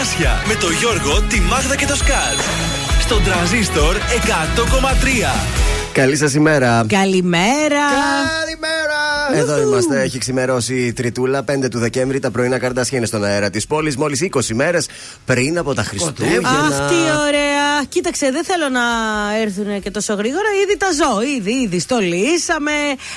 Καρδάσια με το Γιώργο, τη Μάγδα και το Σκάτ. Στον τραζίστορ 100,3. Καλή σας ημέρα. Καλημέρα. Καλημέρα. Εδώ είμαστε. Έχει ξημερώσει η Τριτούλα, 5 του Δεκέμβρη. Τα πρωινά καρτάσια είναι στον αέρα της πόλης. Μόλις 20 μέρες πριν από τα Χριστούγεννα. Αχ, τι ωραία. Κοίταξε, δεν θέλω να έρθουν και τόσο γρήγορα. Ήδη τα ζω. Ήδη, ήδη στολίσαμε.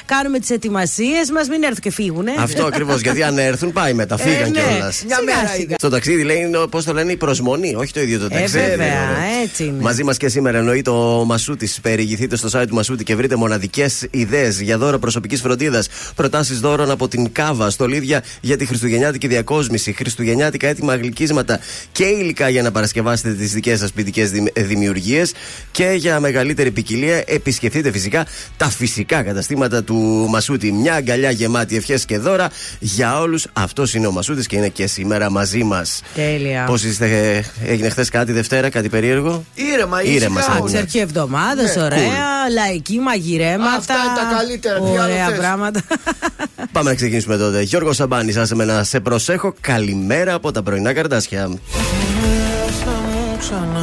Κάνουμε τις ετοιμασίες μας. Μην έρθουν και φύγουν. Αυτό ακριβώς. γιατί αν έρθουν, πάει μετά. Φύγαν ναι. κιόλας. Μια μέρα είδα. Στο ταξίδι λέει, πώς το λένε, η προσμονή, όχι το ίδιο το Ε, ταξίδι. βέβαια, έτσι είναι. Μαζί μας και σήμερα εννοεί το Μασούτης. Περιηγηθείτε στο site του Μασούτη και βρείτε μοναδικές ιδέες για δώρο προσωπικής φροντίδας. Προτάσεις δώρων από την Κάβα, στολίδια για τη Χριστουγεννιάτικη διακόσμηση, Χριστουγεννιάτικα έτοιμα γλυκίσματα και υλικά για να παρασκευάσετε τις δικές σας ποιητικές δημιουργίες. Και για μεγαλύτερη ποικιλία, επισκεφτείτε φυσικά τα φυσικά καταστήματα του Μασούτη. Μια αγκαλιά γεμάτη ευχές και δώρα για όλους. Αυτός είναι ο Μασούτης και είναι και σήμερα μαζί μας. Τέλεια. Πώς είστε, έγινε χθες κάτι Δευτέρα, κάτι περίεργο; Ήρεμα, Ήρεμα, ήσυχα σαν όλα. Εντάξει, αρχή εβδομάδα, Ναι, ωραία. Λαϊκή μαγειρέματα. Αυτά είναι τα καλύτερα, τι άλλο Ωραία θες; πράγματα. Πάμε να ξεκινήσουμε τότε. Γιώργος Σαμπάνης, άσε με να σε προσέχω. Καλημέρα από τα πρωινά καρτάσια. Μέσα μου ξανά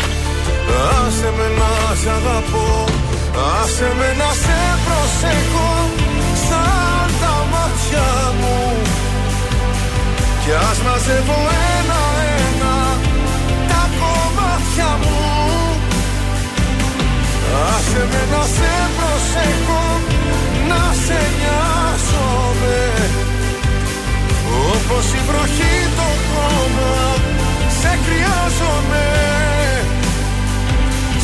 Άσε με να σ' αγαπώ Άσε με να σε προσέχω Σαν τα μάτια μου. Κι ας μαζεύω ένα-ένα Τα κομμάτια μου. Άσε με να σε προσέχω Να σε νοιάζομαι. Όπως η βροχή το χώμα Σε χρειάζομαι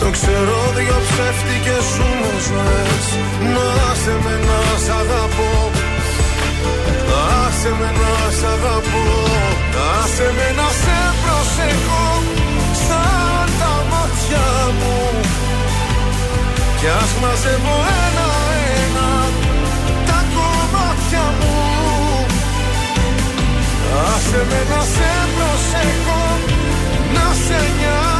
το ξέρω δυο ψεύτικες σου με ζωές Να σε με να σ' αγαπώ. Άσε με να σ' αγαπώ. Άσε με να σε προσέχω Σαν τα μάτια μου. Κι ας μαζεύω ένα-ένα Τα κομμάτια μου. Άσε με να σε προσέχω Να σε νοιάζομαι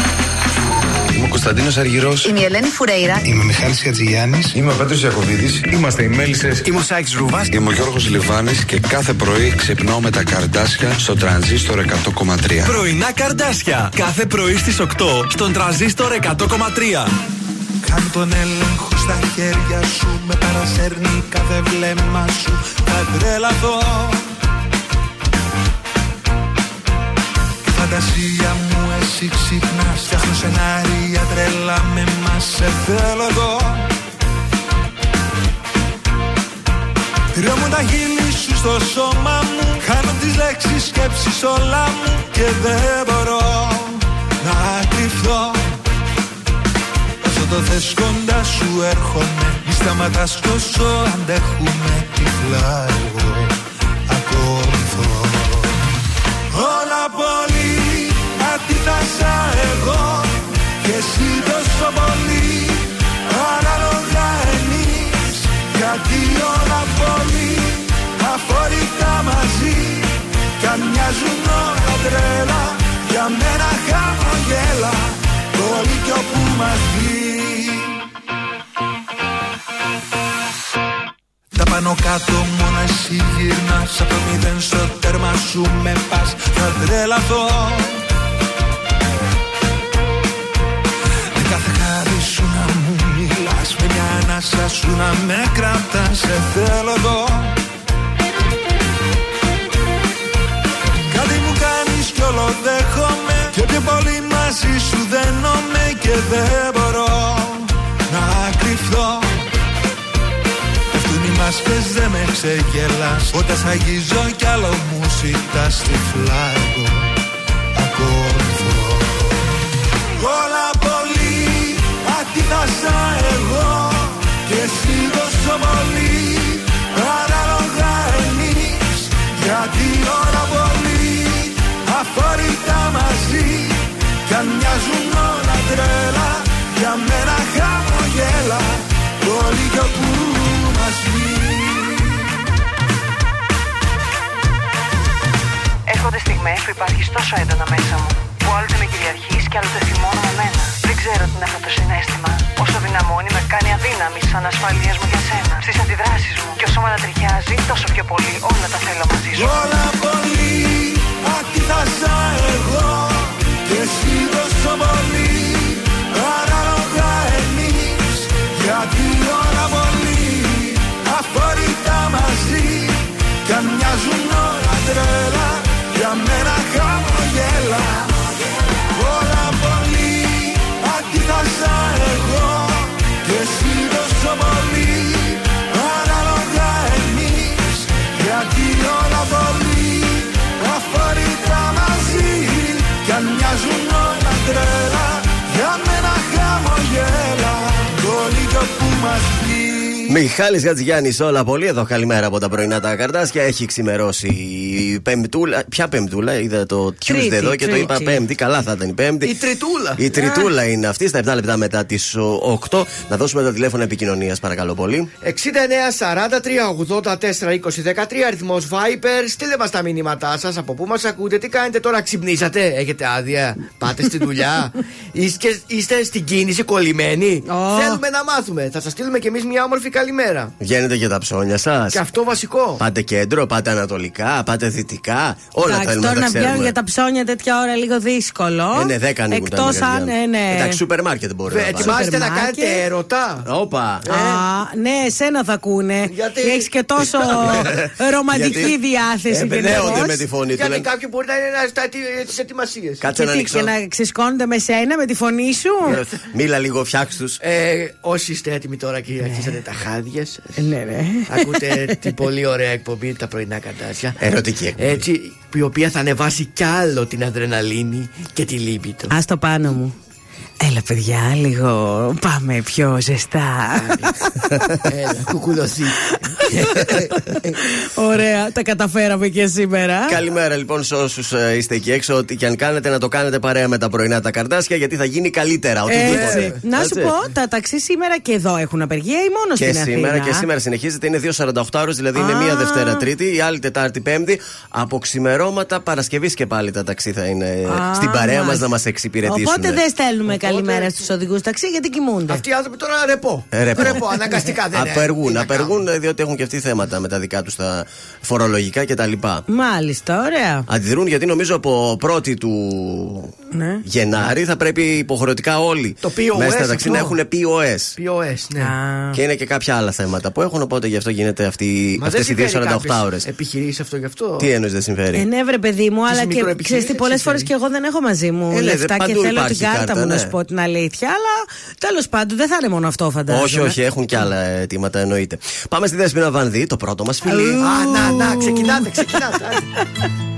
Είμαι ο Κωνσταντίνος Αργυρός. Είμαι η Ελένη Φουρέιρα. Είμαι ο Μιχάλης Χατζηγιάννης. Είμαι ο Πέτρος Ιακοβίδη. Είμαστε οι Μέλισσες. Είμαι ο Σάιξ Ρούβα. Είμαι ο Γιώργος Λιβάνης και κάθε πρωί ξυπνάω με τα καρδάσια στο τρανζίστορ 100,3. Πρωινά καρδάσια. Κάθε πρωί στις 8 στον τραζίστορ 100,3. Κάν τον έλεγχο στα χέρια σου Με παρασέρνει κάθε βλέμμα σου Θα τρελαθώ Η φαντασία μου εσύ ξυπνάς Φτιάχνω σενάρια τρελά με μας Σε θέλω εδώ Ριόμουν τα χείλη σου στο σώμα μου Χάνω τις λέξεις σκέψεις όλα μου Και δεν μπορώ να κρυφθώ Όσο το θες κοντά σου έρχομαι Μη σταματάς τόσο αντέχουμε τυφλά εγώ αντίθασα εγώ Και εσύ τόσο πολύ Ανάλογα εμείς Γιατί όλα πολύ αφορικά μαζί Κι αν μοιάζουν όλα τρέλα Για μένα χαμογέλα Όλοι κι όπου μας βγει Τα πάνω κάτω μόνο εσύ γυρνάς Από το μηδέν στο τέρμα σου με πας. Θα τρελαθώ ανάσα σου να με κρατάς Σε θέλω εδώ. Κάτι μου κάνεις κι όλο δέχομαι Και πιο πολύ μαζί σου δένομαι Και δεν μπορώ να κρυφθώ Πέφτουν οι μάσκες δεν με ξεγελάς Όταν σ' αγγίζω κι άλλο μου ζητάς τυφλά εγώ ακολουθώ Όλα πολύ αντίθασα εγώ Και εσύ τόσο πολύ Ανάλογα εμείς Γιατί όλα πολύ αφορικά μαζί Κι αν μοιάζουν όλα τρέλα Για μένα χαμογέλα Όλοι κι όπου μας βγει Έρχονται στιγμές που υπάρχει τόσο έντονα μέσα μου, που άλλοτε με κυριαρχείς και άλλοτε θυμώνω με μένα. Δεν ξέρω τι είναι αυτό το συνέστημα. Όσο δυναμώνει, με κάνει αδύναμη στι ανασφαλίες μου για σένα. Στις αντιδράσεις μου. Και όσο με ανατριχιάζει, τόσο πιο πολύ όλα τα θέλω μαζί σου. Όλα πολύ αντίθασα εγώ Και εσύ τόσο πολύ Ανάλογα εμείς Γιατί Μιχάλης Γατζιγιάννης, όλα πολύ. Εδώ καλημέρα από τα πρωινά τα καρτάσια. Έχει ξημερώσει η Πεμπτούλα. Ποια Πεμπτούλα, είδα το Tuesday Τρίτη, εδώ και το είπα Τρίτη. Πέμπτη. Καλά θα ήταν η Πέμπτη. Η τριτούλα. Η τριτούλα είναι αυτή, στα 7 λεπτά μετά τις 8. Να δώσουμε τα τηλέφωνα επικοινωνίας, παρακαλώ πολύ. 69 43 84 20 13 αριθμός Viper. Στείλτε μας τα μηνύματά σας. Από πού μας ακούτε, τι κάνετε τώρα, ξυπνήσατε, έχετε άδεια, πάτε στη δουλειά, είστε, είστε στην κίνηση κολλημένοι; Ω. Θέλουμε να μάθουμε. Θα σας στείλουμε κι εμείς μια όμορφη καλημέρα. Βγαίνετε για τα ψώνια σας. Και αυτό βασικό. Πάτε κέντρο, πάτε ανατολικά, πάτε δυτικά. Όλα Εντάξει, θέλουμε τώρα να να τα βγαίνουν ξέρουμε. για τα ψώνια τέτοια ώρα λίγο δύσκολο. Ε, ναι, 10 ανοίγουν τα Εκτός αν. μαγαζιά. Ε, ναι. Εντάξει, σούπερ μάρκετ μπορεί να Ε, πάει. Ετοιμάστε να Σούπερ κάνετε μάρκετ. ερωτά. Όπα. Α, ναι, εσένα θα ακούνε. Γιατί; Έχεις και τόσο ρομαντική Γιατί διάθεση. εμπνέονται γενικώς. με τη φωνή του. Γιατί λένε, κάποιοι μπορεί να είναι στα τι ετοιμασίες. Κάτσε Και, να τι, ανοίξω. και να ξεσκώνονται με σένα, με τη φωνή σου; Μίλα λίγο, φτιάξ τους. Ε, όσοι είστε έτοιμοι τώρα και αρχίσατε τα χάδια σα. ναι, ναι. Ακούτε την πολύ ωραία εκπομπή τα πρωινά καρτάσια. Ερωτική εκπομπή. Έτσι, η οποία θα ανεβάσει κι άλλο την αδρεναλίνη και τη λύπη του. Α το πάνω μου. Έλα, παιδιά, λίγο πάμε πιο ζεστά. Έλα, κουκουλωθεί. Ωραία, τα καταφέραμε και σήμερα. Καλημέρα λοιπόν σε όσους είστε εκεί έξω. Ό,τι και αν κάνετε, να το κάνετε παρέα με τα πρωινά τα καρτάσια γιατί θα γίνει καλύτερα. οτιδήποτε. Έτσι. Να σου Έτσι. πω, τα ταξί σήμερα και εδώ έχουν απεργία ή μόνος Και στην σήμερα, Αθήνα. και σήμερα συνεχίζεται. Είναι 2.48 ώρες, δηλαδή είναι Α. μία Δευτέρα Τρίτη, η άλλη Τετάρτη Πέμπτη. Από ξημερώματα Παρασκευής και πάλι τα ταξί θα είναι Α, στην παρέα μας μάλιστα. να μας εξυπηρετήσουν. Οπότε δεν στέλνουμε Οπότε- καλημέρα στους οδηγούς ταξί γιατί κοιμούνται. Αυτοί οι άνθρωποι τώρα ρεπό. Ε, ρεπό. αναγκαστικά δεν είναι. Απεργούν, Τι να απεργούν διότι έχουν έχουν και αυτοί θέματα με τα δικά τους τα φορολογικά κτλ. Μάλιστα, ωραία. Αντιδρούν γιατί νομίζω από 1η του Ναι. Γενάρη θα πρέπει υποχρεωτικά όλοι Το POS μέσα στα ταξί αυτό. να έχουν POS. POS, ναι. Α. Και είναι και κάποια άλλα θέματα που έχουν, οπότε γι' αυτό γίνεται αυτή, Μα αυτές οι δεν 2 48 ώρες. Επιχειρήσεις αυτό γι' αυτό; Τι εννοεί δεν συμφέρει; Ε, ναι, βρε παιδί μου, αλλά και μικροεπιχειρήσεις ξέρεις τι, πολλές έτσι φορές θέλει. και εγώ δεν έχω μαζί μου Ε, ναι, λεφτά δε- και παντού θέλω υπάρχει την κάρτα κάρτα, μου να ναι. σου πω την αλήθεια. Αλλά τέλος πάντων δεν θα είναι μόνο αυτό, φαντάζομαι. όχι, όχι, έχουν και άλλα αιτήματα, εννοείται. Πάμε στη Δέσποινα Βανδύ, το πρώτο μας φίλι. Α, να, να, ξεκινάτε, ξεκινάτε.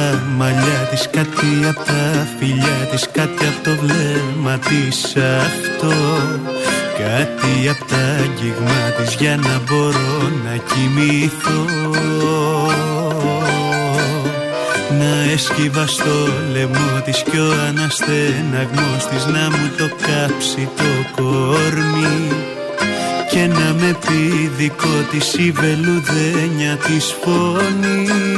τα μαλλιά της, κάτι απ' τα φιλιά της Κάτι απ' το βλέμμα της. Αυτό Κάτι απ' τα αγγίγμα της για να μπορώ να κοιμηθώ. Να έσκυβα στο λαιμό της κι ο αναστεναγμός της Να μου το κάψει το κορμί και να με πει δικό της η βελουδένια της φωνής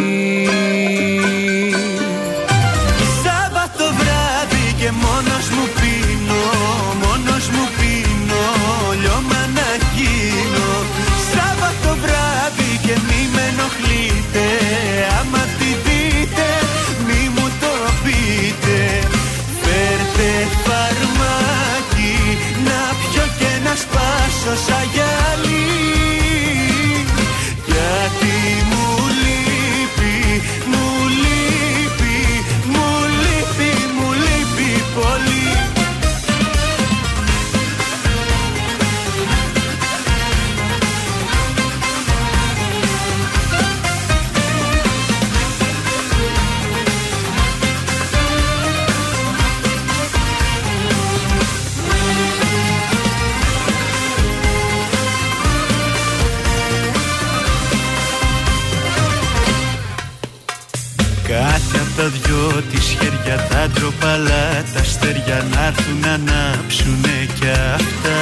τα ντροπαλά Τα αστέρια να έρθουν να ανάψουνε κι αυτά.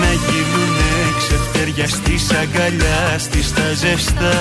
Να γίνουνε ξεφτέρια στις αγκαλιάς στις τα ζεστά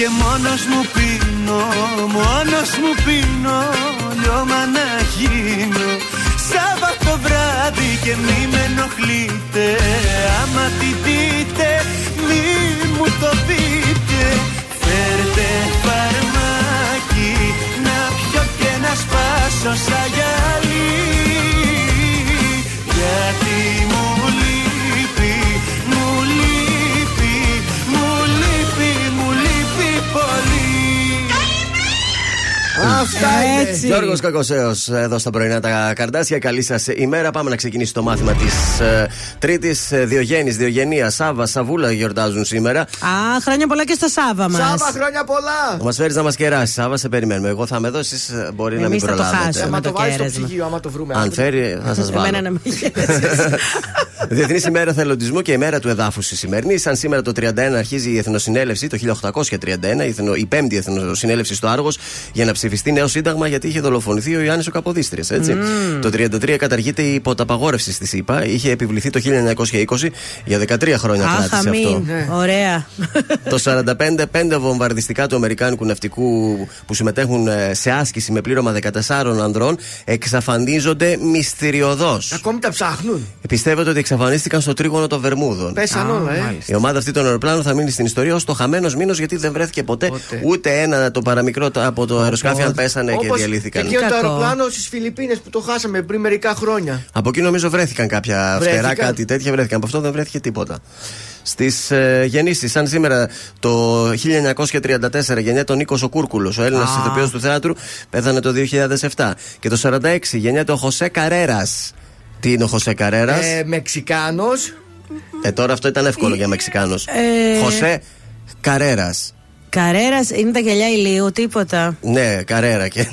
και μόνος μου πίνω, μόνος μου πίνω, λιώμα να γίνω. Σάββατο βράδυ και μη με ενοχλείτε, άμα τη δείτε μη μου το πείτε. Φέρτε φαρμάκι να πιω και να σπάσω σαν γυαλί. Γιατί Αυτά είναι. Έτσι. Γιώργος Κακοσέος εδώ στα πρωινά τα καρδάσια. Καλή σας ημέρα. Πάμε να ξεκινήσει το μάθημα της ε, Τρίτης. Διογέννης, Διογενία, Σάβα, Σαβούλα γιορτάζουν σήμερα. Α, χρόνια πολλά και στο Σάβα μας. Σάβα, χρόνια πολλά. Θα μας φέρεις να μας κεράσει. Σάβα, σε περιμένουμε. Εγώ θα είμαι εδώ, εσεί μπορεί να μην Εμείς θα το προλάβετε. χάσουμε. Άμα το το βάλει στο κέρασμα. ψυγείο, άμα το βρούμε. Αν φέρει, θα σας βάλω. Εμένα να με γελάσεις. Διεθνής ημέρα θελοντισμού και ημέρα του εδάφους η σημερινής. Σαν σήμερα το 31 αρχίζει η Εθνοσυνέλευση, το 1831, η, εθνο, η πέμπτη Εθνοσυνέλευση στο Άργος για να ψηφιστεί νέο σύνταγμα γιατί είχε δολοφονηθεί ο Ιωάννης ο Καποδίστριας. Έτσι. Το 33 καταργείται η υποταπαγόρευση στη ΣΥΠΑ. Είχε επιβληθεί το 1920 για 13 χρόνια Αχ, κράτησε αυτό. αμήν. Ωραία. Το 45, πέντε βομβαρδιστικά του Αμερικάνικου ναυτικού που συμμετέχουν ε, σε άσκηση με πλήρωμα 14 ανδρών εξαφανίζονται μυστηριωδώς. Ακόμη τα ψάχνουν. Πιστεύετε ότι εξαφανίστηκαν στο τρίγωνο των Βερμούδων; Πέσαν όλα, ε. Η ομάδα αυτή των αεροπλάνων θα μείνει στην ιστορία ως το χαμένος μήνος γιατί δεν βρέθηκε ποτέ, Ποτέ. ούτε ένα το παραμικρό το- από το αεροσκάφι αν πέσανε και Όπως διαλύθηκαν. Εκείνο το Κακό. αεροπλάνο στις Φιλιππίνες που το χάσαμε πριν μερικά χρόνια. Από εκεί νομίζω βρέθηκαν κάποια φτερά, Βρέθηκαν. κάτι τέτοια βρέθηκαν. Από αυτό δεν βρέθηκε τίποτα. Στις ε, γεννήσεις, σαν σήμερα το 1934 γεννιέται ο Νίκος ο Κούρκουλος, ο Έλληνας ηθοποιός του θεάτρου, πέθανε το 2007. Και το 46 γεννιέται ο Χωσέ Καρέρας. Τι είναι ο Χωσέ Καρέρας; Ε, Μεξικάνος. Ε, τώρα αυτό ήταν εύκολο για Μεξικάνο. Ε, Χωσέ Καρέρας. Καρέρας είναι τα γυαλιά ηλίου, τίποτα. Ναι, Καρέρα και.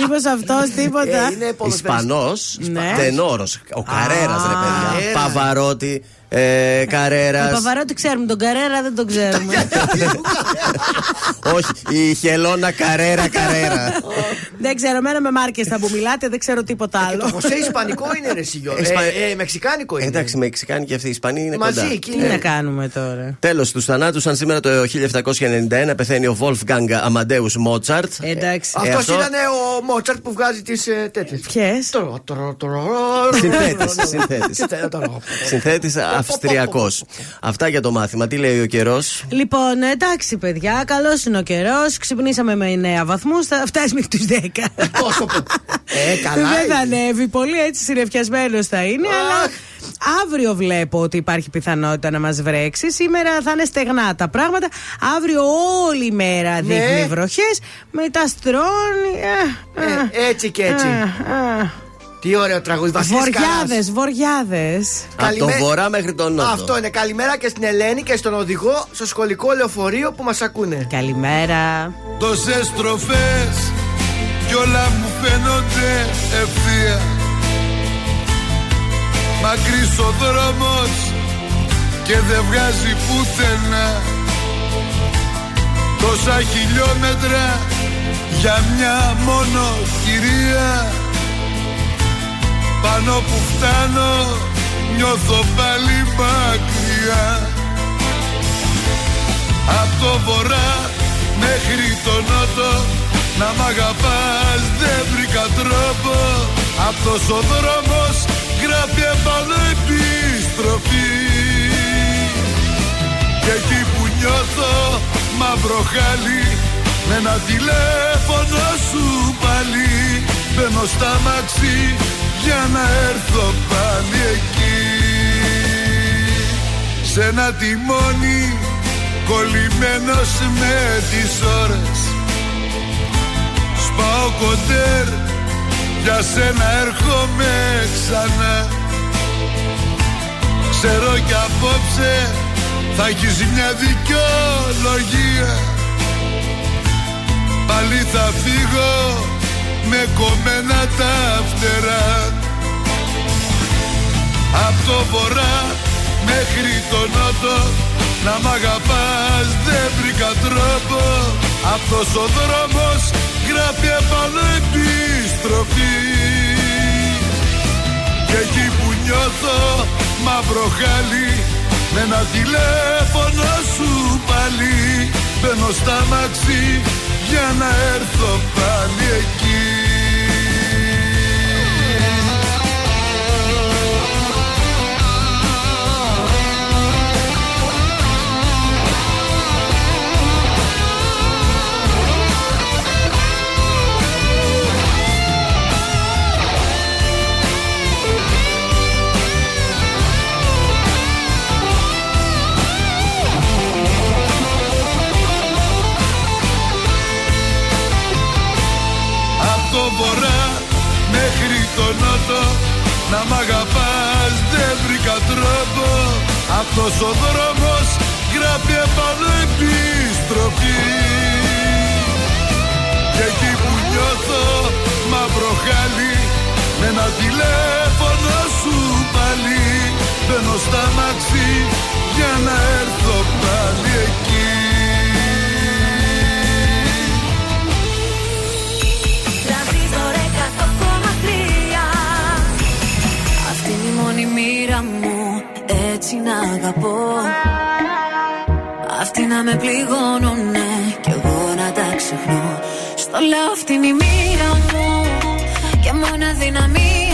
Μήπως αυτός, τίποτα. Ε, είναι ποδοσφαιριστής. Ισπανός. Ναι. Τενόρος. Ο Καρέρας, ρε παιδιά. Καρέρας. Παβαρότη. Ε, Καρέρας. Τον Παβαρότη ξέρουμε, τον Καρέρα δεν τον ξέρουμε. Όχι, η Χελώνα Καρέρα Καρέρα. Δεν ξέρω, εμένα με μάρκες θα μου μιλάτε, δεν ξέρω τίποτα Και το άλλο. Χωσέ Ισπανικό είναι ρε Σιγιώ. Ισπα- Ε, ε, Μεξικάνικο είναι. Εντάξει, Μεξικάνοι και αυτοί οι Ισπανοί είναι Μαζί κοντά. εκεί Τι είναι. να κάνουμε τώρα; Τέλος του θανάτου, σαν σήμερα το 1791 πεθαίνει ο Wolfgang Amadeus Mozart. Εντάξει. Ε, Αυτός αυτό- ήταν ο Μότσαρτ που βγάζει τις τέτοιες. Ποιες; Συνθέτης, συνθέτης. Συνθέτης Αυστριακός. Αυτά για το μάθημα. Τι λέει ο καιρός; Λοιπόν, εντάξει, παιδιά, καλός είναι ο καιρός. Ξυπνήσαμε με 9 βαθμούς, θα φτάσει μέχρι τους 10. Τόσο που. Ε, καλά. Δεν θα είναι. ανέβει πολύ, έτσι συνεφιασμένος θα είναι, αλλά αύριο βλέπω ότι υπάρχει πιθανότητα να μας βρέξει. Σήμερα θα είναι στεγνά τα πράγματα. Αύριο όλη η μέρα Ναι. δείχνει βροχές. Μετά στρώνει. ε, ε, Ε, Έτσι και έτσι. Ε, ε. Τι ωραίο τραγούδι. Βασίλης Βοριάδε, Καράς. βοριάδες. Από το Καλημέ- βορρά μέχρι τον νότο. Αυτό είναι. Καλημέρα και στην Ελένη και στον οδηγό στο σχολικό λεωφορείο που μας ακούνε. Καλημέρα. Τόσες στροφές κι όλα μου φαίνονται ευθεία Μακρύς ο δρόμος και δεν βγάζει πουθενά Τόσα χιλιόμετρα για μια μόνο κυρία Πάνω που φτάνω νιώθω πάλι μακριά. Απ' το βορρά μέχρι το νότο Να μ' αγαπάς δεν βρήκα τρόπο. Αυτός ο δρόμος γράφει επάνω επιστροφή Και εκεί που νιώθω μαύρο χάλι Με ένα τηλέφωνο σου πάλι. Μπαίνω στα μαξί για να έρθω πάλι εκεί. Σε ένα τιμόνι κολλημένος με τις ώρες. Σπάω κοντέρ για σένα έρχομαι ξανά. Ξέρω κι απόψε θα έχεις μια δικαιολογία. Πάλι θα φύγω με κομμένα τα φτερά. Απ' το βορρά μέχρι το νότο. Να μ' αγαπάς δεν βρήκα τρόπο. Αυτός ο δρόμος γράφει επάνω επιστροφή. Και εκεί που νιώθω μαύρο χάλι Με ένα τηλέφωνο σου πάλι. Μπαίνω στα μαξί για να έρθω πάλι εκεί Αυτός ο δρόμος γράφει επάνω επιστροφή Και εκεί που νιώθω μαύρο χάλι Με ένα τηλέφωνο σου πάλι Μπαίνω στα μαξί για να έρθω πάλι εκεί Έτσι να αγαπώ. Αυτοί να με πληγώνουνε Κι εγώ να τα ξεχνώ. Στο λέω αυτή είναι η μοίρα μου Και μόνο αδυναμία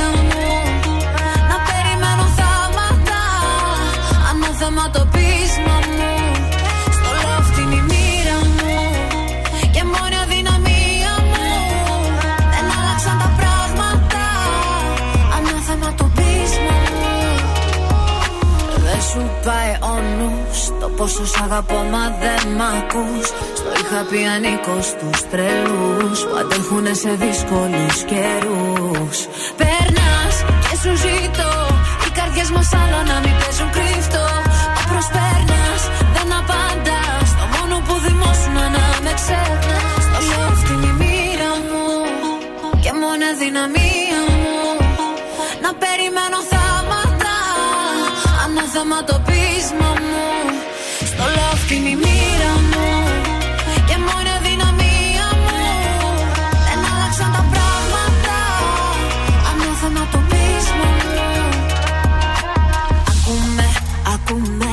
δεν σου πάει ο νους Το πόσο σ' αγαπώ μα δεν μ' ακούς. Στο είχα πει ανήκως στους τρελούς. Που αντέχουνε σε δύσκολους καιρούς. Περνάς και σου ζητώ Οι καρδιές μας άλλο να μην παίζουν κρύφτο. Μα προσπέρνας, δεν απαντάς. Το μόνο που δημόσουν να με ξεχνάς. Το λέω αυτή είναι η μοίρα μου Και μόνο αδυναμία μου. Να περιμένω θάματα θάμα το πείσμα μου Στο λαό η μοίρα μου. Και μόνο η δυναμία μου. Δεν άλλαξαν τα πράγματα. Ανάθαμα το πείσμα μου Ακούμε, ακούμε.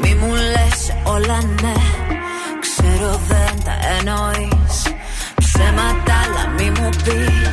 Μη μου λες όλα ναι. Ξέρω δεν τα εννοείς. Ψέματα αλλά μη μου πεις.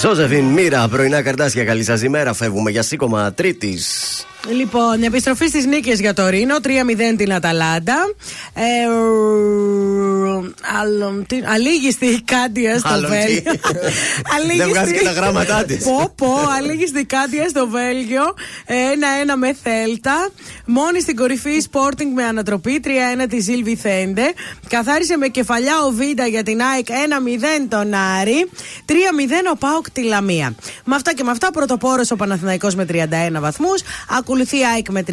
Ζώζεφιν Μοίρα, πρωινά καρτάσια. Καλή σας ημέρα. Φεύγουμε για σήκωμα Τρίτης. Λοιπόν, επιστροφή στις νίκες για το Ρήνο. 3-0 την Αταλάντα. Ε, άλλο, τι, αλήγιστη η Κάντια στο Άλλο τι. Βέλγιο. Δεν βγάζει και τα γράμματά της. Πω, πω, αλήγιστη η Κάντια στο Βέλγιο. 1-1 με Θέλτα. Μόνη στην κορυφή η Sporting με ανατροπή. 3-1 τη Ζιλ Βιθέντε. Καθάρισε με κεφαλιά ο Βίντα για την ΑΕΚ 1-0 τον Άρη. 3-0 ο Πάοκ τη Λαμία. Με αυτά και με αυτά, πρωτοπόρος ο Παναθηναϊκός με 31 βαθμούς. Ακολουθεί η ΑΕΚ με 30,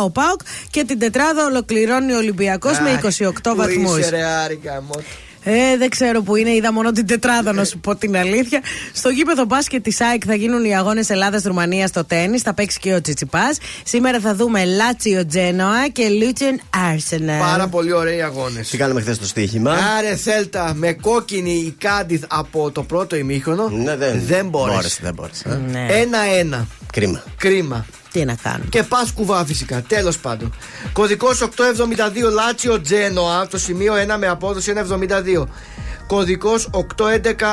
29 ο Πάοκ και την τετράδα ολοκληρώνει ο Ολυμπιακός με 28 βαθμούς. Είσαι ρε άρικα μου. Ε, δεν ξέρω που είναι, είδα μόνο την τετράδα να σου πω την αλήθεια. Στο γήπεδο μπάσκετ της ΑΕΚ θα γίνουν οι αγώνες Ελλάδα-Ρουμανία στο τέννη. Θα παίξει και ο Τσιτσιπάς. Σήμερα θα δούμε Λάτσιο Τζένοα και Λούτσεν Άρσεναλ. Πάρα πολύ ωραίοι αγώνες. Τι κάναμε χθες στο στοίχημα; Άρε Θέλτα με κόκκινη η Κάντιθ από το πρώτο ημίχρονο. Ναι, δεν, δεν μπόρεσε. μπόρεσε, δεν μπόρεσε. Ναι. Ένα-ένα. Κρίμα. Κρίμα. Τι να κάνουμε. Και πας κουβά φυσικά. Τέλος πάντων. Κωδικός 872 Λάτσιο Τζένοα. Το σημείο 1 με απόδοση 1,72. Κωδικό 811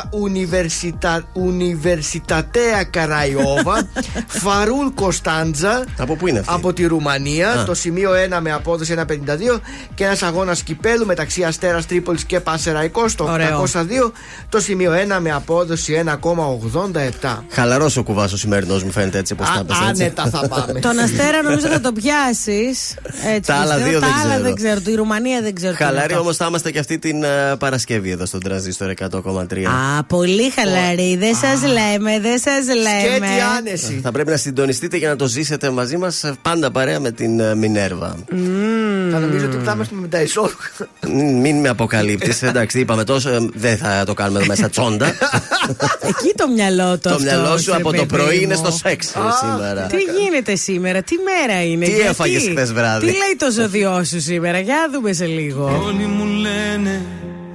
Ουνιβερσιτα... Ουνιβερσιτατέα Καραϊόβα. Φαρούλ Κωνσταντζα. Από πού είναι αυτή; Από τη Ρουμανία. Α. Το σημείο 1 με απόδοση 1,52. Και ένας αγώνας κυπέλου μεταξύ Αστέρας Τρίπολης και Πασεραϊκό. Το Ωραίο. 802. Το σημείο 1 με απόδοση 1,87. Χαλαρός ο κουβά ο σημερινός μου φαίνεται έτσι όπω τα Α, έπεσε, έτσι. άνετα θα πάμε. Τον Αστέρα νομίζω θα το πιάσεις. Τα άλλα δύο τα δεν άλλα ξέρω. δεν ξέρω. Τη Ρουμανία δεν ξέρω. τι είναι Χαλαροί αυτό. όμως θα είμαστε και αυτή την ε, Παρασκευή εδώ στον Τραζίστορ 100,3. Α, πολύ χαλαρή. Δεν σας λέμε, δεν σας λέμε. Σκέτη άνεση. Θα πρέπει να συντονιστείτε για να το ζήσετε μαζί μας πάντα παρέα με την ε, Μινέρβα. Θα νομίζω ότι θα είμαστε με τα ισόρουχα. Μ, Μην με αποκαλύπτεις. Εντάξει, είπαμε τόσο. ε, Δεν θα το κάνουμε εδώ μέσα τσόντα. Εκεί το μυαλό του. το αυτός, μυαλό σου ρε από το παιδί πρωί είναι μου. στο σεξ ε, σήμερα. Τι γίνεται σήμερα, τι μέρα είναι, Τι γιατί; έφαγες χθες βράδυ; Τι λέει το ζώδιό σου σήμερα, για να δούμε σε λίγο. Όλοι μου λένε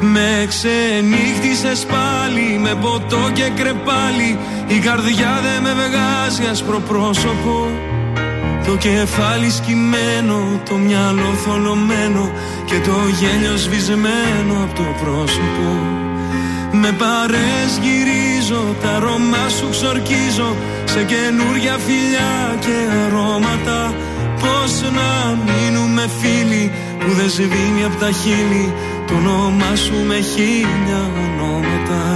Με ξενύχτησες πάλι με ποτό και κρεπάλι Η καρδιά δεν με βγάζει άσπρο πρόσωπο το κεφάλι σκυμμένο, το μυαλό θολωμένο και το γέλιο σβησμένο από το πρόσωπο. Με παρές γυρίζω, τα αρώμα σου ξορκίζω σε καινούρια φιλιά και αρώματα. Πώς να μείνουμε φίλοι που δεν σβήνει από τα χείλη το όνομά σου με χίλια ονόματα.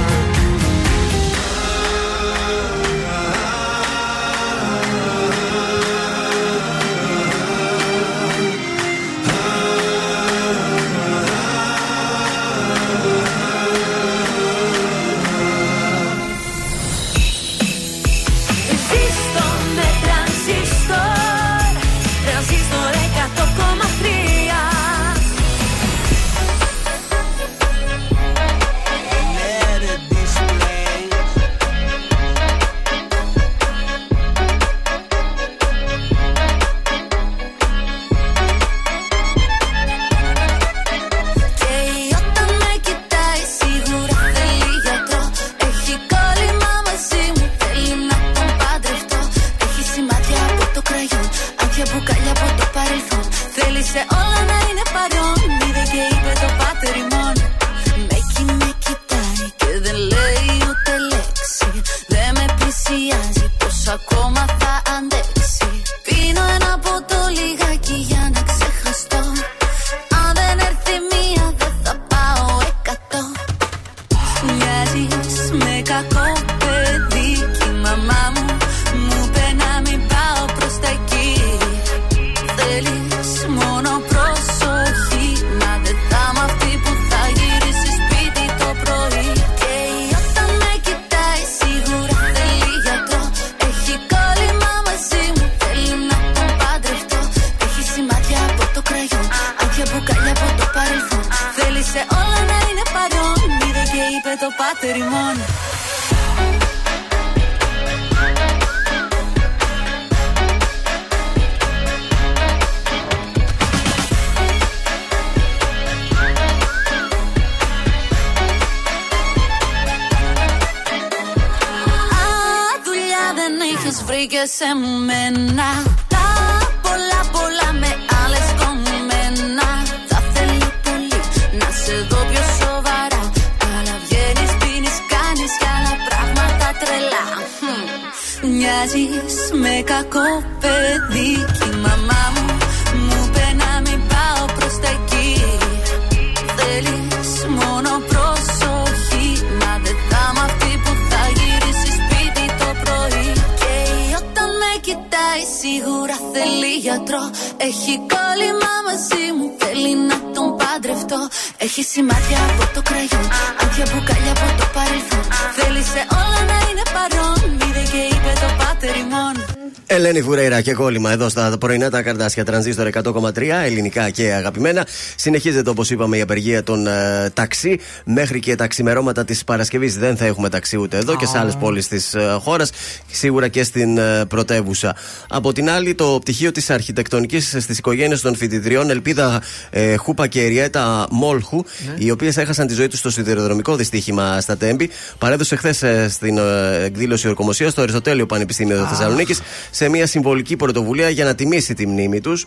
και κόλλημα εδώ στα πρωινά τα καρτάσια τρανζίστορ 100,3 ελληνικά και αγαπημένα. Συνεχίζεται όπως είπαμε η απεργία των ε, ταξί. Μέχρι και τα ξημερώματα της Παρασκευής δεν θα έχουμε ταξί ούτε εδώ και σε άλλες πόλεις της ε, χώρας. Σίγουρα και στην ε, πρωτεύουσα. Από την άλλη, το πτυχίο της αρχιτεκτονικής στις οικογένειες των φοιτητριών Ελπίδα ε, Χούπα και Εριέτα Μόλχου, οι οποίες έχασαν τη ζωή τους στο σιδηροδρομικό δυστύχημα στα Τέμπη, παρέδωσε χθες στην ε, εκδήλωση ορκομοσίας στο Αριστοτέλειο Πανεπιστήμιο Θεσσαλονίκης σε μια συμβολική πρωτοβουλία για να τιμήσει τη μνήμη τους.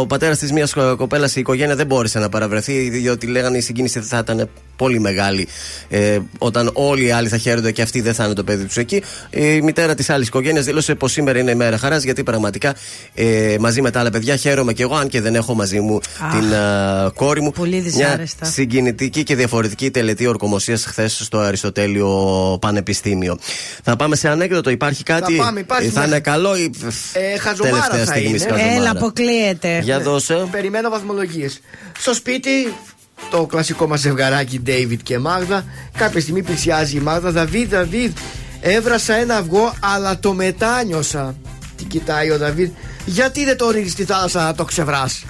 Ο πατέρας της μιας κοπέλας, η οικογένεια δεν μπόρεσε να παραβρεθεί, διότι λέγανε η συγκίνηση θα ήταν πολύ μεγάλη. Ε, όταν όλοι οι άλλοι θα χαίρονται και αυτοί δεν θα είναι το παιδί τους εκεί. Η μητέρα της άλλης οικογένειας δήλωσε πως σήμερα είναι μέρα χαράς γιατί πραγματικά ε, μαζί με τα άλλα παιδιά χαίρομαι και εγώ, αν και δεν έχω μαζί μου την α, κόρη μου. Πολύ Μια δυσάρεστα. συγκινητική και διαφορετική τελετή ορκομοσίας χθες στο Αριστοτέλειο Πανεπιστήμιο. Θα πάμε σε ανέκδοτο, υπάρχει κάτι; πάμε, υπάρχει θα μια- είναι καλό ή. Ε, χαζομάρα τελευταία θα στιγμή είναι. χαζομάρας; Έλα, αποκλείεται. Για δώσε. Περιμένω βαθμολογίες. Στο σπίτι, το κλασικό μας ζευγαράκι David και Μάγδα. Κάποια στιγμή πλησιάζει η Μάγδα. Δαβίδ, Δαβίδ, έβρασα ένα αυγό, αλλά το μετάνιωσα. Την κοιτάει ο Δαβίδ. Γιατί δεν το ρίχνει στη θάλασσα να το ξεβράσει.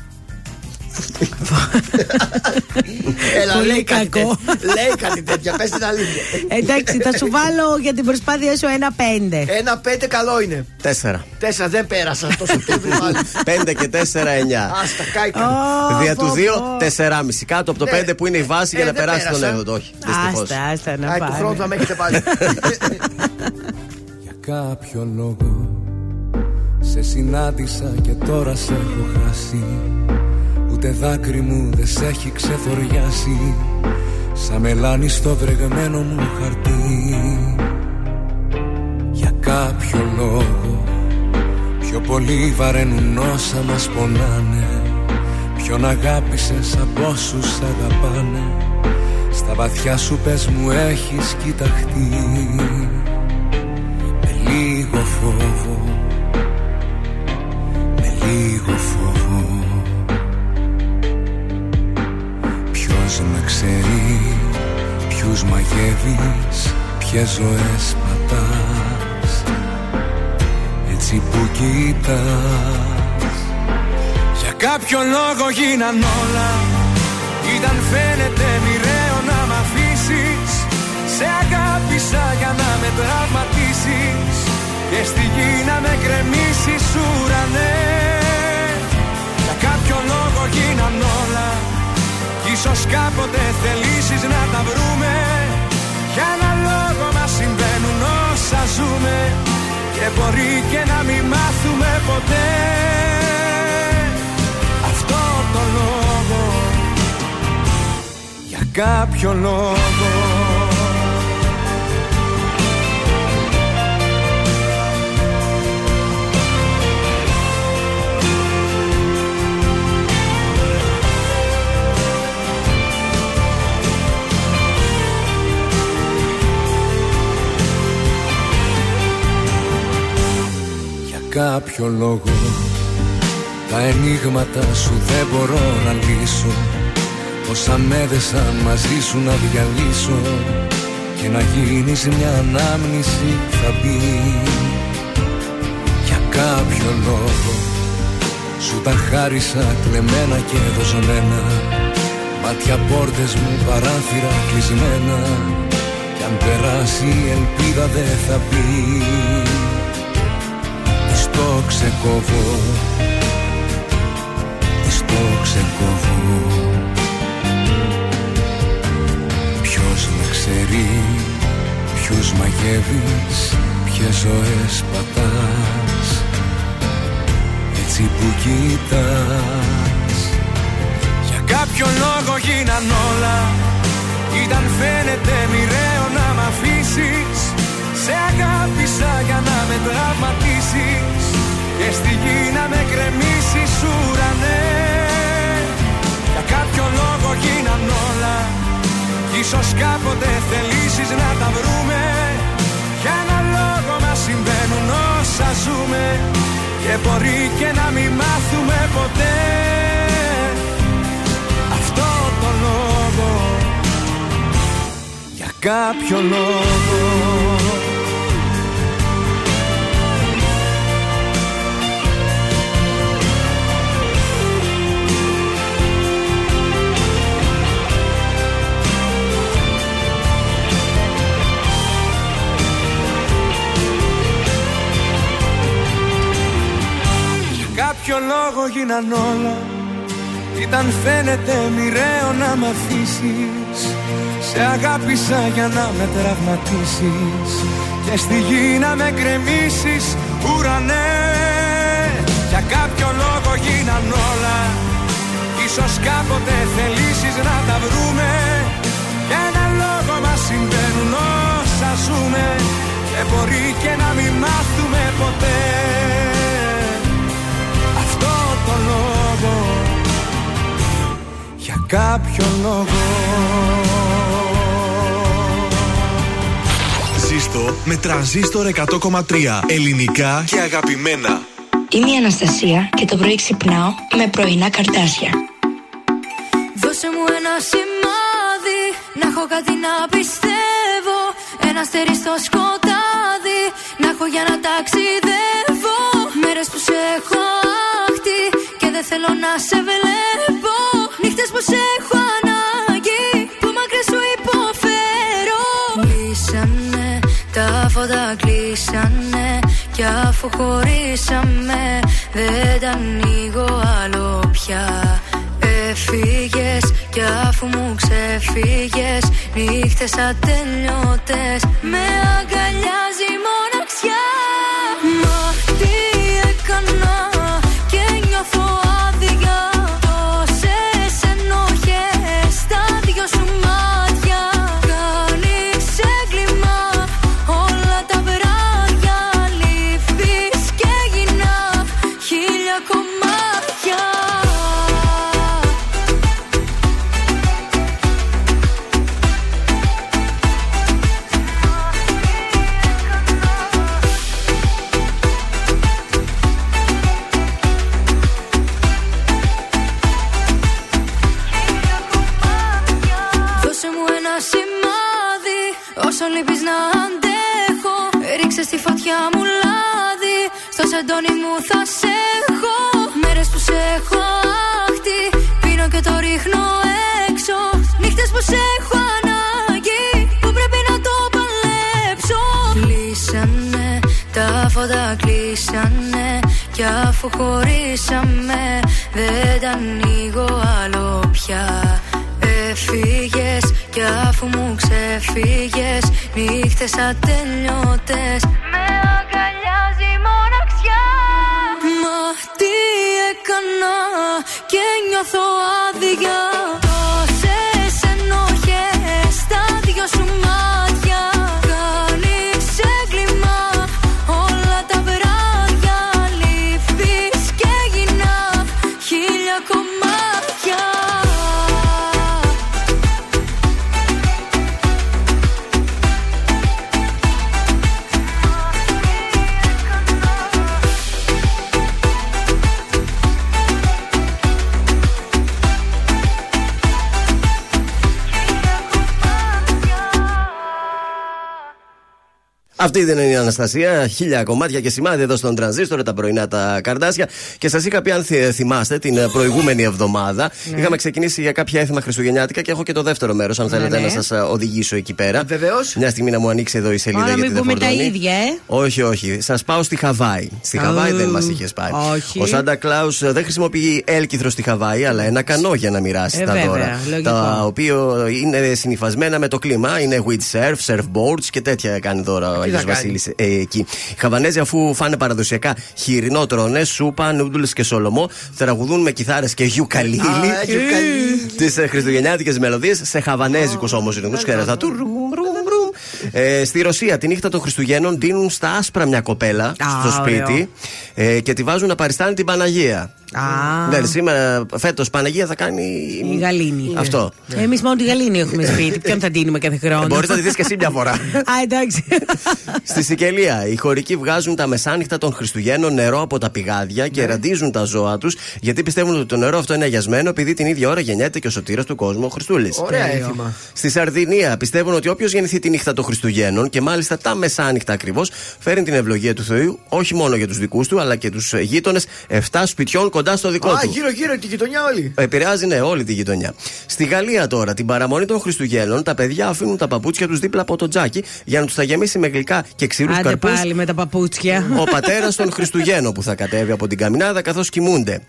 Έλα, Πολύ λέει κάτι, κακό. τέτοια. λέει κάτι τέτοια. Πες την αλήθεια. Εντάξει, θα σου βάλω για την προσπάθειά σου ένα πέντε. Ένα πέντε καλό είναι. Τέσσερα. Τέσσερα δεν πέρασα το Σεπτέμβριο. πάλι. Πέντε και τέσσερα εννιά. Άστα, κάηκα. Ω, Δια πω, του πω. δύο, τεσσεράμιση. Κάτω από το Ναι. πέντε που είναι η βάση Ε, για να δεν περάσει τον πέρασα. έκδοτο. Όχι. Δυστυχώς. Άστα, άστα να Άι, του χρόνου θα πάνε. με έχετε πάλι. Για κάποιο λόγο σε συνάντησα και τώρα σε έχω χάσει Ούτε δάκρυ μου δεν σε έχει ξεφοριάσει Σαν μελάνι στο βρεγμένο μου χαρτί. Για κάποιο λόγο Πιο πολύ βαραίνουν όσα μας πονάνε Ποιον αγάπησες από όσους σ' αγαπάνε Στα βαθιά σου πες μου έχεις κοιταχτεί. Με λίγο φόβο Με λίγο φόβο Ποιος με ξέρει Ποιους μαγεύεις Ποιες ζωές πατάς. Έτσι που κοιτάς Για κάποιο λόγο γίναν όλα. Ήταν φαίνεται μοιραίο να μ' αφήσεις. Σε αγάπησα για να με τραυματίσεις. Και στη γη να με κρεμίσεις ουρανές. Για κάποιο λόγο γίναν όλα. Κι ίσως κάποτε θελήσεις να τα βρούμε. Για ένα λόγο μας συμβαίνουν όσα ζούμε Και μπορεί και να μην μάθουμε ποτέ. Αυτό το λόγο Για κάποιο λόγο κάποιο λόγο. Τα ενίγματα σου δεν μπορώ να λύσω. Όσα με έδεσαν μαζί σου να διαλύσω. Και να γίνεις μια ανάμνηση θα μπει. Για κάποιο λόγο. Σου τα χάρισα κλεμμένα και δοσμένα Μάτια πόρτες μου παράθυρα κλεισμένα. Κι αν περάσει η ελπίδα δεν θα πει Της το ξεκόβω. Της το ξεκόβω. Ποιος με ξέρει Ποιους μαγεύεις Ποιες ζωές πατάς. Έτσι που κοιτάς Για κάποιο λόγο γίναν όλα. Ήταν φαίνεται μοιραίο να μ' αφήσεις. Σε αγάπησα για να με τραυματίσεις Και στη γη να με κρεμίσεις ουρανέ. Για κάποιο λόγο γίναν όλα. Κι ίσως κάποτε θελήσεις να τα βρούμε. Για ένα λόγο μας συμβαίνουν όσα ζούμε. Και μπορεί και να μην μάθουμε ποτέ. Αυτό το λόγο. Για κάποιο λόγο ποιο λόγο γίναν όλα. Ήταν φαίνεται μοιραίο να μ' αφήσεις. Σε αγάπησα για να με τραυματίσεις. Και στη γη να με κρεμίσεις ουρανέ. Για κάποιο λόγο γίναν όλα. Ίσως κάποτε θελήσεις να τα βρούμε. Και ένα λόγο μας συμβαίνουν όσα ζούμε. Και μπορεί και να μην μάθουμε ποτέ λόγο. Για κάποιο λόγο. Ζήστο με τρανζίστορ 100,3 Ελληνικά και αγαπημένα. Είμαι η Αναστασία και το πρωί ξυπνάω με πρωινά καρτάσια. Δώσε μου ένα σημάδι Να έχω κάτι να πιστεύω. Ένα αστερίστο σκοτάδι Να έχω για να ταξιδεύω θέλω να σε βλέπω. Νύχτες που σε έχω ανάγκη Που μακριά σου υποφέρω. Κλείσανε τα φώτα κλείσανε. Κι αφού χωρίσαμε Δεν τα ανοίγω άλλο πια. Έφυγες κι αφού μου ξεφύγες. Νύχτες ατελειώτες Με αγκαλιάζει η μοναξιά Νύχτες ατελειώτες Με αγκαλιάζει Αυτή δεν είναι η Αναστασία. Χίλια κομμάτια και σημάδι εδώ στον τρανζίστορ, τα πρωινά τα καρδάσια. Και σας είχα πει, αν θυ- θυμάστε, την ε, προηγούμενη εβδομάδα Ναι. είχαμε ξεκινήσει για κάποια έθιμα Χριστουγεννιάτικα και έχω και το δεύτερο μέρος, αν θέλετε ναι. να σας οδηγήσω εκεί πέρα. Βεβαίως. Μια στιγμή να μου ανοίξει εδώ η σελίδα Όλα γιατί μην δεν πούμε τα φορτώνει. ίδια, ε. Όχι, όχι. Σας πάω στη Χαβάη. Στη Χαβάη Αου, δεν μας είχες πάει. όχι. Ο Σάντα Κλάους δεν χρησιμοποιεί έλκυθρο στη Χαβάη, αλλά ένα κανό για να μοιράσει Ε, τα βέβαια, δώρα. λογικό. Τα οποία είναι συνυφασμένα με το κλίμα. Είναι windsurf, surfboards και τέτοια κάνει δώρα ο Άγιο κάνει; Βασίλης ε, εκεί. Οι Χαβανέζοι, αφού φάνε παραδοσιακά χοιρινό τρώνε, σούπα, νούντουλ και σολομό, τραγουδούν με κιθάρες και γιουκαλίλι. Α, γιουκαλίλι. Τις χριστουγεννιάτικες μελωδίες σε χαβανέζικους όμως ρυθμού. Ξέρετε. του ρουμ, ρουμ, ρουμ. Ε, στη Ρωσία τη νύχτα των Χριστουγέννων δίνουν στα άσπρα μια κοπέλα Α, στο σπίτι ε, και τη βάζουν να παριστάνει την Παναγία. Α. Ναι, σήμερα φέτος Παναγία θα κάνει. Η γαλήνη. Αυτό. Εμείς μόνο τη γαλήνη έχουμε σπίτι. Ποιον θα δίνουμε κάθε χρόνο; Μπορεί να τη δεις και εσύ μια φορά. Α, εντάξει. Στη Σικελία, οι χωρικοί βγάζουν τα μεσάνυχτα των Χριστουγέννων νερό από τα πηγάδια και ραντίζουν τα ζώα τους γιατί πιστεύουν ότι το νερό αυτό είναι αγιασμένο επειδή την ίδια ώρα γεννιέται και ο σωτήρας του κόσμου ο Χριστούλης. Ωραία έθιμα. Στη Σαρδινία πιστεύουν ότι όποιος γεννηθεί τη νύχτα των Χριστουγέννων και μάλιστα τα μεσάνυχτα ακριβώς φέρνει την ευλογία του Θεού όχι μόνο για τους δικούς του αλλά και τους γείτονες 7 σπιτιών κοντά στο δικό Α, του. γύρω γύρω τη γειτονιά όλη. Επηρεάζει ναι, όλη τη γειτονιά. Στη Γαλλία τώρα, την παραμονή των Χριστουγέννων, τα παιδιά αφήνουν τα παπούτσια τους δίπλα από το τζάκι για να τους τα γεμίσει με γλυκά και ξηρούς Άντε καρπούς. πάλι με τα παπούτσια. Ο πατέρας των Χριστουγέννων που θα κατέβει από την καμινάδα καθώς κοιμούνται.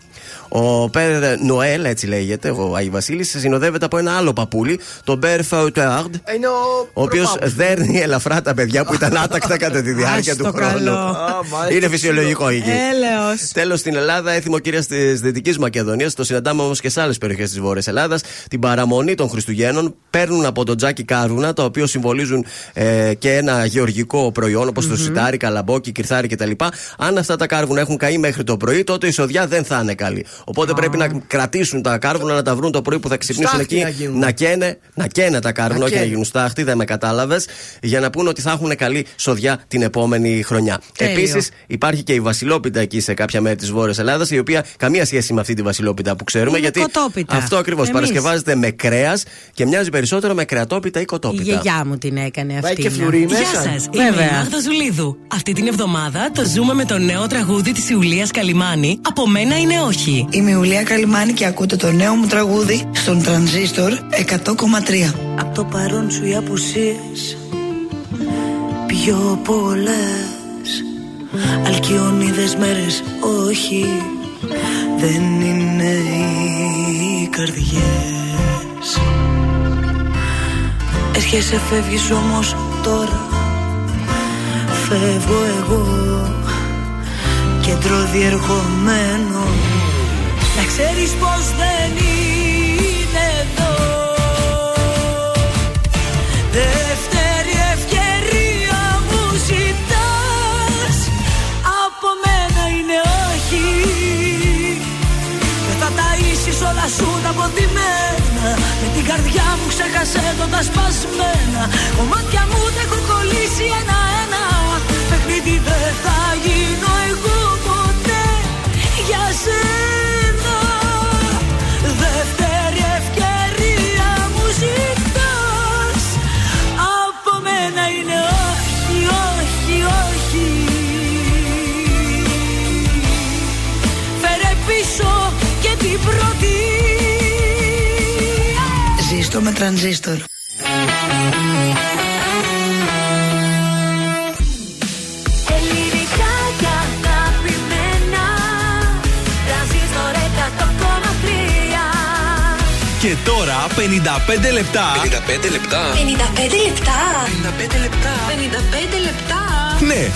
Ο Πέρ Νοέλ, έτσι λέγεται, ο Άγιο Βασίλης, συνοδεύεται από ένα άλλο παππούλι, τον Πέρ Φαουτάρντ, Είναι ο. ο οποίο προπάπους. Δέρνει ελαφρά τα παιδιά που ήταν άτακτα κατά τη διάρκεια Ας του το χρόνου. καλό. Α, μάλιστα. Είναι φυσιολογικό εκεί. Έλεος. Τέλος, στην Ελλάδα, έθιμο κυρία περιοχέ της Δυτικής Μακεδονίας. Το συναντάμε όμως και σε άλλες περιοχές της Βόρειας Ελλάδας. Την παραμονή των Χριστουγέννων παίρνουν από τον τζάκι κάρβουνα, τα οποία συμβολίζουν ε, και ένα γεωργικό προϊόν όπως το σιτάρι, καλαμπόκι, κυρθάρι κτλ. Αν αυτά τα κάρβουνα έχουν καεί μέχρι το πρωί, τότε η σοδιά δεν θα είναι καλή. Οπότε πρέπει να κρατήσουν τα κάρβουνα, να τα βρουν το πρωί που θα ξυπνήσουν Στάχτη εκεί, να γίνουν. να καίνε, να καίνε τα κάρβουνα, Να όχι να καίνε. γίνουν στάχτη, δεν με κατάλαβες, για να πούνε ότι θα έχουν καλή σοδιά την επόμενη χρονιά. Τέλειο. Επίσης, υπάρχει και η Βασιλόπιτα εκεί σε κάποια μέρη της Βόρειας Ελλάδας, η οποία καμία σχέση με αυτή τη Βασιλόπιτα που ξέρουμε. Είναι γιατί κοτόπιτα. αυτό ακριβώς Εμείς. παρασκευάζεται με κρέας και μοιάζει περισσότερο με κρεατόπιτα ή Η κοτόπιτα. γιαγιά μου την έκανε αυτή. Πάει και να. φλουρί Γεια μέσα. σα, είμαι η Βέβαια. Μάγδα Ζουλίδου. Αυτή την εβδομάδα το ζούμε με το νέο τραγούδι της Ιουλίας Καλιμάνη. Από μένα είναι όχι. Είμαι η Ουλία Καλιμάνη και ακούτε το νέο μου τραγούδι στον τρανζίστορ 100,3. Απ' το παρόν σου οι απουσίες Πιο πολλές. Αλκιονίδες μέρες όχι. Δεν είναι οι καρδιές. Έρχεσαι φεύγεις όμως τώρα. Φεύγω εγώ. Κέντρο διερχομένο. Να ξέρεις πως δεν είναι εδώ. Δεύτερη όλα σου τα αποθυμένα Με την καρδιά μου ξέχασε το τα σπασμένα. Κομμάτια μου τα έχω κολλήσει ένα-ένα. Παιχνίδι δεν θα γίνω εγώ Ζήστο με τρανζίστορ. Ελληνικά και αγαπημένα Τρανζίστορ 100,3 Και τώρα 55 λεπτά. 55 λεπτά. 55 λεπτά. 55 λεπτά. 55 λεπτά. Ναι,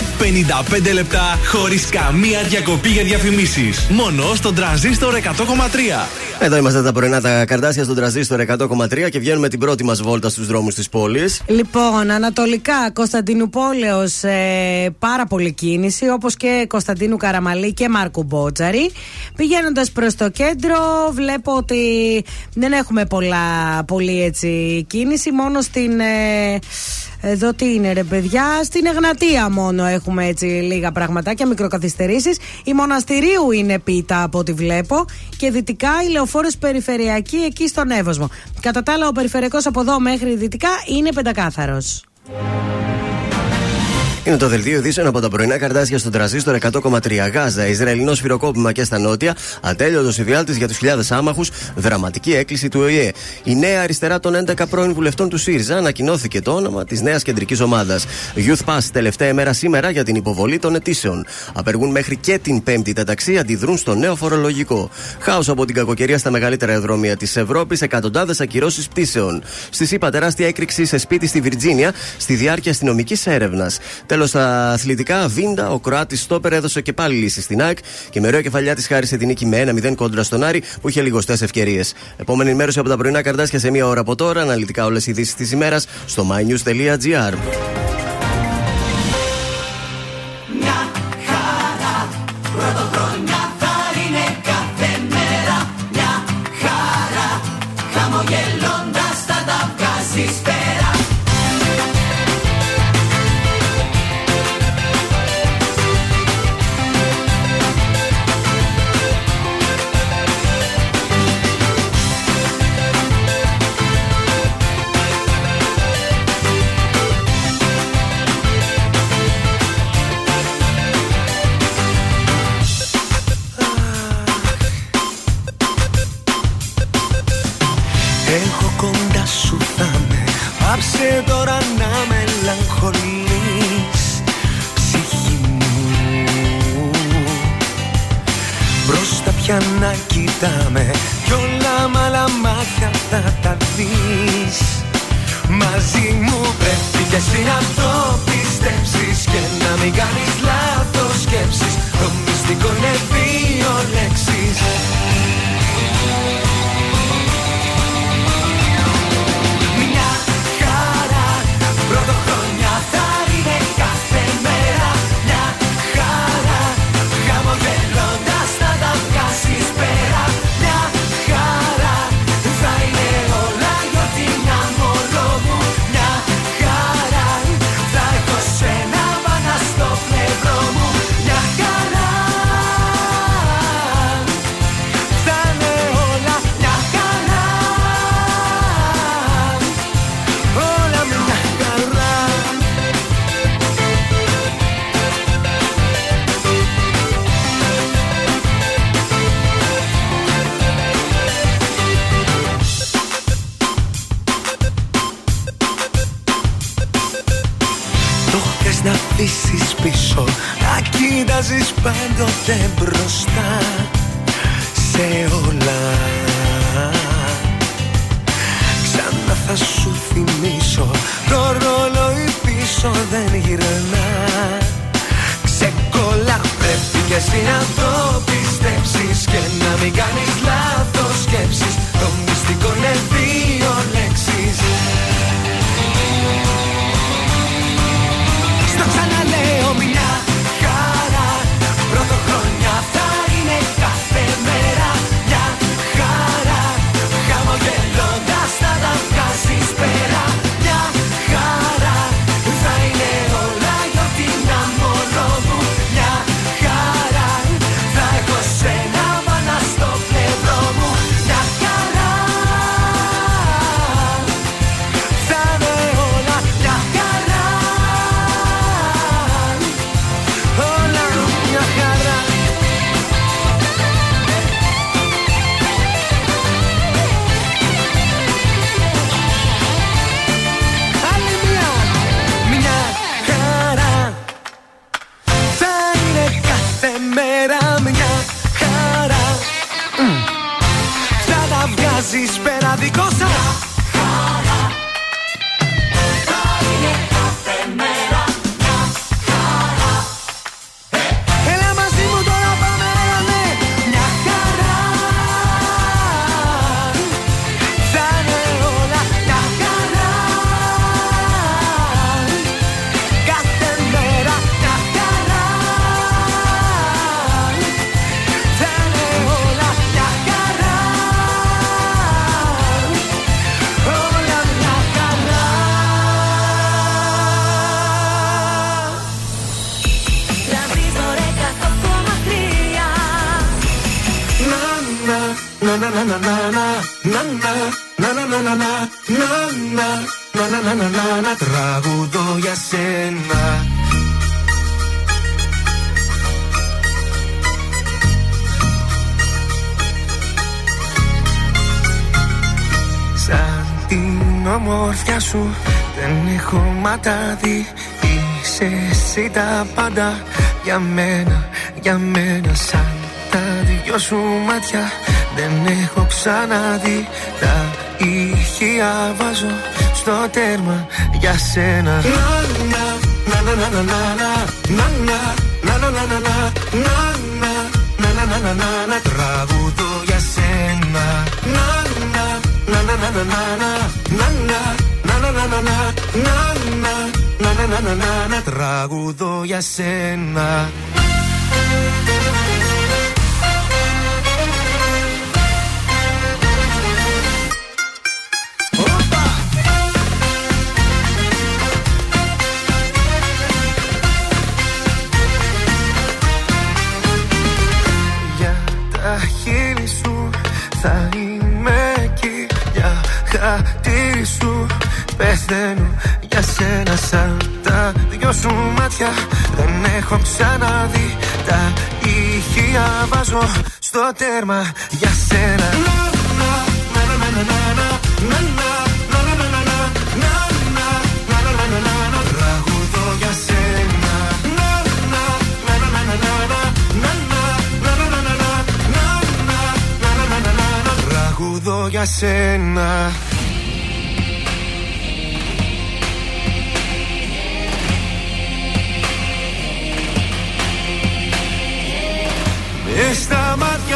55 λεπτά χωρίς καμία διακοπή για διαφημίσεις. Μόνο στον τραζίστορ 100,3. Εδώ είμαστε τα πρωινά τα καρτάσια στον τραζίστορ 100,3 και βγαίνουμε την πρώτη μας βόλτα στους δρόμους της πόλης. Λοιπόν, Ανατολικά, Κωνσταντινούπολεως ε, πάρα πολύ κίνηση, όπως και Κωνσταντίνου Καραμαλή και Μάρκου Μπότζαρη. Πηγαίνοντας προς το κέντρο, βλέπω ότι δεν έχουμε πολλά, πολύ έτσι κίνηση, μόνο στην... ε, εδώ τι είναι ρε παιδιά, στην Εγνατία μόνο έχουμε έτσι λίγα πραγματάκια, μικροκαθυστερήσεις. Η Μοναστηρίου είναι πίτα από ό,τι βλέπω και δυτικά η Λεωφόρος Περιφερειακή εκεί στον Εύωσμο. Κατά τα άλλα ο περιφερειακός από εδώ μέχρι δυτικά είναι πεντακάθαρος. Είναι το δελτίο ειδήσεων από τα πρωινά καρτάσια στον τραζίστορ 100,3 Γάζα. Ισραηλινό σφυροκόπημα και στα νότια. Ατέλειωτος εφιάλτη για τους χιλιάδες άμαχους. Δραματική έκκληση του ΟΗΕ. Η νέα αριστερά των 11 πρώην βουλευτών του ΣΥΡΙΖΑ ανακοινώθηκε το όνομα της νέας κεντρικής ομάδας. Youth Pass τελευταία ημέρα σήμερα για την υποβολή των αιτήσεων. Απεργούν μέχρι και την Πέμπτη τεταξή, αντιδρούν στο νέο φορολογικό. Χάος από την κακοκαιρία στα μεγαλύτερα αεροδρόμια της Ευρώπης, εκατοντάδες ακυρώσεις πτήσεων. Στη ΣΥΠΑ τεράστια έκρηξη σε σπίτι στη Βιρτζίνια στη διάρκεια αστυνομικής έρευνας. Τέλος, στα αθλητικά, Βίντα, ο Κροάτης Στόπερ έδωσε και πάλι λύση στην ΑΕΚ και με ρέο κεφαλιά της χάρισε την νίκη με 1-0 κόντρα στον Άρη που είχε λιγοστέ ευκαιρίες. Επόμενη ενημέρωση από τα πρωινά καρτάσια σε μία ώρα από τώρα. Αναλυτικά όλες οι ειδήσεις της ημέρας στο mynews.gr. να κοιτάμε. Κι όλα μ' άλλα μάτια θα τα δεις. Μαζί μου πρέπει και εσύ να το πιστέψεις Και να μην κάνεις λάθος σκέψεις. Το μυστικό είναι δύο λέξεις πίσω. Να κοίταζες πάντοτε μπροστά Σε όλα. Ξανά θα σου θυμίσω Το ρολόι πίσω δεν γυρνά. Ξεκολλά πρέπει και εσύ να το πιστέψεις Και να μην κάνεις λάθος σκέψεις πάντα για μένα, για μένα Σαν τα δυο σου μάτια δεν έχω ξαναδεί Τα ηχεία βάζω στο τέρμα για σένα Να να να να να να να να να να να να να να να να να να να να τραγουδώ για σένα Να να να να να να να να να να να να να να να να, να, να, τραγουδό για σένα. Έχω ξαναδεί Τα ηχεία βάζω στο τέρμα για σένα. Τραγουδώ για σένα. Τραγουδώ για σένα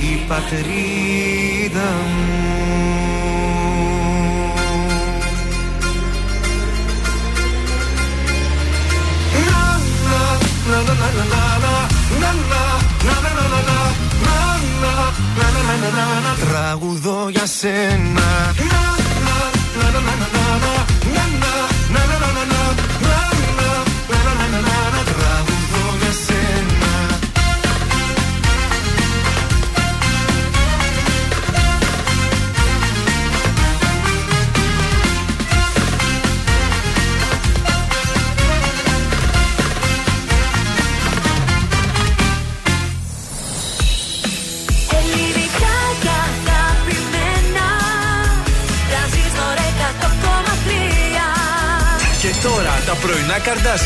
Η πατρίδα μου. Τραγουδώ για σένα. Τώρα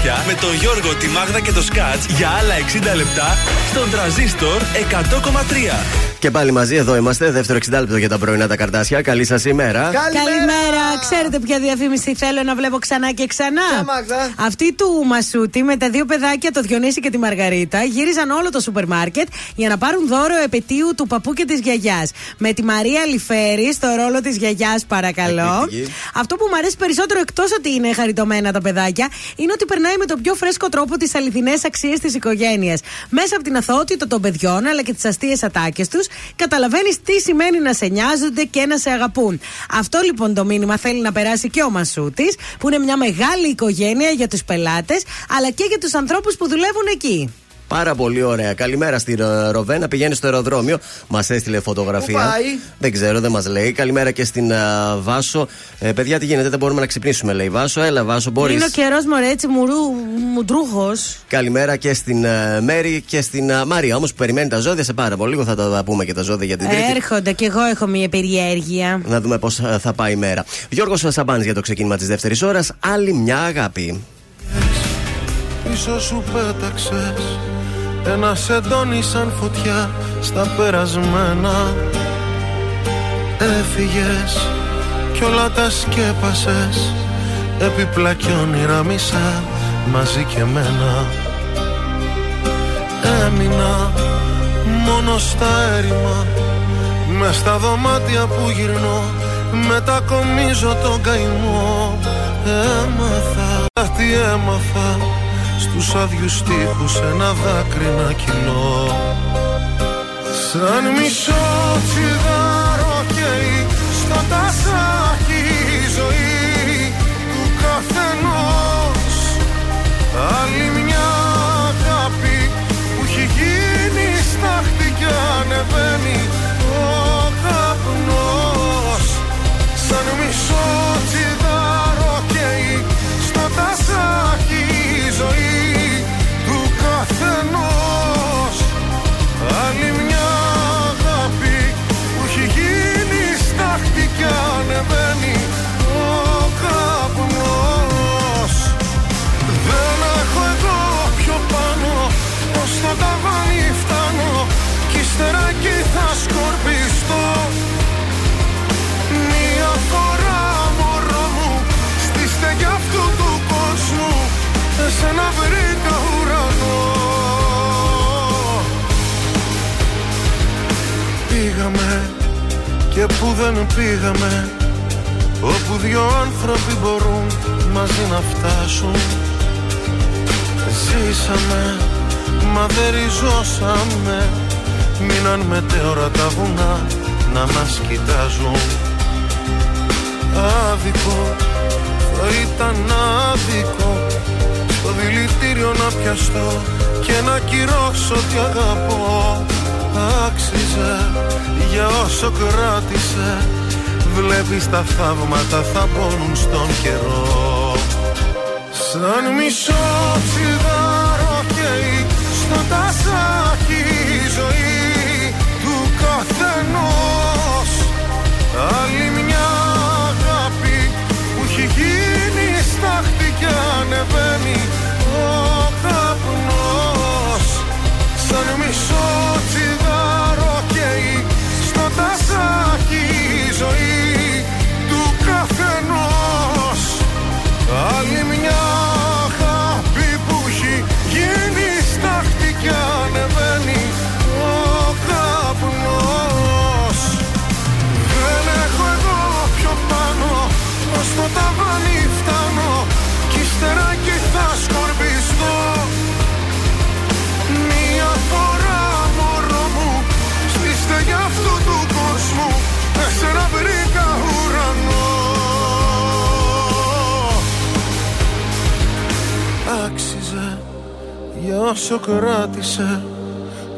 καρδάσια με τον Γιώργο, τη Μάγδα και το Σκάτς για άλλα 60 λεπτά στον τραζίστορ 100,3. Και πάλι μαζί εδώ είμαστε, δεύτερο 60 λεπτό για τα πρωινά τα καρτάσια. Καλή σας ημέρα. Καλημέρα. Ξέρετε ποια διαφήμιση θέλω να βλέπω ξανά και ξανά. Αυτή του Μασούτη με τα δύο παιδάκια, το Διονύση και τη Μαργαρίτα, γύριζαν όλο το σούπερ μάρκετ για να πάρουν δώρο επαιτίου του παππού και της γιαγιάς. Με τη Μαρία Λιφέρη στο ρόλο της γιαγιάς, παρακαλώ. Αυτό που μου αρέσει περισσότερο, εκτός ότι είναι χαριτωμένα τα παιδάκια, είναι ότι περνάει με τον πιο φρέσκο τρόπο τις αληθινές αξίες της οικογένειας. Μέσα από την αθωότητα των παιδιών αλλά και τις αστείες ατάκες τους, καταλαβαίνεις τι σημαίνει να σε νοιάζονται και να σε αγαπούν. Αυτό λοιπόν το μήνυμα θέλει να περάσει και ο Μασούτης, που είναι μια μεγάλη οικογένεια για τους πελάτες, αλλά και για τους ανθρώπους που δουλεύουν εκεί. Πάρα πολύ ωραία. Καλημέρα στη Ρο- Ροβένα. Πηγαίνει στο αεροδρόμιο. Μας έστειλε φωτογραφία. Πού πάει; Δεν ξέρω, δεν μας λέει. Καλημέρα και στην α, Βάσο. Ε, παιδιά, τι γίνεται, δεν μπορούμε να ξυπνήσουμε, λέει Βάσο. Έλα, Βάσο, μπορείς. Είναι ο καιρός μωρέ έτσι μουρού, μουντρούχος. Καλημέρα και στην α, Μέρη και στην α, Μάρια. Όμως που περιμένει τα ζώδια σε πάρα πολύ. Λίγο θα τα πούμε και τα ζώδια για την Τρίτη. Έρχονται και εγώ έχω μια περιέργεια. Να δούμε πώς θα πάει η μέρα. Γιώργος Σαμπάνης για το ξεκίνημα της δεύτερης ώρας. Άλλη μια αγάπη. Πίσω σου πέταξες Ένα σεντόνι σαν φωτιά Στα περασμένα. Έφυγες Κι όλα τα σκέπασες. Έπιπλα κι όνειρα μισά Μαζί και μένα Έμεινα Μόνο στα έρημα. Μες στα δωμάτια που γυρνώ. Μετακομίζω τον καημό. Έμαθα Τι έμαθα Στους άδειους τείχους ένα δάκρυ να κυλώ. Σαν μισό τσιγάρο καίει Στο τασάκι η ζωή του καθενός. Άλλη μια αγάπη που έχει γίνει στάχτη και ανεβαίνει σκορπιστώ. Μια φορά μωρό μου Στη στέγη αυτού του κόσμου Εσένα βρήκα ουρανό. Πήγαμε και που δεν πήγαμε Όπου δυο άνθρωποι μπορούν μαζί να φτάσουν. Ζήσαμε, μα δεν ριζώσαμε Μείναν μετέωρα τα βουνά να μας κοιτάζουν. Άδικο, θα ήταν άδικο Στο δηλητήριο να πιαστώ και να κυρώσω τι αγαπώ. Άξιζε για όσο κράτησε Βλέπεις τα θαύματα θα πόνουν στον καιρό. Σαν μισό τσιγάρο καίει στο τασάκι η ζωή του καθενός. Άλλη μια αγάπη που έχει γίνει στάχτη και ανεβαίνει ο καπνός. Σαν μισό τσιγάρο καίει στο τασάκι η ζωή του καθενός. Άλλη μια ως το ταβάνι φτάνω κι ύστερα εκεί θα σκορπιστώ. Μια φορά μωρό μου στη στεγιά αυτού του κόσμου εσένα βρήκα ουρανό. Άξιζε για όσο κράτησε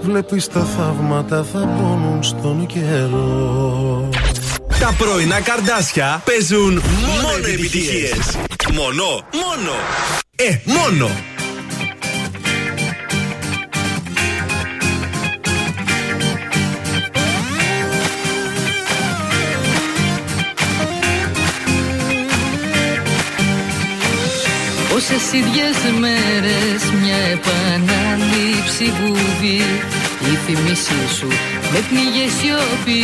Βλέπεις τα θαύματα θα πόνουν στον καιρό Τα πρωινά καρδάσια παίζουν μόνο επιτυχίες. Μόνο, μόνο. Ε, μόνο. Πόσες ίδιες μέρες μια επανάληψη βουβή Η θυμίσή σου με πνίγε σιωπή.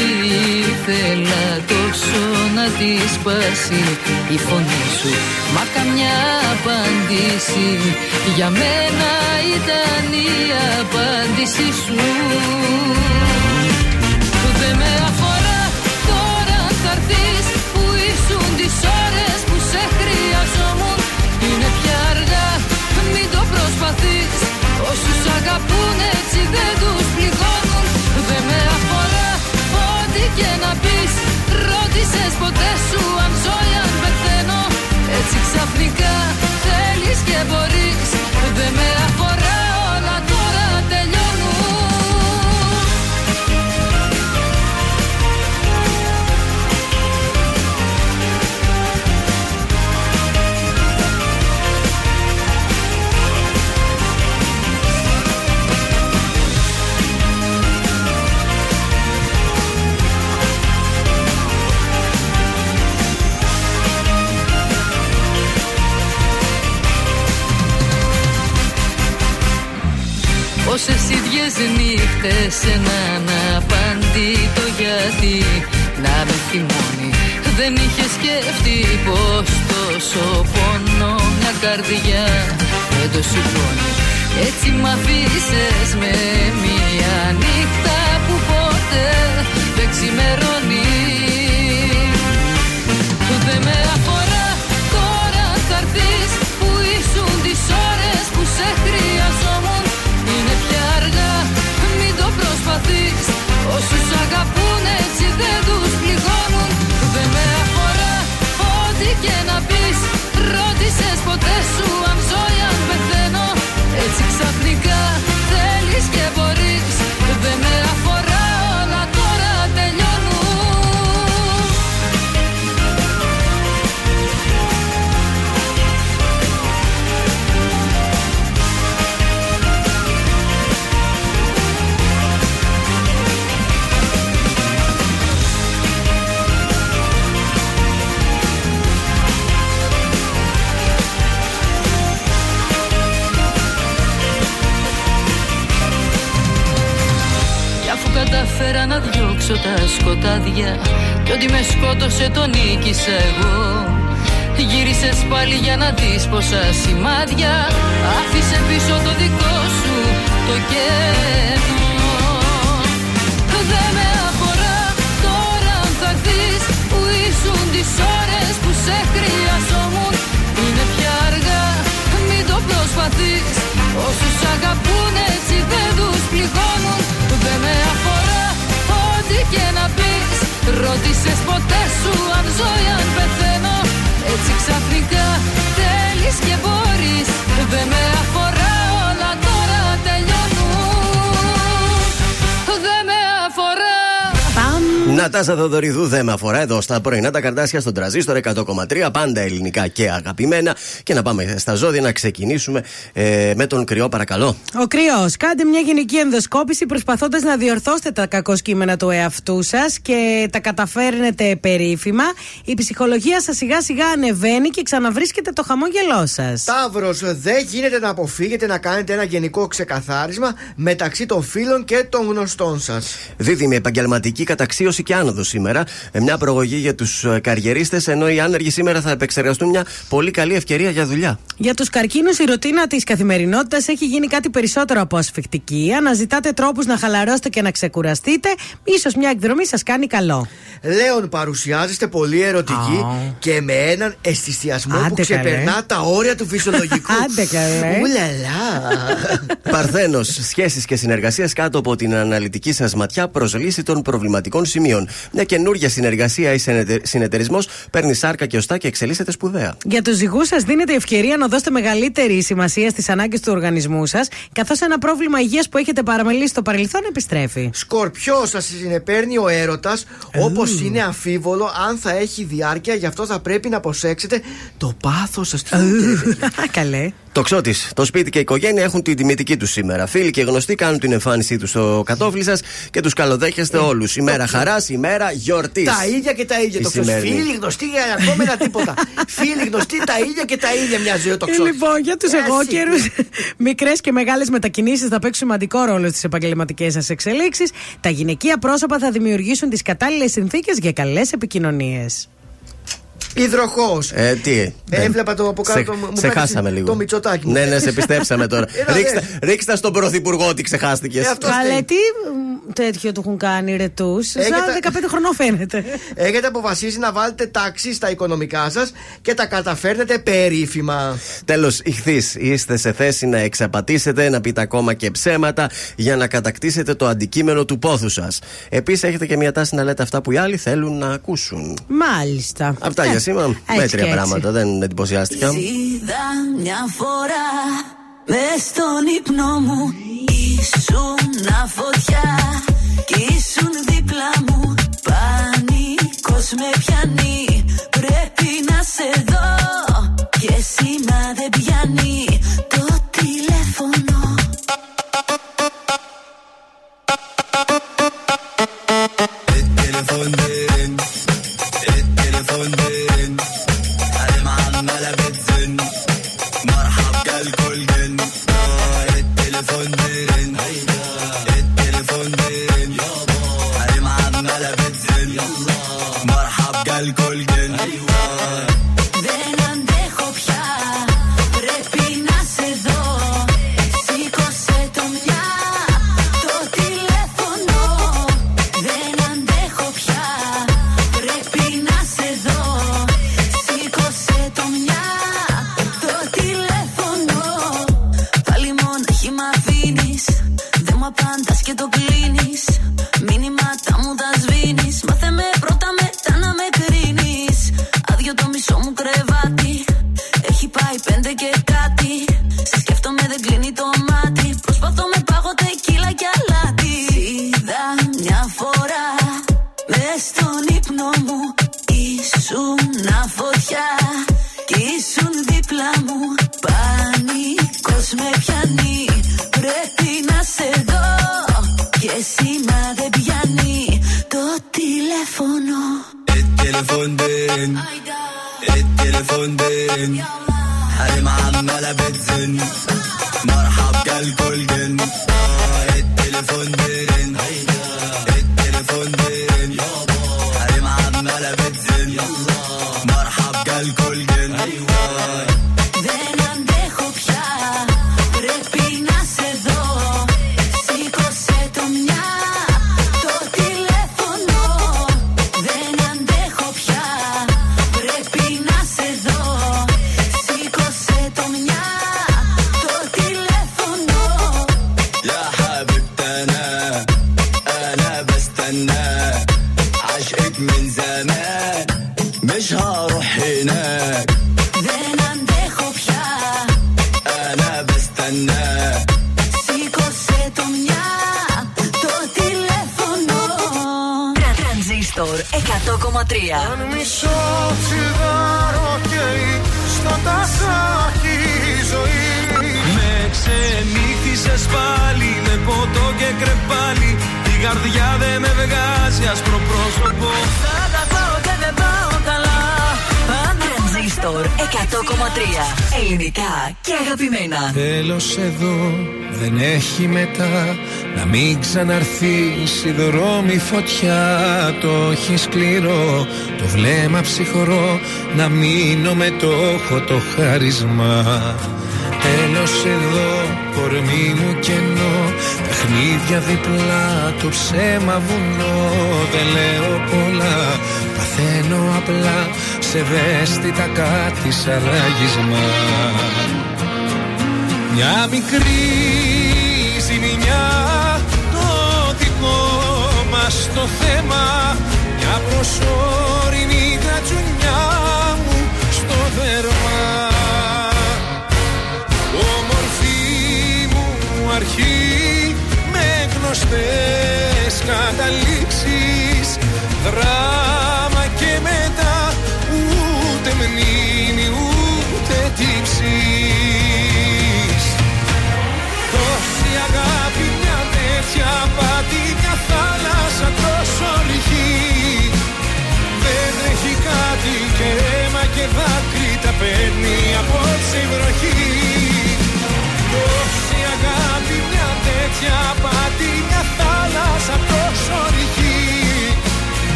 Θέλα τόσο να τη σπάσει η φωνή σου Μα καμιά απάντηση για μένα ήταν η απάντηση σου. Δεν με αφορά τώρα αν θα έρθεις που ήσουν τις ώρες που σε χρειαζόμουν. Είναι πια αργά μην το προσπαθείς. Όσους αγαπούν έτσι δεν τους πληγώνουν. Δεν με αφορά ό,τι και να πεις. Ρώτησες ποτέ σου αν ζω ή αν πεθαίνω. Έτσι ξαφνικά θέλεις και μπορείς. Δεν με αφορά Πόσες ίδιες νύχτες έναν απαντήτο γιατί να με θυμώνει. Δεν είχε σκεφτεί πως τόσο πόνο μια καρδιά δεν το σηκώνει. Έτσι μ' αφήσες με μια νύχτα που ποτέ δεν ξημερώνει. Δεν με αφορά Ρώτησες αφού καταφέρα να διώξω τα σκοτάδια Κι ότι με σκότωσε τον νίκησα εγώ. Γύρισες πάλι για να δεις πόσα σημάδια. Άφησε πίσω το δικό σου το κενό Δεν με αφορά τώρα αν θα έρθεις Που ήσουν τις ώρες που σε χρειαζόμουν. Είναι πια αργά μην το προσπαθείς. Όσους αγαπούν έτσι δεν τους πληγώνουν. Δεν με αφορά ό,τι και να πεις. Ρώτησες ποτέ σου αν ζω ή αν πεθαίνω. Έτσι ξαφνικά θέλεις και μπορείς. Δεν με αφορά Νατάσα Θοδωριδού δεν με αφορά εδώ στα πρωινά τα καρτάσια στον τραζίστορ 100,3 πάντα ελληνικά και αγαπημένα. Και να πάμε στα ζώδια να ξεκινήσουμε ε, με τον κρυό, παρακαλώ. Ο κρυός, κάντε μια γενική ενδοσκόπηση προσπαθώντας να διορθώσετε τα κακό κείμενα του εαυτού σας και τα καταφέρνετε περίφημα. Η ψυχολογία σας σιγά σιγά ανεβαίνει και ξαναβρίσκετε το χαμόγελό σας. Ταύρο, δεν γίνεται να αποφύγετε να κάνετε ένα γενικό ξεκαθάρισμα μεταξύ των φίλων και των γνωστών σας. Δίδυμη επαγγελματική καταξίωση και άνοδος σήμερα. Ε, Μια προγωγή για τους καριερίστες, ενώ οι άνεργοι σήμερα θα επεξεργαστούν μια πολύ καλή ευκαιρία για δουλειά. Για τους καρκίνους, η ρουτίνα της καθημερινότητας έχει γίνει κάτι περισσότερο από ασφιχτική. Αναζητάτε τρόπους να χαλαρώσετε και να ξεκουραστείτε. σω μια εκδρομή σας κάνει καλό. Λέων, παρουσιάζεστε πολύ ερωτική και με έναν αισθησιασμό που Άντε, ξεπερνά καλέ. τα όρια του φυσιολογικού. Άντε, καλέ. Ουλαλά. Παρθένος, σχέσεις και συνεργασίες κάτω από την αναλυτική σας ματιά προ λύση των προβληματικών σημείων. Μια καινούργια συνεργασία ή συνεταιρισμός παίρνει σάρκα και οστά και εξελίσσεται σπουδαία. Για τους ζυγούς σας δίνετε ευκαιρία να δώσετε μεγαλύτερη σημασία στις ανάγκες του οργανισμού σας, καθώς ένα πρόβλημα υγείας που έχετε παραμελήσει στο παρελθόν επιστρέφει. Σκορπιό, σας συνεπέρνει ο έρωτας, όπως είναι αμφίβολο αν θα έχει διάρκεια, γι' αυτό θα πρέπει να προσέξετε το πάθος σας. Καλέ. Το ξώτη, το σπίτι και η οικογένεια έχουν την τιμητική τους σήμερα. Φίλοι και γνωστοί κάνουν την εμφάνισή τους στο κατόφλι σας και τους καλοδέχεστε όλους. Ημέρα χαράς, ημέρα γιορτής. Τα ίδια και τα ίδια. Τι Το ξώτη. σημαίνει; Φίλοι γνωστοί για ακόμα ένα τίποτα. Φίλοι γνωστοί τα ίδια και τα ίδια μια ζωή το ξώτη. Λοιπόν, για τους εγώκερου, μικρές και μεγάλες μετακινήσεις θα παίξουν σημαντικό ρόλο στις επαγγελματικές σας εξελίξεις. Τα γυναικεία πρόσωπα θα δημιουργήσουν τις κατάλληλες συνθήκες για καλές επικοινωνίες. Υδροχός. Ε, τι. Έβλεπα το από κάτω. Σε, το- μου σε πέτυχε χάσαμε λίγο. Το μυτσοτάκι μου. Ναι, ναι, σε πιστέψαμε τώρα. Έλα, ρίξτε, δε. ρίξτε στον πρωθυπουργό ότι ξεχάστηκες. Ε, αυτό Καλέ, φταίει. τι μ, τέτοιο του έχουν κάνει ρετού. Σαν Έχετε- 15 χρονών φαίνεται. Έχετε αποφασίσει να βάλετε τάξη στα οικονομικά σας και τα καταφέρνετε περίφημα. Τέλος, ηχθείς. Είστε σε θέση να εξαπατήσετε, να πείτε ακόμα και ψέματα για να κατακτήσετε το αντικείμενο του πόθου σας. Επίσης, έχετε και μια τάση να λέτε αυτά που οι άλλοι θέλουν να ακούσουν. Μάλιστα. Αυτά για σήμερα. έτσι Μέτρια και έτσι. πράγματα, δεν εντυπωσιάστηκα. Είδα μια φορά μες στον ύπνο μου Ήσουν φωτιά κι ήσουν δίπλα μου Πανικός με πιάνει πρέπει να σε δω Και σήμα δεν πιάνει στον ύπνο μου Ήσουν φωτιά Κι ήσουν δίπλα μου Πανικός με πιάνει Πρέπει να σε δω Και σήμα δεν πιάνει Το τηλέφωνο التليفون دين التليفون دين حريم عمالة بتزن مرحب كالكل جن آه، التليفون دين Αν μισό τσιγάρο καίει στο τασάκι η ζωή. Με ξενύχτησες πάλι με ποτό και κρεπάλι. Η καρδιά δεν με βγάζει άσπρο πρόσωπο. Θα τα πάω και δεν πάω. καλά Τρανζίστορ 100,3. Ελληνικά και αγαπημένα. Τέλος εδώ δεν έχει μετά. Να μην ξαναρθείς η δρόμη φωτιά. Το έχει σκληρό Το βλέμμα ψυχρό. Να μείνω με το έχω το χάρισμα. Τέλος εδώ κορμί μου κενό. Παιχνίδια διπλά το ψέμα βουνό. Δεν λέω πολλά Παθαίνω απλά. Σε ευαίσθητα κάτι σαν ράγισμα. Μια μικρή ζημιά Το δικό μας το θέμα. Μια προσωρινή γατζουνιά μου στο δέρμα. Όμορφη μου αρχή Με γνωστές καταλήξεις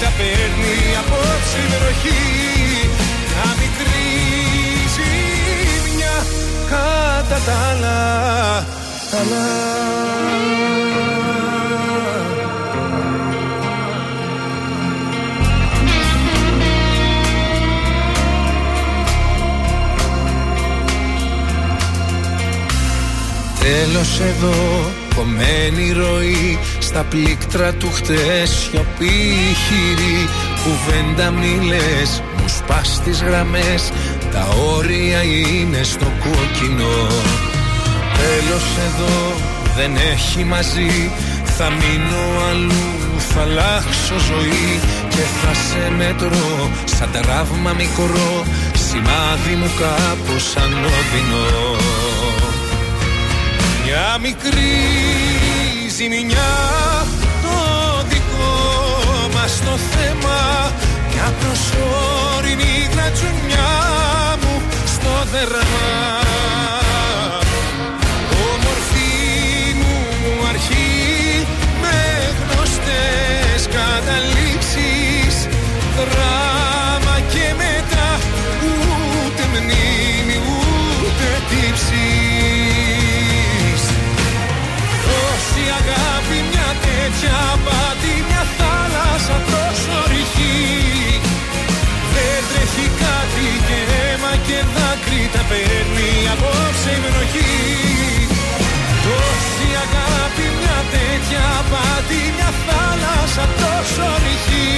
τα παίρνει απόψε η βροχή. Μια μικρή ζημιά κατά τα άλλα. Καλά. Τέλος εδώ, κομμένη ροή Στα πλήκτρα του χτες σιωπή χειρή Κουβέντα μιλές, μου σπάς τις γραμμές Τα όρια είναι στο κόκκινο. Τέλος εδώ, δεν έχει μαζί Θα μείνω αλλού, θα αλλάξω ζωή Και θα σε μετρώ, σαν τραύμα μικρό Σημάδι μου κάπως ανώδυνο. Μια μικρή ζημιά το δικό μας το θέμα Μια προσωρινή γρατζουνιά μου στο δερμά Όμορφη μου αρχή με γνωστές καταλήξεις τέτοια πάτη μια θάλασσα τόσο ρηχή. Δεν τρέχει κάτι και αίμα και δάκρυ τα παίρνει απόψε η βροχή Τόση αγάπη μια τέτοια πάτη μια θάλασσα τόσο ρηχή.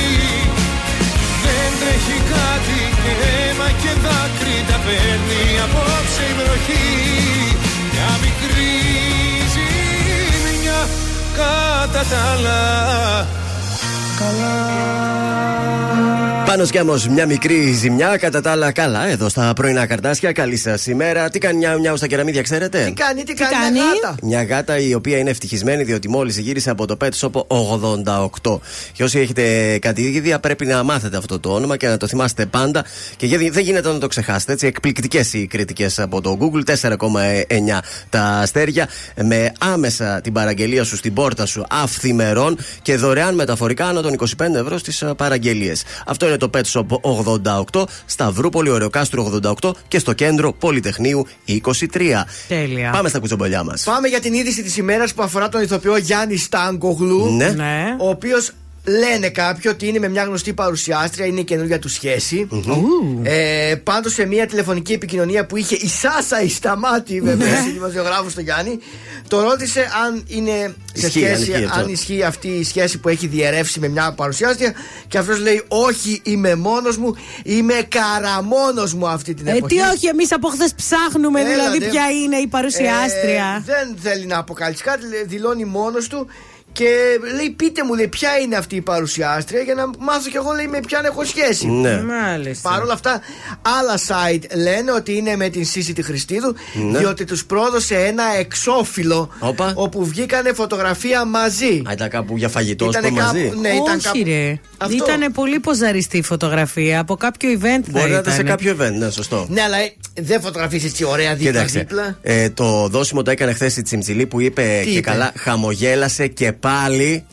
Δεν τρέχει κάτι και αίμα και δάκρυ τα παίρνει απόψε η βροχή Μια μικρή ζημιά κατά τα άλλα Πάνω κι όμω μια μικρή ζημιά, κατά τα άλλα καλά, εδώ στα πρωινά καρτάσια. Καλή σας ημέρα. Τι κάνει μια νιάου στα κεραμίδια, ξέρετε; Τι κάνει, τι, κάνει, κάνει; μια γάτα. Μια γάτα η οποία είναι ευτυχισμένη διότι μόλις γύρισε από το Pet Shop 88. Και όσοι έχετε κατηδίδια πρέπει να μάθετε αυτό το όνομα και να το θυμάστε πάντα. Και γιατί δεν γίνεται να το ξεχάσετε. Έτσι, εκπληκτικές οι κριτικές από το Google. 4,9 τα αστέρια. Με άμεσα την παραγγελία σου στην πόρτα σου αυθημερών και δωρεάν μεταφορικά άνω των 25 ευρώ στις παραγγελίες. Αυτό είναι το Pet Shop 88, Σταυρούπολη, Ωρεοκάστρου 88 και στο κέντρο Πολυτεχνείου 23. Τέλεια. Πάμε στα κουτσομπολιά μας. Πάμε για την είδηση της ημέρας που αφορά τον ηθοποιό Γιάννη Στάνκογλου. Ναι. Ναι. Ο οποίος λένε κάποιοι ότι είναι με μια γνωστή παρουσιάστρια, είναι η καινούργια του σχεση Ε, Πάντως σε μια τηλεφωνική επικοινωνία που είχε η Σάσα η Σταμάτη, βέβαια, η δημοσιογράφος στο Γιάννη, το ρώτησε αν είναι σε Ισχύει, σχέση, αν ισχύει αυτό. αν ισχύει αυτή η σχέση που έχει διαιρεύσει με μια παρουσιάστρια. Και αυτός λέει: Όχι, είμαι μόνος μου, είμαι καραμόνος μου αυτή την Ε, εποχή. τι όχι, εμείς από χθες ψάχνουμε Έλατε. δηλαδή ποια είναι η παρουσιάστρια. Ε, δεν θέλει να αποκαλύψει κάτι, λέει, δηλώνει μόνος του. Και λέει, πείτε μου, λέει, ποια είναι αυτή η παρουσιάστρια για να μάθω κι εγώ, λέει, με ποιαν έχω σχέση. Ναι. Μάλιστα. Παρ' όλα αυτά, άλλα site λένε ότι είναι με την Σύση τη Χριστίδου, Ναι. διότι τους πρόδωσε ένα εξώφυλλο Όπα. όπου βγήκανε φωτογραφία μαζί. Α, ήταν κάπου για φαγητό, Ήτανε στο μαζί. κάπου- ναι, ήταν Όχι, κάπου- ρε. Αυτό. Ήταν πολύ ποζαριστή η φωτογραφία. Από κάποιο event θα Μπορεί να ήταν σε ήτανε. κάποιο event, ναι, σωστό. Ναι, αλλά ε, δεν φωτογραφίσει έτσι ωραία Κοίταξε. δίπλα-δίπλα. Ε, το δώσιμο το έκανε χθες η Τσιμψιλή που είπε Τι και είπε; καλά, χαμογέλασε και πάλι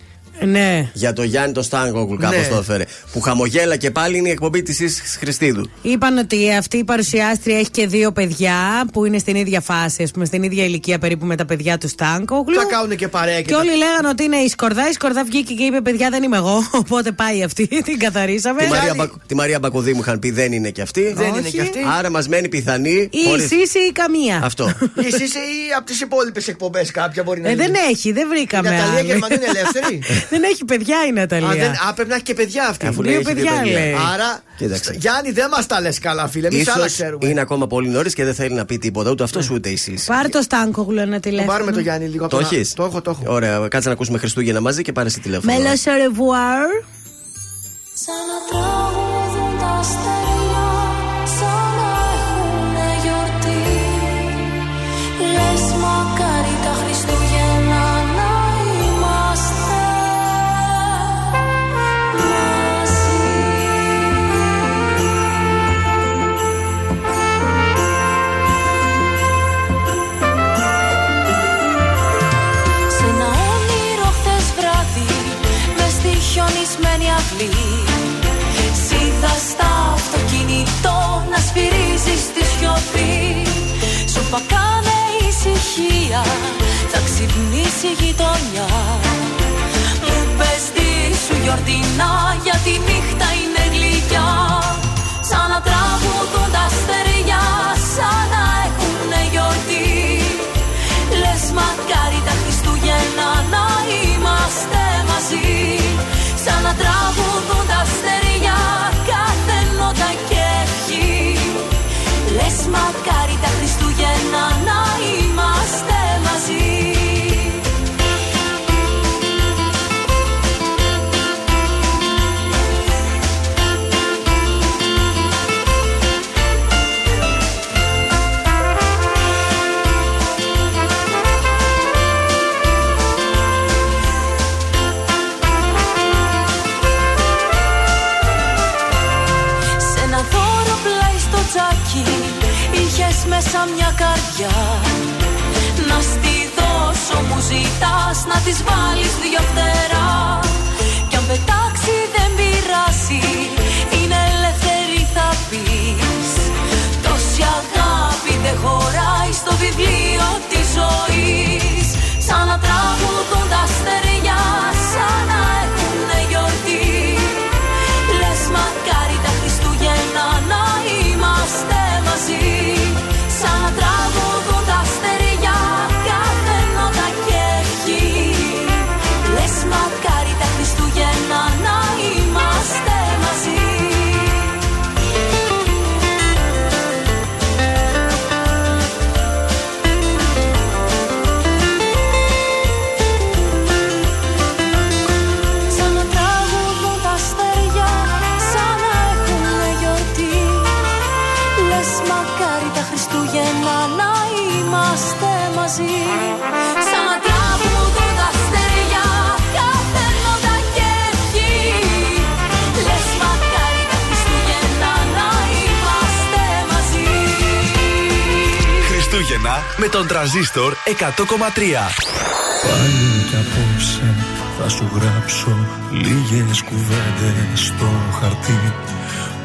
Ναι. για το Γιάννη το Στάνγκογκουλ, κάπω Ναι. το έφερε. Που χαμογέλα και πάλι είναι η εκπομπή της Χριστίδου. Είπαν ότι αυτή η παρουσιάστρια έχει και δύο παιδιά που είναι στην ίδια φάση, ας πούμε, στην ίδια ηλικία περίπου με τα παιδιά του Στάνκογλου. Θα κάνουν και παρέα και Και τα- όλοι λέγανε ότι είναι η Σκορδά. Η Σκορδά βγήκε και είπε: Παιδιά, δεν είμαι εγώ. Οπότε πάει αυτή, την καθαρίσαμε. Τη Μαρία, Γιάννη- Μπακ- τη Μαρία Μπακοδί μου είχαν πει δεν είναι και αυτή. Δεν Όχι. είναι και αυτή. Άρα μας μένει πιθανή. Ή η χωρίς- Σύση ή καμία. Αυτό. Εσύ είσαι ή από τις υπόλοιπες εκπομπές κάποια μπορεί να Ε, είναι. δεν έχει, δεν Η βρήκαμε. Ναταλία άλλη. Γερμανού είναι ελεύθερη. δεν έχει παιδιά η Α, Ναταλία. δεν, α, πρέπει να έχει και παιδιά αυτή. Αφού Δύο λέει, έχει παιδιά, λέει. Άρα, Κοίταξε. Γιάννη, δεν μας τα λες καλά, φίλε. Εμείς άλλα Ίσως ξέρουμε. είναι ακόμα πολύ νωρίς και δεν θέλει να πει τίποτα ούτε αυτός ούτε εσείς. Πάρε το Στάνκογλου ένα Θα τηλέφωνο. πάρουμε το Γιάννη λίγο από Το να- έχεις; Το έχω, το έχω. Ωραία, κάτσε να ακούσουμε Χριστούγεννα μαζί και πάρε σε τηλέφωνο. Μέλος au revoir. Σαν να τραγουδούν τα σφυρίζεις στη σιωπή. Σου κάνε ησυχία Θα ξυπνήσει η γειτονιά Μου πες τι σου γιορτινά Για τη νύχτα είναι γλυκιά. Σαν να τραγουδούν τα στεριά Σαν να έχουνε γιορτή. Λες μακάρι τα Χριστούγεννα να είμαστε μαζί Σαν να τραγουδούν τα στεριά Λες ζητάς Να της βάλεις δυο φτερά. Κι αν πετάξει δεν πειράσει Είναι ελεύθερη θα πεις. Τόση αγάπη δεν χωράει στο βιβλίο τον τραζίστορ 100,3. Πάλι κι απόψε θα σου γράψω λίγες κουβέντες στο χαρτί.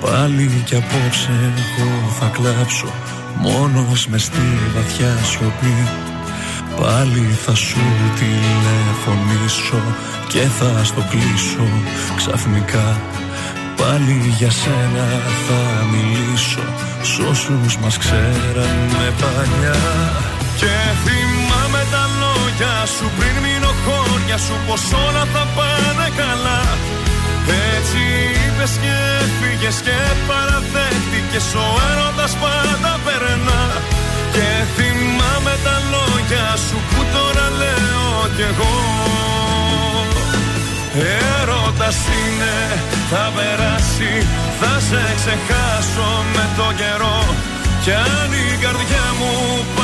Πάλι κι απόψε εγώ θα κλάψω μόνος με στη βαθιά σιωπή. Πάλι θα σου τηλεφωνήσω και θα στο κλείσω ξαφνικά. Πάλι για σένα θα μιλήσω Σ' όσους μας ξέρανε παλιά Και θυμάμαι τα λόγια σου πριν μείνω χώρια σου πως όλα θα πάνε καλά. Έτσι είπες και έφυγες και παραδέχτηκες ο έρωτας πάντα περνά. Και θυμάμαι τα λόγια σου που τώρα λέω κι εγώ. Έρωτας είναι, θα περάσει, θα σε ξεχάσω με το καιρό. Κι αν η καρδιά μου πάει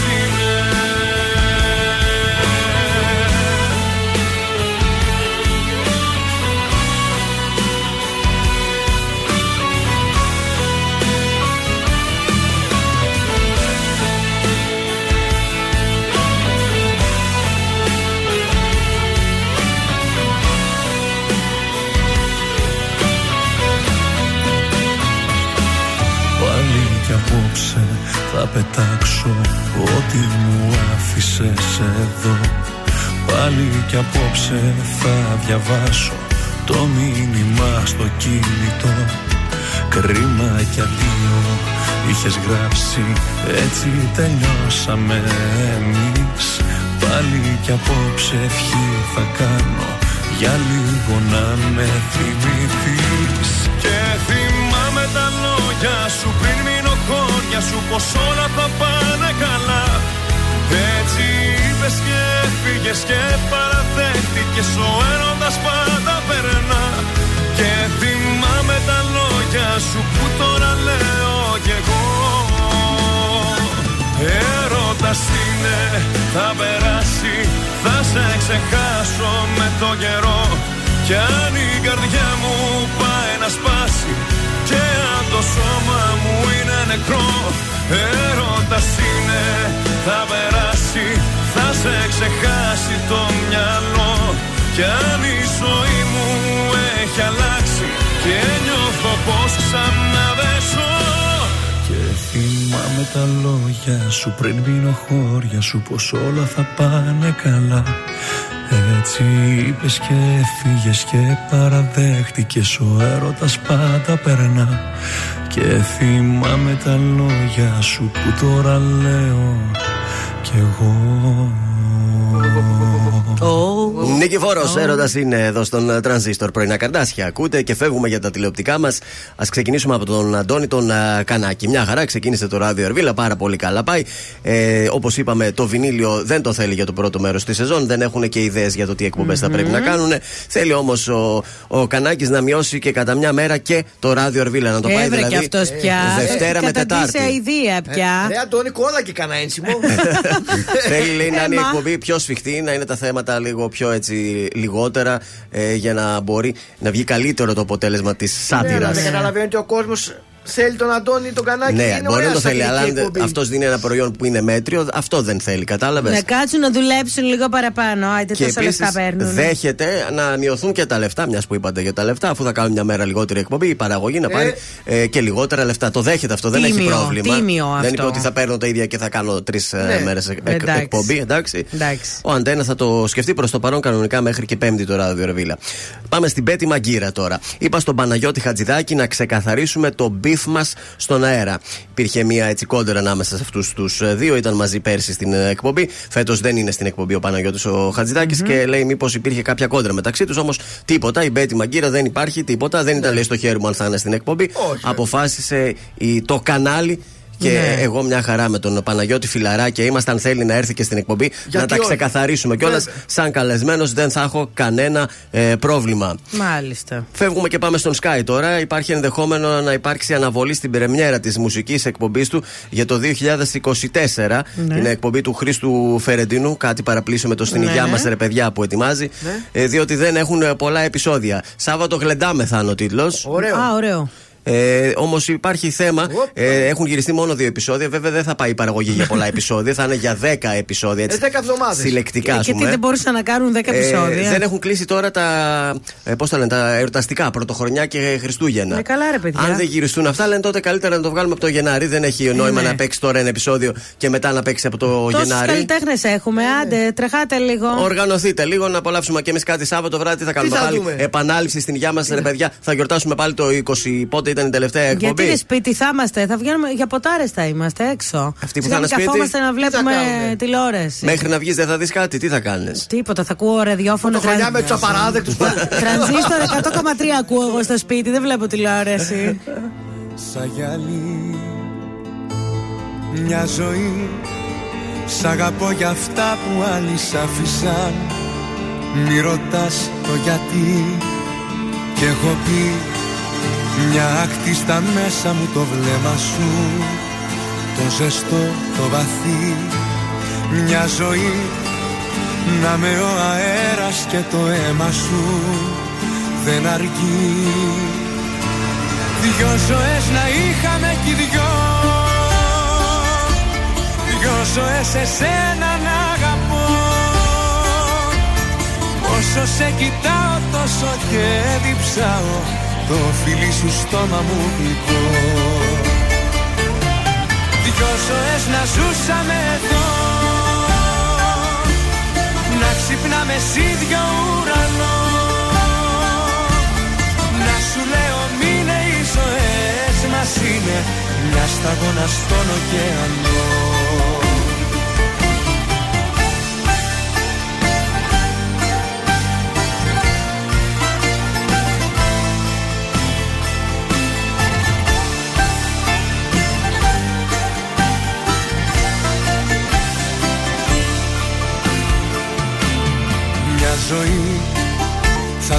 πετάξω. Ό,τι μου άφησες εδώ Πάλι κι απόψε θα διαβάσω το μήνυμα στο κινητό. Κρίμα κι αδείο είχες γράψει έτσι τελειώσαμε εμείς. Πάλι κι απόψε ευχή θα κάνω για λίγο να με θυμηθείς. Και θυμάμαι τα λόγια σου πριν μείνω χώρια σου πως όλα θα πάνε καλά. Έτσι είπες και έφυγες και παραδέχτηκες ο έρωτας πάντα περνά. Και θυμάμαι τα λόγια σου που τώρα λέω κι εγώ. Έρωτας είναι, θα περάσει, θα σε ξεχάσω με το καιρό. Κι αν η καρδιά μου πάει να σπάσει Και αν το σώμα μου είναι νεκρό. Έρωτας είναι θα περάσει Θα σε ξεχάσει το μυαλό. Κι αν η ζωή μου έχει αλλάξει Και νιώθω πως ξανά δεν ζω Και θυμάμαι τα λόγια σου πριν μείνω χώρια σου Πως όλα θα πάνε καλά έτσι είπες και έφυγες και παραδέχτηκες Ο έρωτας πάντα περνά. Και θυμάμαι τα λόγια σου που τώρα λέω Κι εγώ Νικηφόρο έρωτας είναι εδώ στον τρανζίστορ πρωινά καρδάσια. Ακούτε και φεύγουμε για τα τηλεοπτικά μας. Α ξεκινήσουμε από τον Αντώνη τον α, Κανάκη. Μια χαρά ξεκίνησε το ράδιο Ερβίλα, πάρα πολύ καλά πάει. Ε, Όπως είπαμε, το βινίλιο δεν το θέλει για το πρώτο μέρος της σεζόν. Δεν έχουν και ιδέες για το τι εκπομπε θα πρέπει να κάνουν. Θέλει όμως ο, ο Κανάκης να μειώσει και κατά μια μέρα και το ράδιο Ερβίλα. Να το πάει Έβρε δηλαδή. και αυτός πια. Δευτέρα με Καταντήσει Τετάρτη. αηδία πια. Ρε Αντώνη, κόλλα και κανένα ένσημο. Θέλει λέει, να είναι η Έμα. εκπομπή πιο σφιχτή, να είναι τα θέματα λίγο πιο έτσι λιγότερα ε, για να μπορεί να βγει καλύτερο το αποτέλεσμα της Ναι, αλλά σάτυρα. Δεν καταλαβαίνει ότι ο κόσμος θέλει τον Αντώνη τον κανάκι. Ναι, είναι μπορεί ωραία να το θέλει, αλλά σατυρική αν εκπομπή. αυτός δίνει ένα προϊόν που είναι μέτριο, αυτό δεν θέλει. Κατάλαβες; Να κάτσουν να δουλέψουν λίγο παραπάνω. Άιτε Και τόσα επίσης λεφτά παίρνουν. δέχεται να μειωθούν και τα λεφτά, μιας που είπατε για τα λεφτά, αφού θα κάνουν μια μέρα λιγότερη εκπομπή, η παραγωγή να πάρει ε, και λιγότερα λεφτά. Το δέχεται αυτό, δεν έχει Τίμιο, πρόβλημα. τίμιο δεν αυτό. είπε ότι θα παίρνω τα ίδια και θα κάνω τρεις Ναι. μέρες Εντάξει. εκπομπή, εντάξει. Εντάξει. Ο Αντένας θα το σκεφτεί προς το παρόν κανονικά μέχρι και Πέμπτη το ράδιο Ρεβίλα. Πάμε στην Μπέττυ Μαγγίρα τώρα. Είπα στον Παναγιώτη Χατζηδάκη να ξεκαθαρίσουμε το beef μας στον αέρα. Υπήρχε μια έτσι κόντρα ανάμεσα σε αυτούς τους δύο. Ήταν μαζί πέρσι στην ε, εκπομπή. Φέτος δεν είναι στην εκπομπή ο Παναγιώτης ο Χατζηδάκη και λέει μήπως υπήρχε κάποια κόντρα μεταξύ τους. Όμως τίποτα. Η Μπέττυ Μαγγίρα δεν υπάρχει τίποτα. Δεν ήταν λέει στο χέρι μου αν θα είναι στην εκπομπή. Αποφάσισε η- το κανάλι. Και Ναι. εγώ μια χαρά με τον Παναγιώτη Φιλαράκια είμαστε. Αν θέλει να έρθει και στην εκπομπή, να Γιατί τα όχι. ξεκαθαρίσουμε κιόλας. Βέβαια. Σαν καλεσμένος δεν θα έχω κανένα ε, πρόβλημα. Μάλιστα. Φεύγουμε και πάμε στον Sky τώρα. Υπάρχει ενδεχόμενο να υπάρξει αναβολή στην πρεμιέρα της μουσικής εκπομπής του για το 2024. Ναι. Είναι εκπομπή του Χρήστου Φερεντίνου. Κάτι παραπλήσω με το στην Ναι. υγειά μας, ρε παιδιά, που ετοιμάζει. Ε, διότι δεν έχουν ε, πολλά επεισόδια. Σάββατο γλεντάμε θα είναι ο τίτλος. Α, ωραίο. Ε, Όμως υπάρχει θέμα. Ε, έχουν γυριστεί μόνο δύο επεισόδια. Βέβαια δεν θα πάει η παραγωγή για πολλά επεισόδια. Θα είναι για 10 επεισόδια. Έτσι, Ε, 10 εβδομάδες. Συλλεκτικά, ας Και τι πούμε. δεν μπορούσαν να κάνουν 10 Ε, επεισόδια; δεν έχουν κλείσει τώρα τα. Ε, πώς τα λένε, τα εορταστικά, Πρωτοχρονιά και Χριστούγεννα. Ε, καλά, ρε παιδιά. Αν δεν γυριστούν αυτά, λένε τότε καλύτερα να το βγάλουμε από το Γενάρη. Δεν έχει νόημα ναι. να παίξει τώρα ένα επεισόδιο και μετά να παίξει από το Τόσους Γενάρη. καλλιτέχνες έχουμε. Άντε, τρεχάτε λίγο. Οργανωθείτε λίγο να απολαύσουμε και εμείς κάτι Σάββατο βράδυ. Τι θα κάνουμε θα πάλι. δούμε; Επανάληψη στην υγειά μας, ρε παιδιά. Θα γιορτάσουμε πάλι το 20. Πότε ήταν η τελευταία εκπομπή. Γιατί είναι σπίτι θα είμαστε, θα βγαίνουμε για ποτάρες θα είμαστε έξω. Αυτοί που Σιγά θα είναι μην σπίτι, καθόμαστε να τι θα βλέπουμε κάνουμε; τηλεόραση. Μέχρι να βγεις δεν θα δεις κάτι, τι θα κάνεις; Τίποτα, θα ακούω ραδιόφωνο. Πρωτοχρονιά με τους απαράδεκτους. Τρανζίστορ 100,3 ακούω εγώ στο σπίτι, δεν βλέπω τηλεόραση. Σαν γυαλί Μια ζωή Σ' αγαπώ για αυτά που άλλοι σ' άφησαν Μη ρωτάς το γιατί Κι έχω πει Μια άκτη στα μέσα μου το βλέμμα σου Το ζεστό, το βαθύ. Μια ζωή Να με ο αέρας και το αίμα σου Δεν αρκεί. Δυο ζωές να είχαμε κι οι δυο. Δυο ζωές εσένα να αγαπώ. Όσο σε κοιτάω τόσο και διψάω Το φιλί σου στόμα μου γλυκό Δυο ζωές να ζούσαμε εδώ. Να ξυπνάμε σ' ίδιο ουρανό. Να σου λέω μείνε οι ζωές μας είναι Μια σταγόνα στον ωκεανό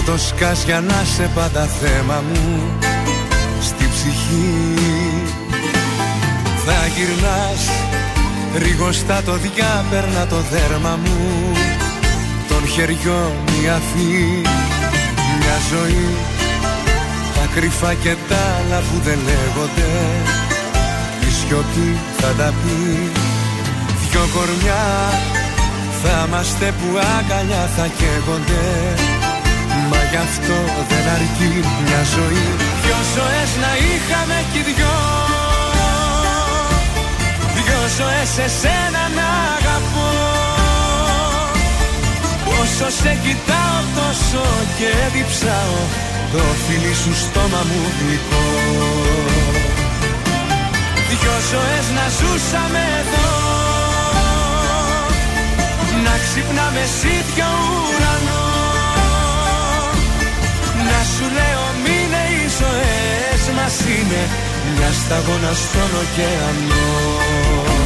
θα το σκάς για να σε πάντα θέμα μου. Στη ψυχή Θα γυρνάς Ρίγοστα το διάπερνα το δέρμα μου. Το των χεριών η αφή Μια ζωή τα κρυφά και τα άλλα που δεν λέγονται. Η σιωπή θα τα πει Δυο κορμιά θα είμαστε που αγκαλιά θα καίγονται Μα γι' αυτό δεν αρκεί μια ζωή. Δυο ζωές να είχαμε κι δυο. Δυο ζωές εσένα να αγαπώ. Όσο σε κοιτάω τόσο και διψάω. Το φίλι σου στόμα μου γλυκό. Δυο ζωές να ζούσαμε εδώ. Να ξυπνάμε σίδιο ουρανό. Να σου λέω μείνε οι ζωές μας είναι Μια σταγόνα στον ωκεανό